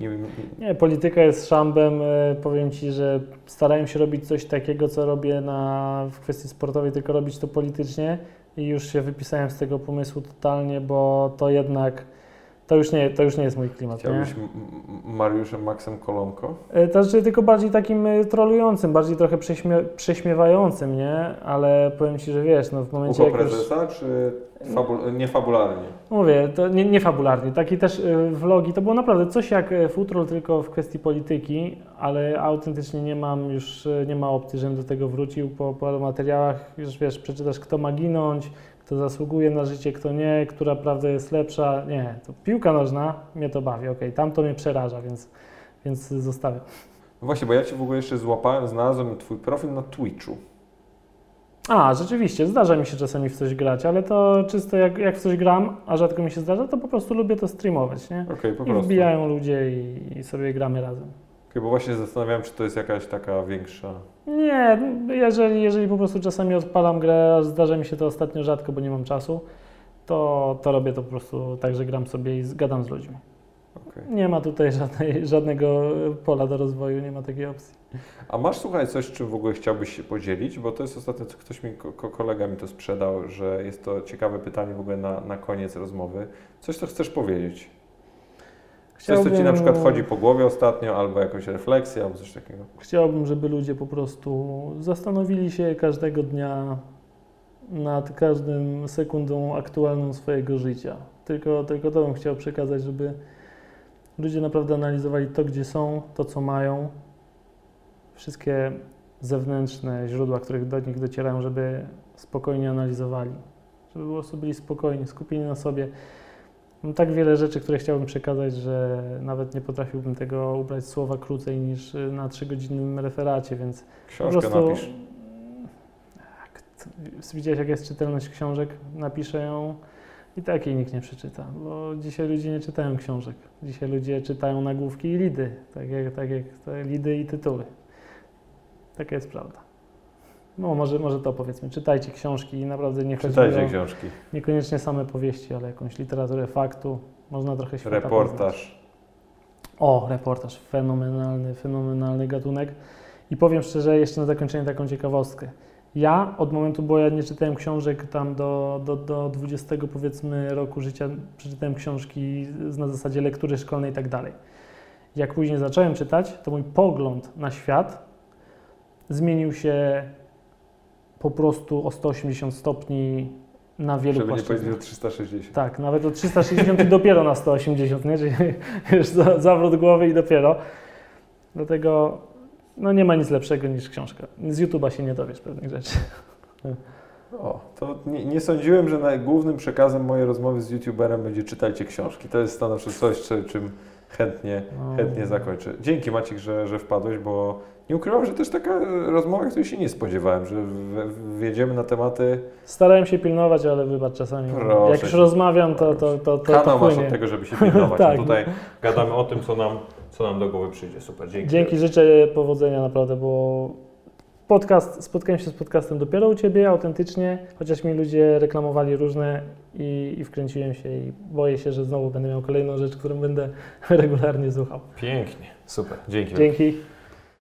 nie wiem, Nie, polityka jest szambem. e, Powiem Ci, że starałem się robić coś takiego, co robię na, w kwestii sportowej, tylko robić to politycznie i już się wypisałem z tego pomysłu totalnie, bo to jednak, to już nie, to już nie jest mój klimat. Nie? chciałbyś Mariuszem Maxem Kolonko? E, To znaczy tylko bardziej takim e, trolującym, bardziej trochę prześmie, prześmiewającym, nie? Ale powiem Ci, że wiesz, no w momencie Ucho jak już... prezesa, czy fabu- niefabularnie? Mówię, to nie, nie fabularnie, taki też y, vlogi, to było naprawdę coś jak futrol, tylko w kwestii polityki, ale autentycznie nie mam już, nie ma opcji, żebym do tego wrócił po paru materiałach, już wiesz, przeczytasz kto ma ginąć, kto zasługuje na życie, kto nie, która prawda jest lepsza, nie, to piłka nożna mnie to bawi, okej, tam to mnie przeraża, więc, więc zostawię. No właśnie, bo ja Cię w ogóle jeszcze złapałem, znalazłem Twój profil na Twitchu. A, rzeczywiście, zdarza mi się czasami w coś grać, ale to czysto jak, jak w coś gram, a rzadko mi się zdarza, to po prostu lubię to streamować, nie? Okej, po I prostu. wbijają ludzie i, i sobie gramy razem. Bo właśnie zastanawiałem, czy to jest jakaś taka większa... Nie, jeżeli, jeżeli po prostu czasami odpalam grę, a zdarza mi się to ostatnio rzadko, bo nie mam czasu, to, to robię to po prostu tak, że gram sobie i gadam z ludźmi. Okej. Nie ma tutaj żadnej, żadnego pola do rozwoju, nie ma takiej opcji. A masz, słuchaj, coś, czym w ogóle chciałbyś się podzielić? Bo to jest ostatnio, co ktoś mi, ko- ko- kolega mi to sprzedał, że jest to ciekawe pytanie w ogóle na, na koniec rozmowy. Coś, co chcesz powiedzieć? Coś, co Ci na przykład chodzi po głowie ostatnio, albo jakąś refleksję, albo coś takiego. Chciałbym, żeby ludzie po prostu zastanowili się każdego dnia nad każdym sekundą aktualną swojego życia. Tylko, tylko to bym chciał przekazać, żeby ludzie naprawdę analizowali to, gdzie są, to, co mają, wszystkie zewnętrzne źródła, których do nich docierają, żeby spokojnie analizowali, żeby po prostu byli spokojni, skupieni na sobie. Mam tak wiele rzeczy, które chciałbym przekazać, że nawet nie potrafiłbym tego ubrać słowa krócej niż y, na trzygodzinnym referacie, więc Książkę po prostu... napisz. Tak, Widziałeś, jak jest czytelność książek? Napiszę ją i tak jej nikt nie przeczyta, bo dzisiaj ludzie nie czytają książek. Dzisiaj ludzie czytają nagłówki i lidy, tak jak, tak jak lidy i tytuły. Taka jest prawda. No, może, może to powiedzmy. Czytajcie książki i naprawdę nie Czytajcie o książki. niekoniecznie same powieści, ale jakąś literaturę faktu. Można trochę poznać. Reportaż. O, reportaż. Fenomenalny, fenomenalny gatunek. I powiem szczerze, jeszcze na zakończenie taką ciekawostkę. Ja od momentu, bo ja nie czytałem książek tam do, do, do 20 powiedzmy roku życia, przeczytałem książki na zasadzie lektury szkolnej i tak dalej. Jak później zacząłem czytać, to mój pogląd na świat zmienił się po prostu o 180 stopni na wielu Żeby nie płaszczyznach. powiedzieć o 360. Tak, nawet o 360 i dopiero na 180, nie? Czyli już za- zawrót głowy i dopiero. Dlatego no nie ma nic lepszego niż książka. Z YouTube'a się nie dowiesz pewnych rzeczy. O, to nie, nie sądziłem, że głównym przekazem mojej rozmowy z youtuberem będzie czytajcie książki. To jest stanowczo coś, czy- czym chętnie, No. chętnie zakończę. Dzięki Maciek, że, że wpadłeś, bo nie ukrywam, że też taka rozmowa, której się nie spodziewałem, że wjedziemy na tematy. Starałem się pilnować, ale wybacz czasami. Proszę jak już rozmawiam, to, to, to, to, to Kanał masz płynie. od tego, żeby się pilnować. Tak. A tutaj gadamy o tym, co nam, co nam do głowy przyjdzie. Super, dzięki. Dzięki, życzę powodzenia naprawdę, bo podcast, spotkałem się z podcastem dopiero u Ciebie, autentycznie, chociaż mi ludzie reklamowali różne i, i wkręciłem się i boję się, że znowu będę miał kolejną rzecz, którą będę regularnie słuchał. Pięknie, super, dzięki. Dzięki.